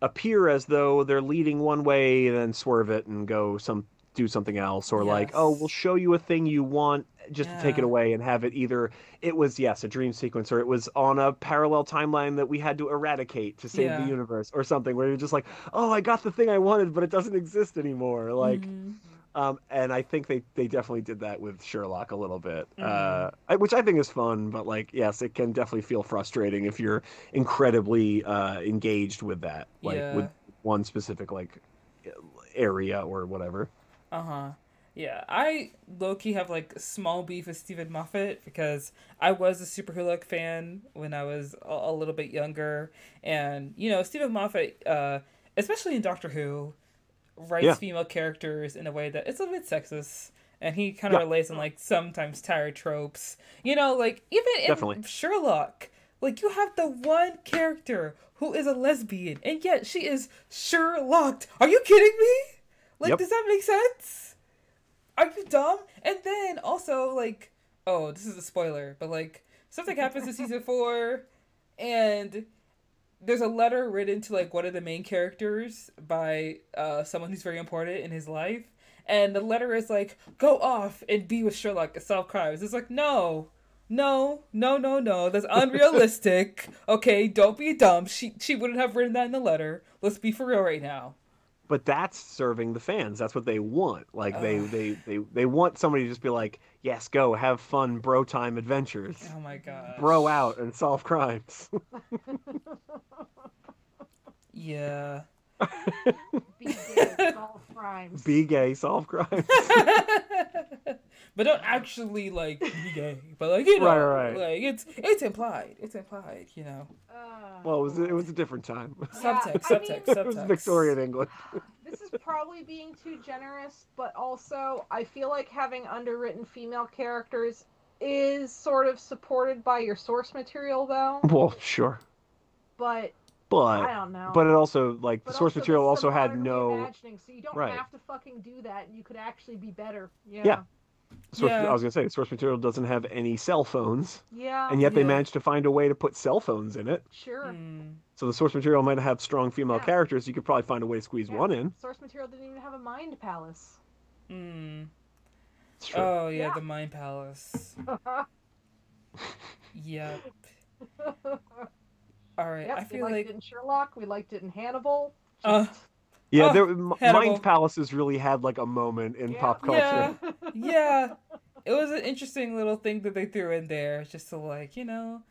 appear as though they're leading one way then swerve it and go some do something else or like oh we'll show you a thing you want just to take it away and have it either it was yes a dream sequence or it was on a parallel timeline that we had to eradicate to save Yeah. the universe or something where you're just like oh i got the thing i wanted but it doesn't exist anymore like Mhm. Um and i think they they definitely did that with sherlock a little bit uh Mhm. I, which i think is fun but like yes it can definitely feel frustrating if you're incredibly uh engaged with that like Yeah. with one specific like area or whatever Uh huh. Yeah, I low key have like small beef with Steven Moffat because I was a Superwholock fan when I was a, a little bit younger, and you know Steven Moffat, uh, especially in Doctor Who, writes Yeah. female characters in a way that it's a bit sexist, and he kind of Yeah. relates on like sometimes tired tropes. You know, like even in Definitely. Sherlock, Like you have the one character who is a lesbian, and yet she is Sherlocked. Are you kidding me? Like, Yep. does that make sense? Are you dumb? And then also like, oh, this is a spoiler, but like something happens in season four, and there's a letter written to like one of the main characters by uh someone who's very important in his life. And the letter is like, go off and be with Sherlock and solve crimes. It's like, no, no, no, no, no. That's unrealistic. okay, don't be dumb. She she wouldn't have written that in the letter. Let's be for real right now. But that's serving the fans. That's what they want. Like they, they, they, they want somebody to just be like, yes, go have fun, bro time adventures, Oh my god. bro out and solve crimes. Yeah. Be gay, solve crimes. be gay, solve crimes. but don't actually like be gay. But like you know, Right, right, right. like it's it's implied. It's implied. You know. Uh, well, it was it was a different time. Yeah, Subtext. I Subtext. mean- Subtext. it was Victorian England. this is probably being too generous, but also I feel like having underwritten female characters is sort of supported by your source material, though. Well, sure, But but I don't know. but it also like the source also, material this is a also had modern no reimagining, so you don't Right. have to fucking do that. You could actually be better. Yeah. Yeah. Source. Yeah. I was gonna say the source material doesn't have any cell phones, Yeah. and yet they Yeah. managed to find a way to put cell phones in it. Sure. Mm. So the source material might have strong female Yeah. characters. You could probably find a way to squeeze Yeah. one in. Source material didn't even have a mind palace. Mm. It's true. Oh yeah, Yeah. the Mind Palace. Yep. All right. Yep, I we feel liked like it in Sherlock. We liked it in Hannibal. Uh, yeah, oh, there, M- Hannibal. Mind Palaces really had like a moment in Yeah. pop culture. Yeah. yeah, it was an interesting little thing that they threw in there, just to like you know.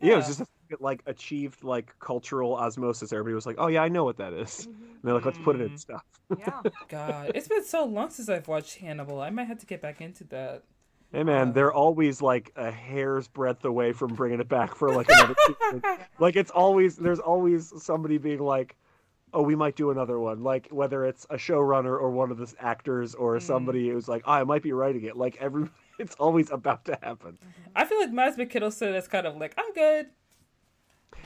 Yeah, it was just a thing that, like achieved like cultural osmosis. Everybody was like, "Oh yeah, I know what that is." Mhm. And they're like, "Let's put it in Mm. stuff." yeah. God, it's been so long since I've watched Hannibal. I might have to get back into that. Hey man, Uh. they're always like a hair's breadth away from bringing it back for like another season. Like it's always there's always somebody being like, "Oh, we might do another one." Like whether it's a showrunner or one of the actors or Mm. somebody who's like, oh, "I might be writing it." Like every, it's always about to happen. I feel like Mads Mikkelsen is kind of like I'm good.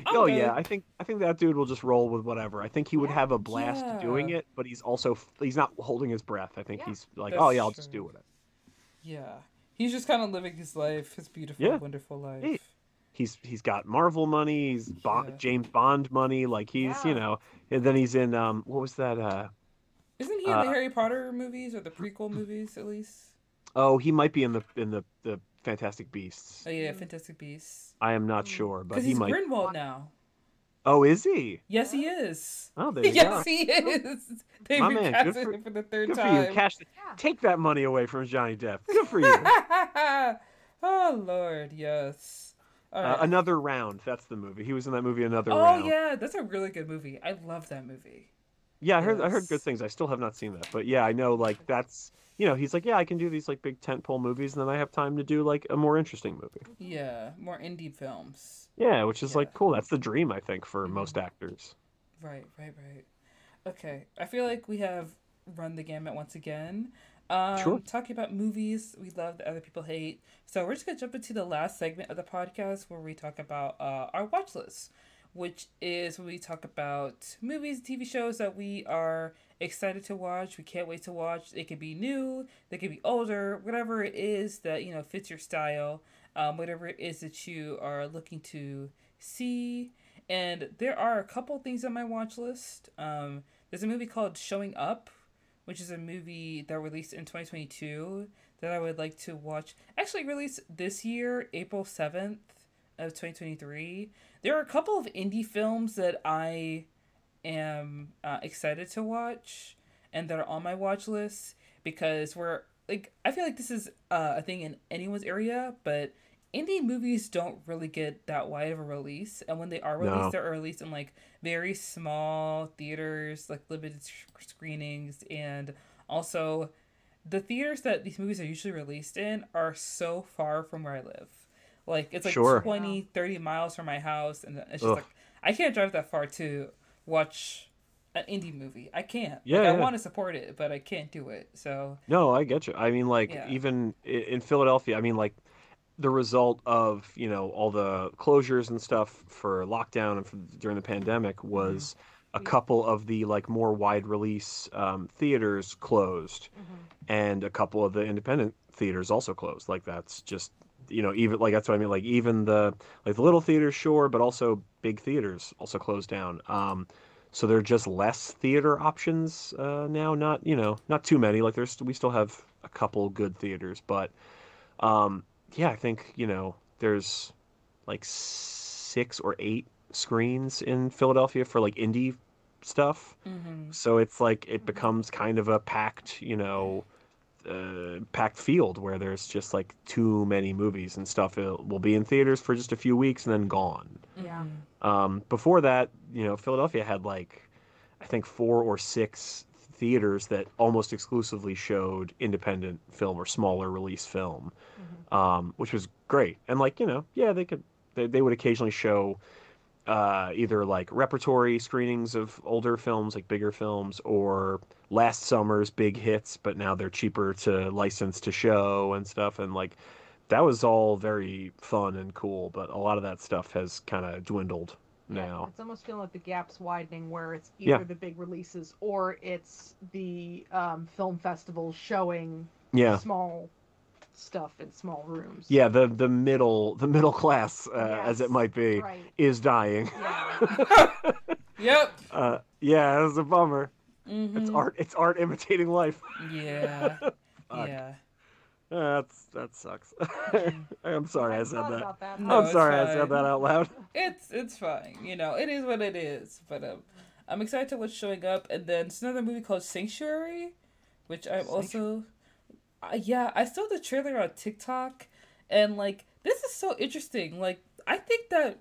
I'm oh good. yeah, I think I think that dude will just roll with whatever. I think he would Yeah. have a blast Yeah. doing it, but he's also he's not holding his breath. I think Yeah. he's like, That's "Oh yeah, I'll just true. do it." Yeah, he's just kind of living his life, his beautiful, Yeah. wonderful life. Hey. He's he's got Marvel money, he's Bond, Yeah. James Bond money, like he's you know, and then he's in um what was that uh Isn't he in Uh, the Harry Potter movies or the prequel movies at least? oh he might be in the in the the Fantastic Beasts. Oh yeah. Fantastic Beasts. I am not sure, but Because he he's might. Grindelwald now. Oh, is he? Yes, he is. Oh, there you yes, go. he is. They My man, good for- him for the third Good for time. you. Cash. Yeah. Take that money away from Johnny Depp. Good for you. oh Lord, yes. Uh, right. another round. That's the movie. He was in that movie. Another oh round. Oh yeah, that's a really good movie. I love that movie. Yeah, I heard I heard good things. I still have not seen that, but yeah, I know like that's you know he's like yeah I can do these like big tentpole movies and then I have time to do like a more interesting movie. Yeah, more indie films. Yeah, which is like cool. That's the dream I think for Mhm. most actors. Right, right, right. Okay, I feel like we have run the gamut once again. Um, Sure. Talking about movies we love that other people hate. So we're just gonna jump into the last segment of the podcast where we talk about uh, our watch list, which is when we talk about movies, TV shows that we are excited to watch. We can't wait to watch. It could be new, they could be older, whatever it is that you know fits your style. Um, whatever it is that you are looking to see. And there are a couple things on my watch list. Um, there's a movie called Showing Up, which is a movie that released in 2022 that I would like to watch. Actually, released this year, April 7th of 2023. There are a couple of indie films that I am uh, excited to watch and that are on my watch list because we're like I feel like this is uh, a thing in anyone's area, but indie movies don't really get that wide of a release, and when they are released, No. they're released in like very small theaters, like limited screenings, and also the theaters that these movies are usually released in are so far from where I live. Like it's like Sure. twenty, thirty 20, 30 miles from my house, and it's just Ugh. like I can't drive that far to watch an indie movie. I can't. Like, Yeah, I want to support it, but I can't do it. So No, I get you. I mean, like Yeah. even in Philadelphia, I mean, like the result of you know all the closures and stuff for lockdown and for, during the pandemic was a couple of the like more wide release um, theaters closed and a couple of the independent theaters also closed. Like that's just you know even like that's what i mean like even the like the little theaters sure but also big theaters also closed down. Um so there are just less theater options uh now not you know not too many. Like there's we still have a couple good theaters but um yeah i think you know there's like six or eight screens in philadelphia for like indie stuff Mm-hmm. so it's like it becomes kind of a packed, you know, uh, packed field where there's just like too many movies and stuff. It will be in theaters for just a few weeks and then gone. Yeah. Um, before that, you know, Philadelphia had like, I think four or six theaters that almost exclusively showed independent film or smaller release film, um, which was great. And like, you know, yeah, they could, they, they would occasionally show uh, either like repertory screenings of older films, like bigger films, or last summer's big hits, but now they're cheaper to license to show and stuff. And like, that was all very fun and cool, but a lot of that stuff has kind of dwindled now. It's almost feeling like the gap's widening where it's Yeah. either the big releases or it's the um, film festivals showing Yeah. small stuff in small rooms. Yeah, the the middle the middle class, uh, as it might be, Right. is dying. Yeah. Yep. Uh, yeah, it's a bummer. Mm-hmm. It's art. It's art imitating life. Yeah. Yeah. Uh, that's that sucks. I'm sorry I hadn't said that. that. No, I'm it's sorry I said that out loud. It's it's fine. You know, it is what it is. But um, I'm excited to what's showing up. And then it's another movie called Sanctuary, which I'm also, uh, yeah, I saw the trailer on TikTok, and like this is so interesting. Like I think that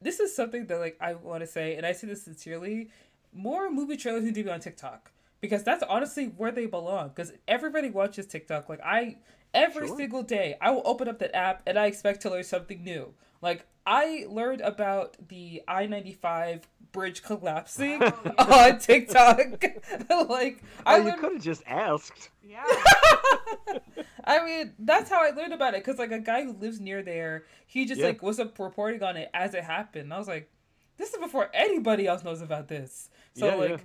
this is something that like I want to say, and I say this sincerely. More movie trailers need to be on TikTok because that's honestly where they belong. Because everybody watches TikTok. Like I, every Sure. single day, I will open up that app and I expect to learn something new. Like I learned about the I ninety five bridge collapsing on TikTok. like I Oh, you learned could have just asked. Yeah. I mean, that's how I learned about it because like a guy who lives near there, he just Yeah. like was up reporting on it as it happened. I was like, this is before anybody else knows about this. So Yeah, like, yeah.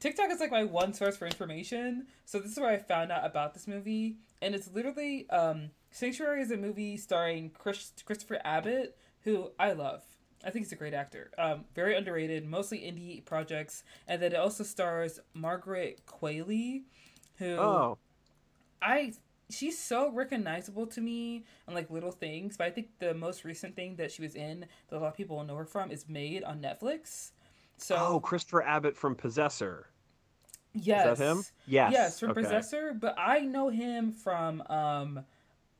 TikTok is like my one source for information. So this is where I found out about this movie, and it's literally um, Sanctuary is a movie starring Chris Christopher Abbott, who I love. I think he's a great actor. Um, very underrated, mostly indie projects, and then it also stars Margaret Qualley, who Oh, I she's so recognizable to me on like little things, but I think the most recent thing that she was in that a lot of people know her from is Maid on Netflix. So oh, Christopher Abbott from Possessor. yes, Is that him? Yes. yes, from okay. Possessor, but I know him from um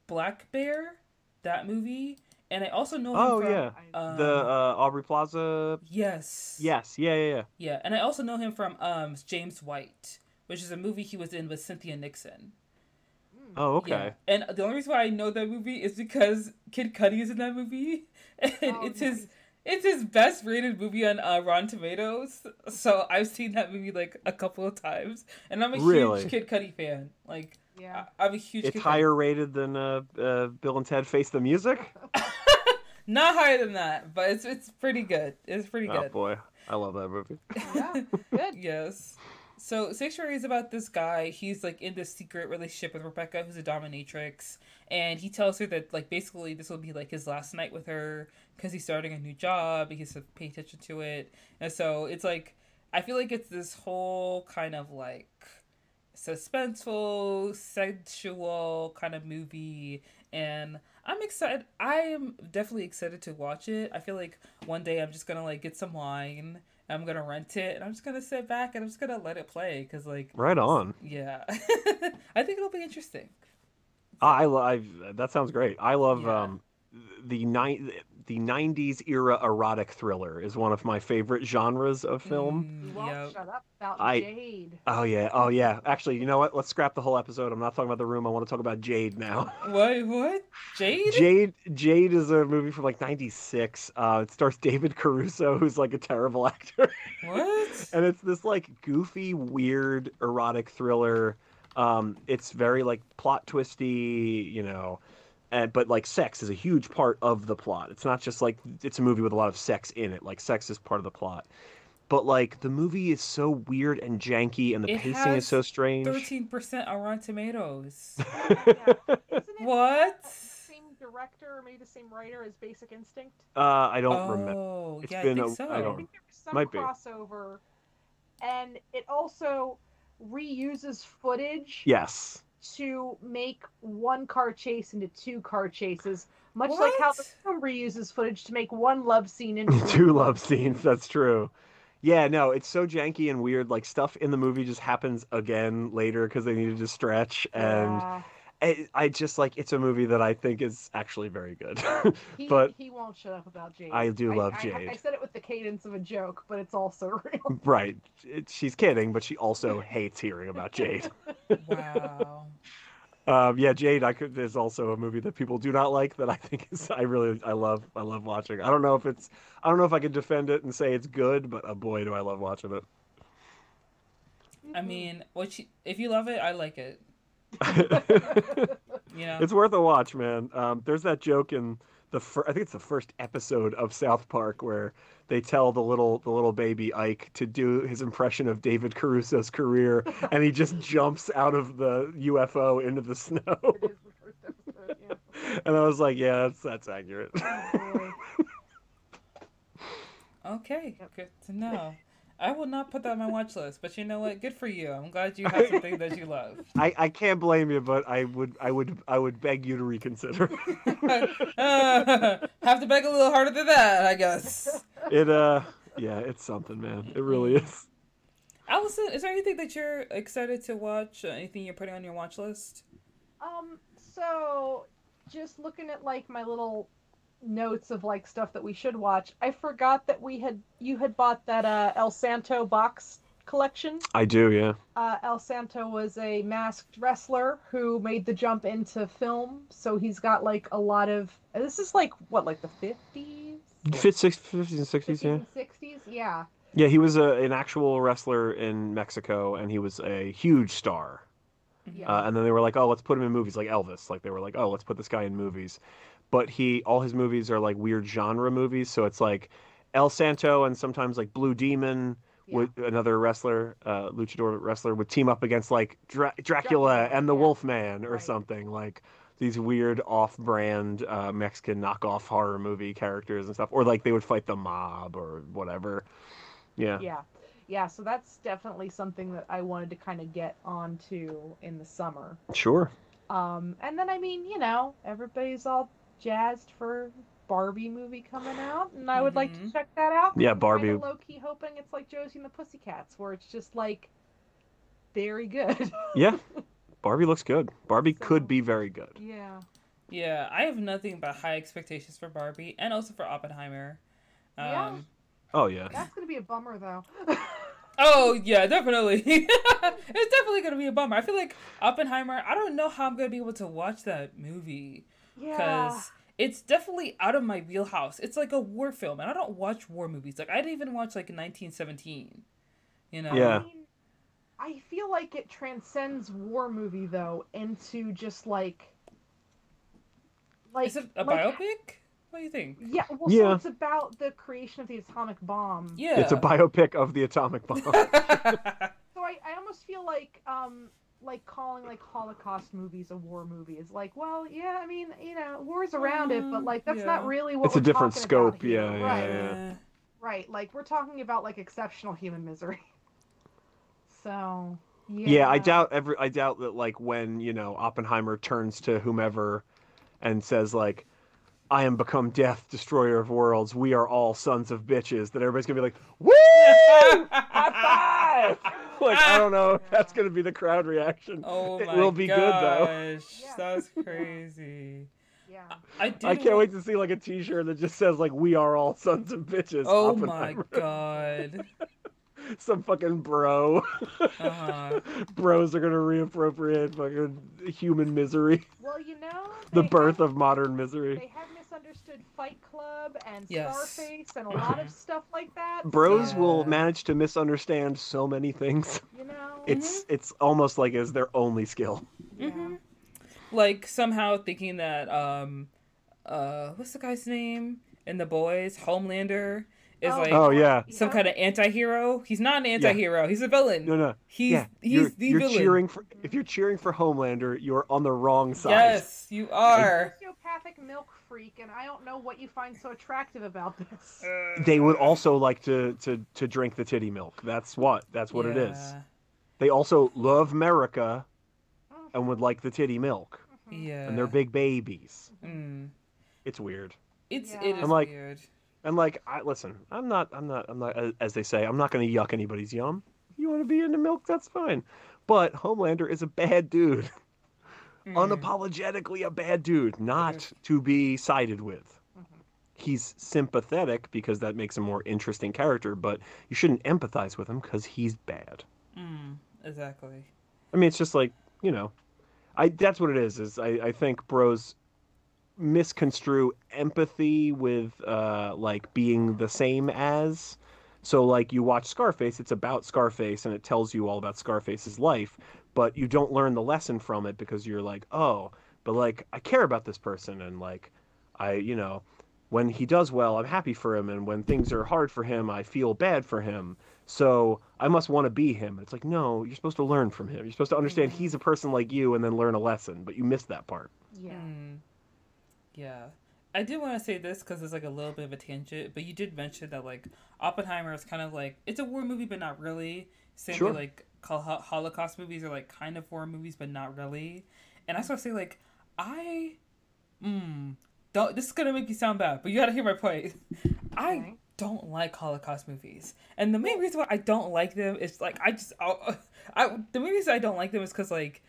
Black Bear, that movie, and I also know him Oh from yeah, um, the uh, Aubrey Plaza. yes, Yes, yeah, yeah, yeah. yeah, and I also know him from um James White, which is a movie he was in with Cynthia Nixon. Oh, okay. Yeah. And the only reason why I know that movie is because Kid Cudi is in that movie, and Oh, it's his nice. It's his best rated movie on uh, Rotten Tomatoes. So I've seen that movie like a couple of times, and I'm a Really? huge Kid Cudi fan. Like Yeah. I- I'm a huge. It's Kid higher rated than uh, uh, Bill and Ted Face the Music. Not higher than that, but it's it's pretty good. It's pretty Oh good. boy, I love that movie. Yeah. Good. yes. So Sanctuary is about this guy. He's like in this secret relationship with Rebecca, who's a dominatrix, and he tells her that like basically this will be like his last night with her because he's starting a new job. He has to pay attention to it, and so it's like I feel like it's this whole kind of like suspenseful, sensual kind of movie, and I'm excited. I am definitely excited to watch it. I feel like one day I'm just gonna like get some wine. I'm gonna rent it, and I'm just gonna sit back and I'm just gonna let it play because like Right on. yeah, I think it'll be interesting. I, love I that sounds great. I love Yeah. um the ni- the 90s era erotic thriller is one of my favorite genres of film. Mm, yep. shut up about I- Jade. Oh yeah. Oh yeah. Actually, you know what? Let's scrap the whole episode. I'm not talking about the room. I want to talk about Jade now. What? What? Jade? Jade Jade is a movie from like 96. Uh it stars David Caruso who's like a terrible actor. What? and it's this like goofy, weird erotic thriller. Um, it's very like plot twisty, you know. And but like sex is a huge part of the plot. It's not just like it's a movie with a lot of sex in it. Like sex is part of the plot. But like the movie is so weird and janky, and the It pacing has is so strange. Thirteen percent on Rotten Tomatoes. Yeah. Isn't it What? the same director or maybe the same writer as Basic Instinct? uh, I don't remember. Oh, It's yeah, been I a- think so. I I don't- think there was some Might be. crossover, and it also reuses footage Yes. To make one car chase into two car chases, much like how the What? film reuses footage to make one love scene into Two love scenes. That's true. Yeah, no, it's so janky and weird. Like stuff in the movie just happens again later because they needed to stretch, and Yeah. I, I just like it's a movie that I think is actually very good. He, but he won't shut up about Jade. I do love I, Jade. I, said it with the cadence of a joke, but it's also real. right, it, she's kidding, but she also hates hearing about Jade. Wow. Um, yeah, Jade. I could. Is also a movie that people do not like that I think is. I really. I love. I love watching. I don't know if it's. I don't know if I could defend it and say it's good, but uh, boy, do I love watching it. I mean, what you, if you love it, I like it. You know. it's worth a watch, man. Um, there's that joke in the fir- I think it's the first episode of South Park where they tell the little the little baby Ike to do his impression of David Caruso's career, and he just jumps out of the UFO into the snow. It is the first episode, yeah. and I was like, yeah, that's that's accurate. Oh. Okay, good to know. I will not put that on my watch list, but you know what? Good for you. I'm glad you have something that you love. I, I can't blame you, but I would I would I would beg you to reconsider. Uh, have to beg a little harder than that, I guess. it uh yeah, it's something, man. It really is. Allison, is there anything that you're excited to watch? Uh, Anything you're putting on your watch list? Um, so just looking at like my little notes of like stuff that we should watch, I forgot that we had you had bought that uh El Santo box collection. I do, yeah. Uh, El Santo was a masked wrestler who made the jump into film, so he's got like a lot of. This is like what, like the fifties, Fit six, 50s and 60s, fifties yeah. sixties, yeah. Yeah, he was a, an actual wrestler in Mexico, and he was a huge star. Yeah. Uh, and then they were like, "Oh, let's put him in movies like Elvis." Like they were like, "Oh, let's put this guy in movies." But he, all his movies are like weird genre movies, so it's like El Santo and sometimes like Blue Demon, Yeah. would another wrestler, uh, luchador wrestler, would team up against like Dra- Dracula, Dracula, and the yeah. Wolfman or Right. something like these weird off-brand uh, Mexican knockoff horror movie characters and stuff, or like they would fight the mob or whatever. Yeah. yeah yeah so that's definitely something that i wanted to kind of get onto in the summer Sure. um and then i mean you know everybody's all jazzed for barbie movie coming out and i would like to Mhm. check that out Yeah, I'm Barbie- kinda low-key hoping it's like josie and the pussycats where it's just like very good Yeah. Barbie looks good. Barbie So- could be very good. yeah Yeah, I have nothing but high expectations for Barbie and also for Oppenheimer. Um, Yeah. Oh yeah. that's gonna be a bummer though Oh yeah, definitely. it's definitely gonna be a bummer. I feel like Oppenheimer. I don't know how I'm gonna be able to watch that movie yeah because it's definitely out of my wheelhouse. It's like a war film, and I don't watch war movies. Like I didn't even watch like 1917. You know. Yeah. I, mean, I feel like it transcends war movie though into just like like Is it a like- biopic? What do you think? Yeah, well, Yeah. so it's about the creation of the atomic bomb. Yeah. It's a biopic of the atomic bomb. So I, I almost feel like um like calling like Holocaust movies a war movie is like, well, yeah, I mean, you know, war's around it, but like that's yeah. not really what It's a we're different talking scope, yeah, yeah, right, yeah. right. Like we're talking about like exceptional human misery. So yeah, yeah, I doubt every I doubt that like when, you know, Oppenheimer turns to whomever and says like I am become death, destroyer of worlds. We are all sons of bitches. That everybody's gonna be like, "Woo! High five!" like I don't know if that's gonna be the crowd reaction. Oh it my will be good though. gosh, Yeah. that's crazy. Yeah. I. I can't wa- wait to see like a T-shirt that just says like "We are all sons of bitches." Oh my god. Some fucking bro. Uh-huh. Bros are gonna reappropriate fucking human misery, Well, you know, the birth have- of modern misery. They have misunderstood Fight Club and Yes. Scarface and a lot of stuff like that. Bros so, will manage to misunderstand so many things. you know, It's it's almost like it's their only skill. yeah. Mhm. like somehow thinking that um uh what's the guy's name in the boys Homelander is Oh, like Oh, yeah. some kind of anti-hero. He's not an anti-hero. He's a villain. No, no. He's yeah, he's you're, the you're villain. cheering for if you're cheering for Homelander, you're on the wrong side. Yes, you are. Sociopathic milk freak, and I don't know what you find so attractive about this. They would also like to to to drink the titty milk. That's what. That's what it is. Yeah. They also love America and would like the titty milk. Yeah. And they're big babies. Mm. It's weird. It's Yeah. it is I'm like- weird. And like, I listen. I'm not. I'm not. I'm not. As they say, I'm not going to yuck anybody's yum. You want to be into milk? That's fine. But Homelander is a bad dude. Mm. Unapologetically a bad dude, not to be sided with. He's sympathetic because that makes him a more interesting character, but you shouldn't empathize with him because he's bad. Mm, exactly. I mean, it's just like you know, I that's what it is. Is I, I think bros misconstrue empathy with uh like being the same as. So like you watch Scarface, it's about Scarface and it tells you all about Scarface's life, but you don't learn the lesson from it because you're like, oh, but like I care about this person and like I you know when he does well, I'm happy for him, and when things are hard for him, I feel bad for him. So I must want to be him. And it's like, no, you're supposed to learn from him. You're supposed to understand he's a person like you, and then learn a lesson. But you missed that part. Yeah. Mm. Yeah. I did want to say this because it's like a little bit of a tangent, but you did mention that like Oppenheimer is kind of like it's a war movie, but not really. Same Sure. like Hol- Hol- Holocaust movies are like kind of horror movies, but not really. And I want to say like I, mm, don't. This is gonna make you sound bad, but you gotta hear my point. I don't like Holocaust movies, and the main reason why I don't like them is like I just I, I the main reason I don't like them is because like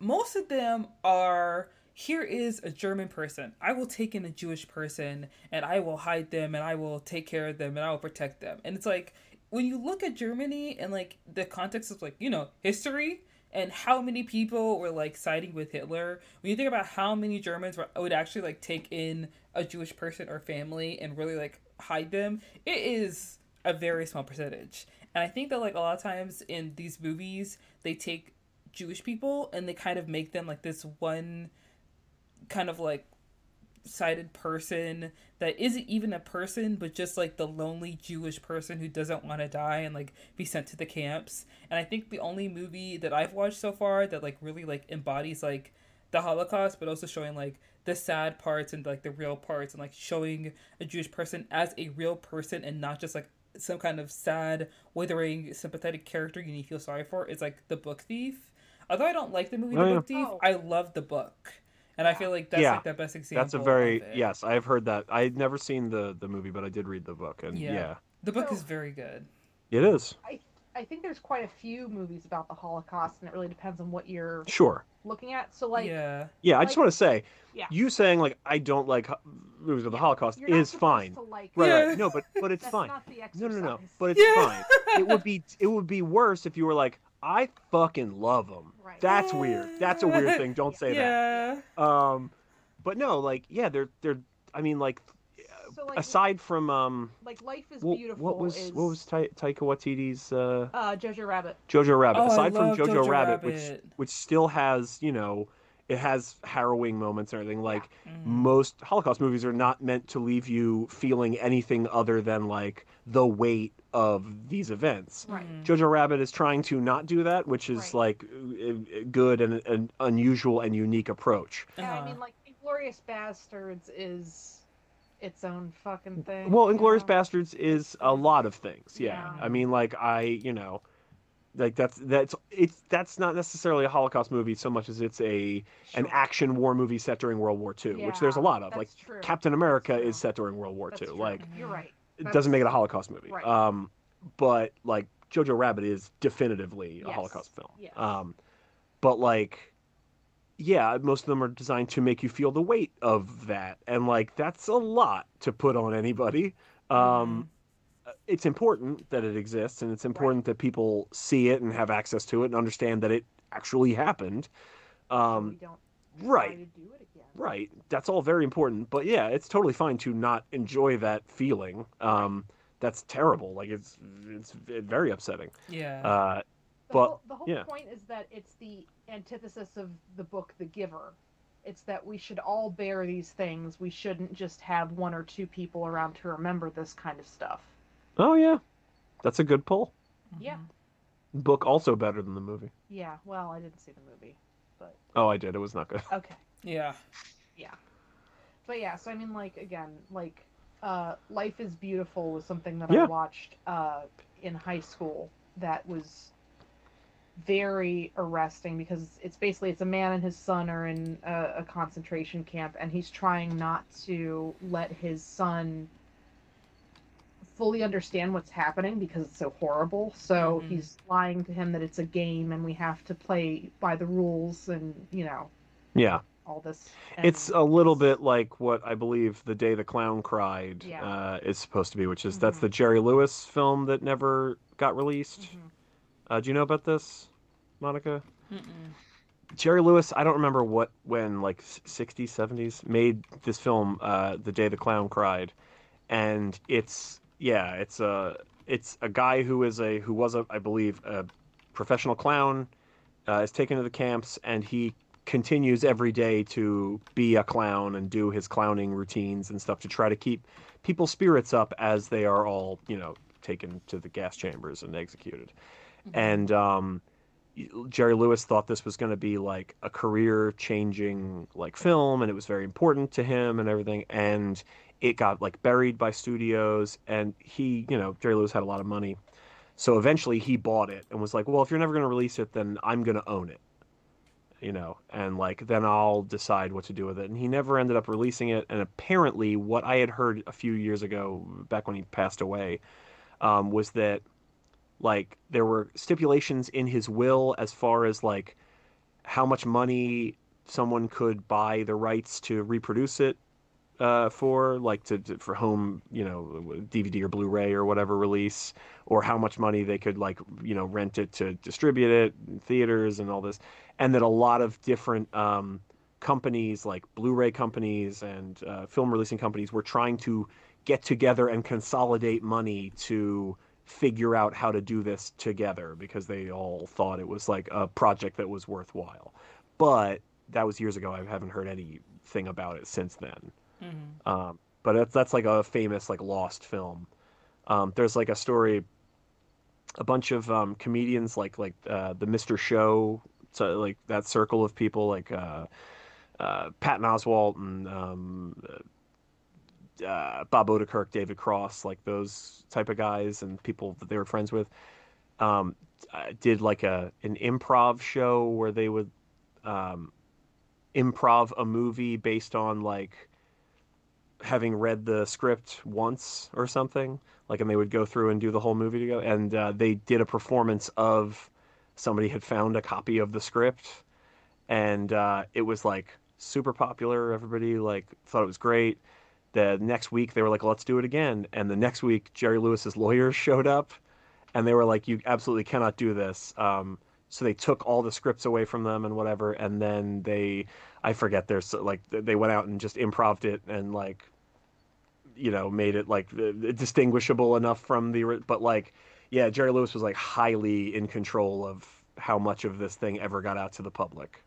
most of them are here is a German person. I will take in a Jewish person and I will hide them and I will take care of them and I will protect them. And it's like when you look at Germany and like the context of like, you know, history and how many people were like siding with Hitler, when you think about how many Germans were, would actually like take in a Jewish person or family and really like hide them, it is a very small percentage. And I think that like a lot of times in these movies, they take Jewish people and they kind of make them like this one kind of like sided person that isn't even a person but just like the lonely Jewish person who doesn't want to die and like be sent to the camps. And I think the only movie that I've watched so far that like really like embodies like the Holocaust but also showing like the sad parts and like the real parts and like showing a Jewish person as a real person and not just like some kind of sad, withering, sympathetic character you need to feel sorry for is like the book thief. Although I don't like the movie Oh, The yeah. Book Thief, Oh. I love the book. And I feel like that's Yeah. like the best example. That's a very of it. yes. I've heard that. I'd never seen the the movie, but I did read the book, and Yeah. yeah, The book So- is very good. it is I I think there's quite a few movies about the Holocaust, and it really depends on what you're sure. looking at. So, like, yeah. Yeah, I just want to say, Yeah. you saying like I don't like movies of the Holocaust you're is supposed fine. To like Right, Yeah. right. No, but but it's That's fine. not the No, no, no. But it's Yeah. fine. It would be it would be worse if you were like, I fucking love them. Right. That's weird. That's a weird thing. Don't say yeah. that. Um, but no, like yeah, they're they're. I mean, like so, like, aside from um, like life is what, beautiful. what was is, what was Ta- Taika Waititi's uh, uh, Jojo Rabbit? Jojo Rabbit? Oh, aside from Jojo, Jojo Rabbit, which Rabbit. which still has you know. It has harrowing moments and everything. Like Mm. most Holocaust movies are not meant to leave you feeling anything other than like the weight of these events. Right. Mm. Jojo Rabbit is trying to not do that, which is Right. like a- a good and an unusual and unique approach. And Uh-huh. I mean, like, Inglourious Basterds is its own fucking thing. Well, you Inglorious know? Bastards is a lot of things. Yeah. Yeah. I mean, like I, you know, like that's that's it's that's not necessarily a Holocaust movie so much as it's a an action war movie set during World War II, which there's a lot of. Like true. Captain America That's is set during World War That's II. true. Like you're right. It doesn't make it a Holocaust movie. Right. Um, but like Jojo Rabbit is definitively a Holocaust film. Yes. Um, but like, yeah, most of them are designed to make you feel the weight of that, and like that's a lot to put on anybody. Um, It's important that it exists, and it's important that people see it and have access to it and understand that it actually happened. Um, we don't right. to do it again. Right. That's all very important. But yeah, it's totally fine to not enjoy that feeling. Um, that's terrible. Like it's it's very upsetting. Yeah. Uh, The But, whole, the whole yeah. point is that it's the antithesis of the book The Giver. It's that we should all bear these things. We shouldn't just have one or two people around to remember this kind of stuff. Oh yeah, that's a good pull. Yeah. Book also better than the movie. Yeah, well, I didn't see the movie, but Oh, I did. It was not good. okay. Yeah. Yeah. But yeah, so I mean, like again, like uh, Life is Beautiful was something that I watched uh, in high school that was very arresting because it's basically it's a man and his son are in a, a concentration camp and he's trying not to let his son fully understand what's happening because it's so horrible so Mhm. he's lying to him that it's a game and we have to play by the rules and you know Yeah, all this it's a little bit like what I believe the day the clown cried Yeah. uh, is supposed to be, which is that's Mhm. the Jerry Lewis film that never got released. Mhm. Uh, do you know about this, Manika? Mm-mm. Jerry Lewis, I don't remember what when like s- 60s, 70s made this film uh The Day the Clown Cried. And it's yeah, it's a it's a guy who is a who was a I believe a professional clown uh, is taken to the camps and he continues every day to be a clown and do his clowning routines and stuff to try to keep people's spirits up as they are all, you know, taken to the gas chambers and executed. And um Jerry Lewis thought this was going to be like a career changing like film and it was very important to him and everything and it got like buried by studios and he, you know, Jerry Lewis had a lot of money. So eventually he bought it and was like, "Well, if you're never going to release it, then I'm going to own it." You know, and like then I'll decide what to do with it. And he never ended up releasing it and apparently what I had heard a few years ago back when he passed away um, was that like there were stipulations in his will as far as like how much money someone could buy the rights to reproduce it uh, for like to, to for home you know DVD or Blu-ray or whatever release or how much money they could like you know rent it to distribute it in theaters and all this and that a lot of different um, companies like Blu-ray companies and uh, film releasing companies were trying to get together and consolidate money to figure out how to do this together because they all thought it was like a project that was worthwhile. But that was years ago. I haven't heard anything about it since then. Mhm. Um, but that's that's like a famous like lost film. Um, there's like a story. A bunch of um, comedians like like uh, the Mr. Show, so like that circle of people like uh, uh, Patton Oswalt and um, uh, Bob Odenkirk, David Cross, like those type of guys and people that they were friends with, um, uh, did like a an improv show where they would um, improv a movie based on like having read the script once or something. Like, and they would go through and do the whole movie together. And uh, they did a performance of somebody had found a copy of the script, and uh, it was like super popular. Everybody like thought it was great the next week they were like let's do it again and the next week jerry lewis's lawyers showed up and they were like you absolutely cannot do this um, so they took all the scripts away from them and whatever and then they i forget there's like they went out and just improved it and like you know made it like distinguishable enough from the but like yeah jerry lewis was like highly in control of how much of this thing ever got out to the public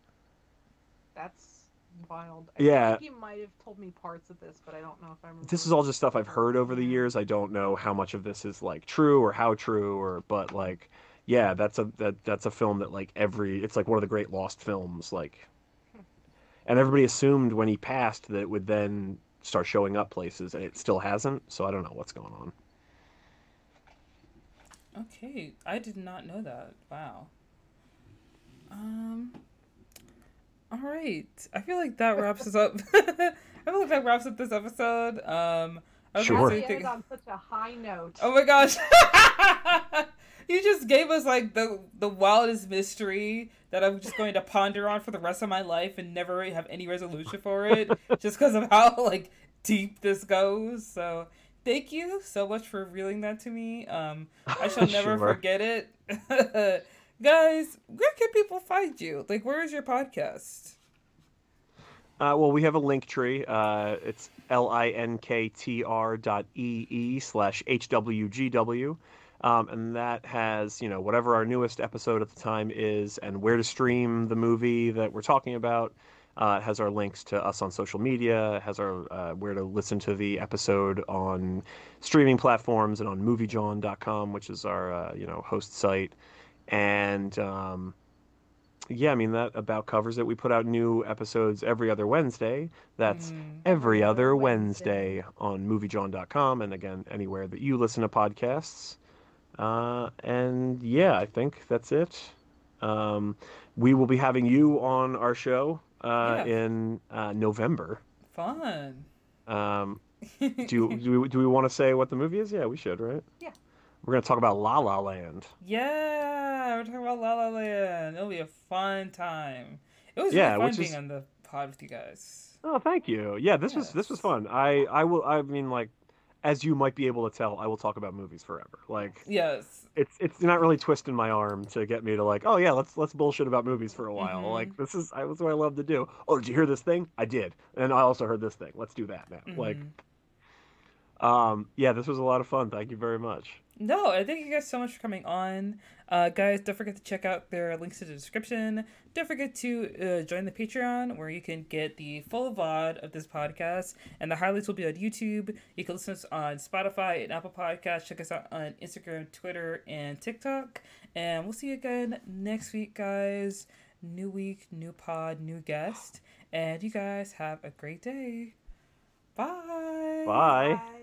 That's wild. I Yeah. think you might have told me parts of this, but I don't know if I remember. this is all just stuff I've heard over the years. I don't know how much of this is like true or how true or but like yeah, that's a that that's a film that like every it's like one of the great lost films like hmm. and everybody assumed when he passed that it would then start showing up places and it still hasn't, so I don't know what's going on. Okay, I did not know that. Wow. Um. All right, I feel like that wraps us up. I feel like that wraps up this episode. Um. I was Sure. gonna say on such a high note. Oh my gosh. you just gave us like the the wildest mystery that I'm just going to ponder on for the rest of my life and never have any resolution for it just because of how like deep this goes. So thank you so much for revealing that to me. Um I shall never Sure. forget it. Guys, where can people find you? Like where is your podcast? Uh, well, we have a link tree. Uh, it's linktr dot ee slash hwgw. Um, and that has, you know, whatever our newest episode at the time is and where to stream the movie that we're talking about. Uh, it has our links to us on social media. It has our uh, where to listen to the episode on streaming platforms and on moviejawn.com, which is our uh, you know host site. And um, yeah, I mean that about covers it. We put out new episodes every other Wednesday. That's Mm. every other Wednesday. Wednesday on moviejawn.com and again anywhere that you listen to podcasts. Uh, and yeah, I think that's it. Um, we will be having you on our show uh, Yeah. in uh, November. Fun. Um, do you, do we, do we want to say what the movie is? Yeah, we should, right? Yeah. We're gonna talk about La La Land. yeah, we're talking about La La Land. It'll be a fun time. It was Yeah, really fun being is- on the pod with you guys. Oh, thank you. Yeah, this was this was fun. I I will. I mean, like, as you might be able to tell, I will talk about movies forever. Like, Yes. it's it's not really twisting my arm to get me to like, oh yeah, let's let's bullshit about movies for a while. Mhm. Like, this is I, that's what I love to do. Oh, did you hear this thing? I did, and I also heard this thing. Let's do that now. Like, Mhm. um, yeah, this was a lot of fun. Thank you very much. No, I thank you guys so much for coming on. Uh, guys, don't forget to check out their links in the description. Don't forget to uh, join the Patreon where you can get the full VOD of this podcast, and the highlights will be on YouTube. You can listen to us on Spotify and Apple Podcasts. Check us out on Instagram, Twitter, and TikTok. And we'll see you again next week, guys. New week, new pod, new guest. And you guys have a great day. Bye. Bye. Bye.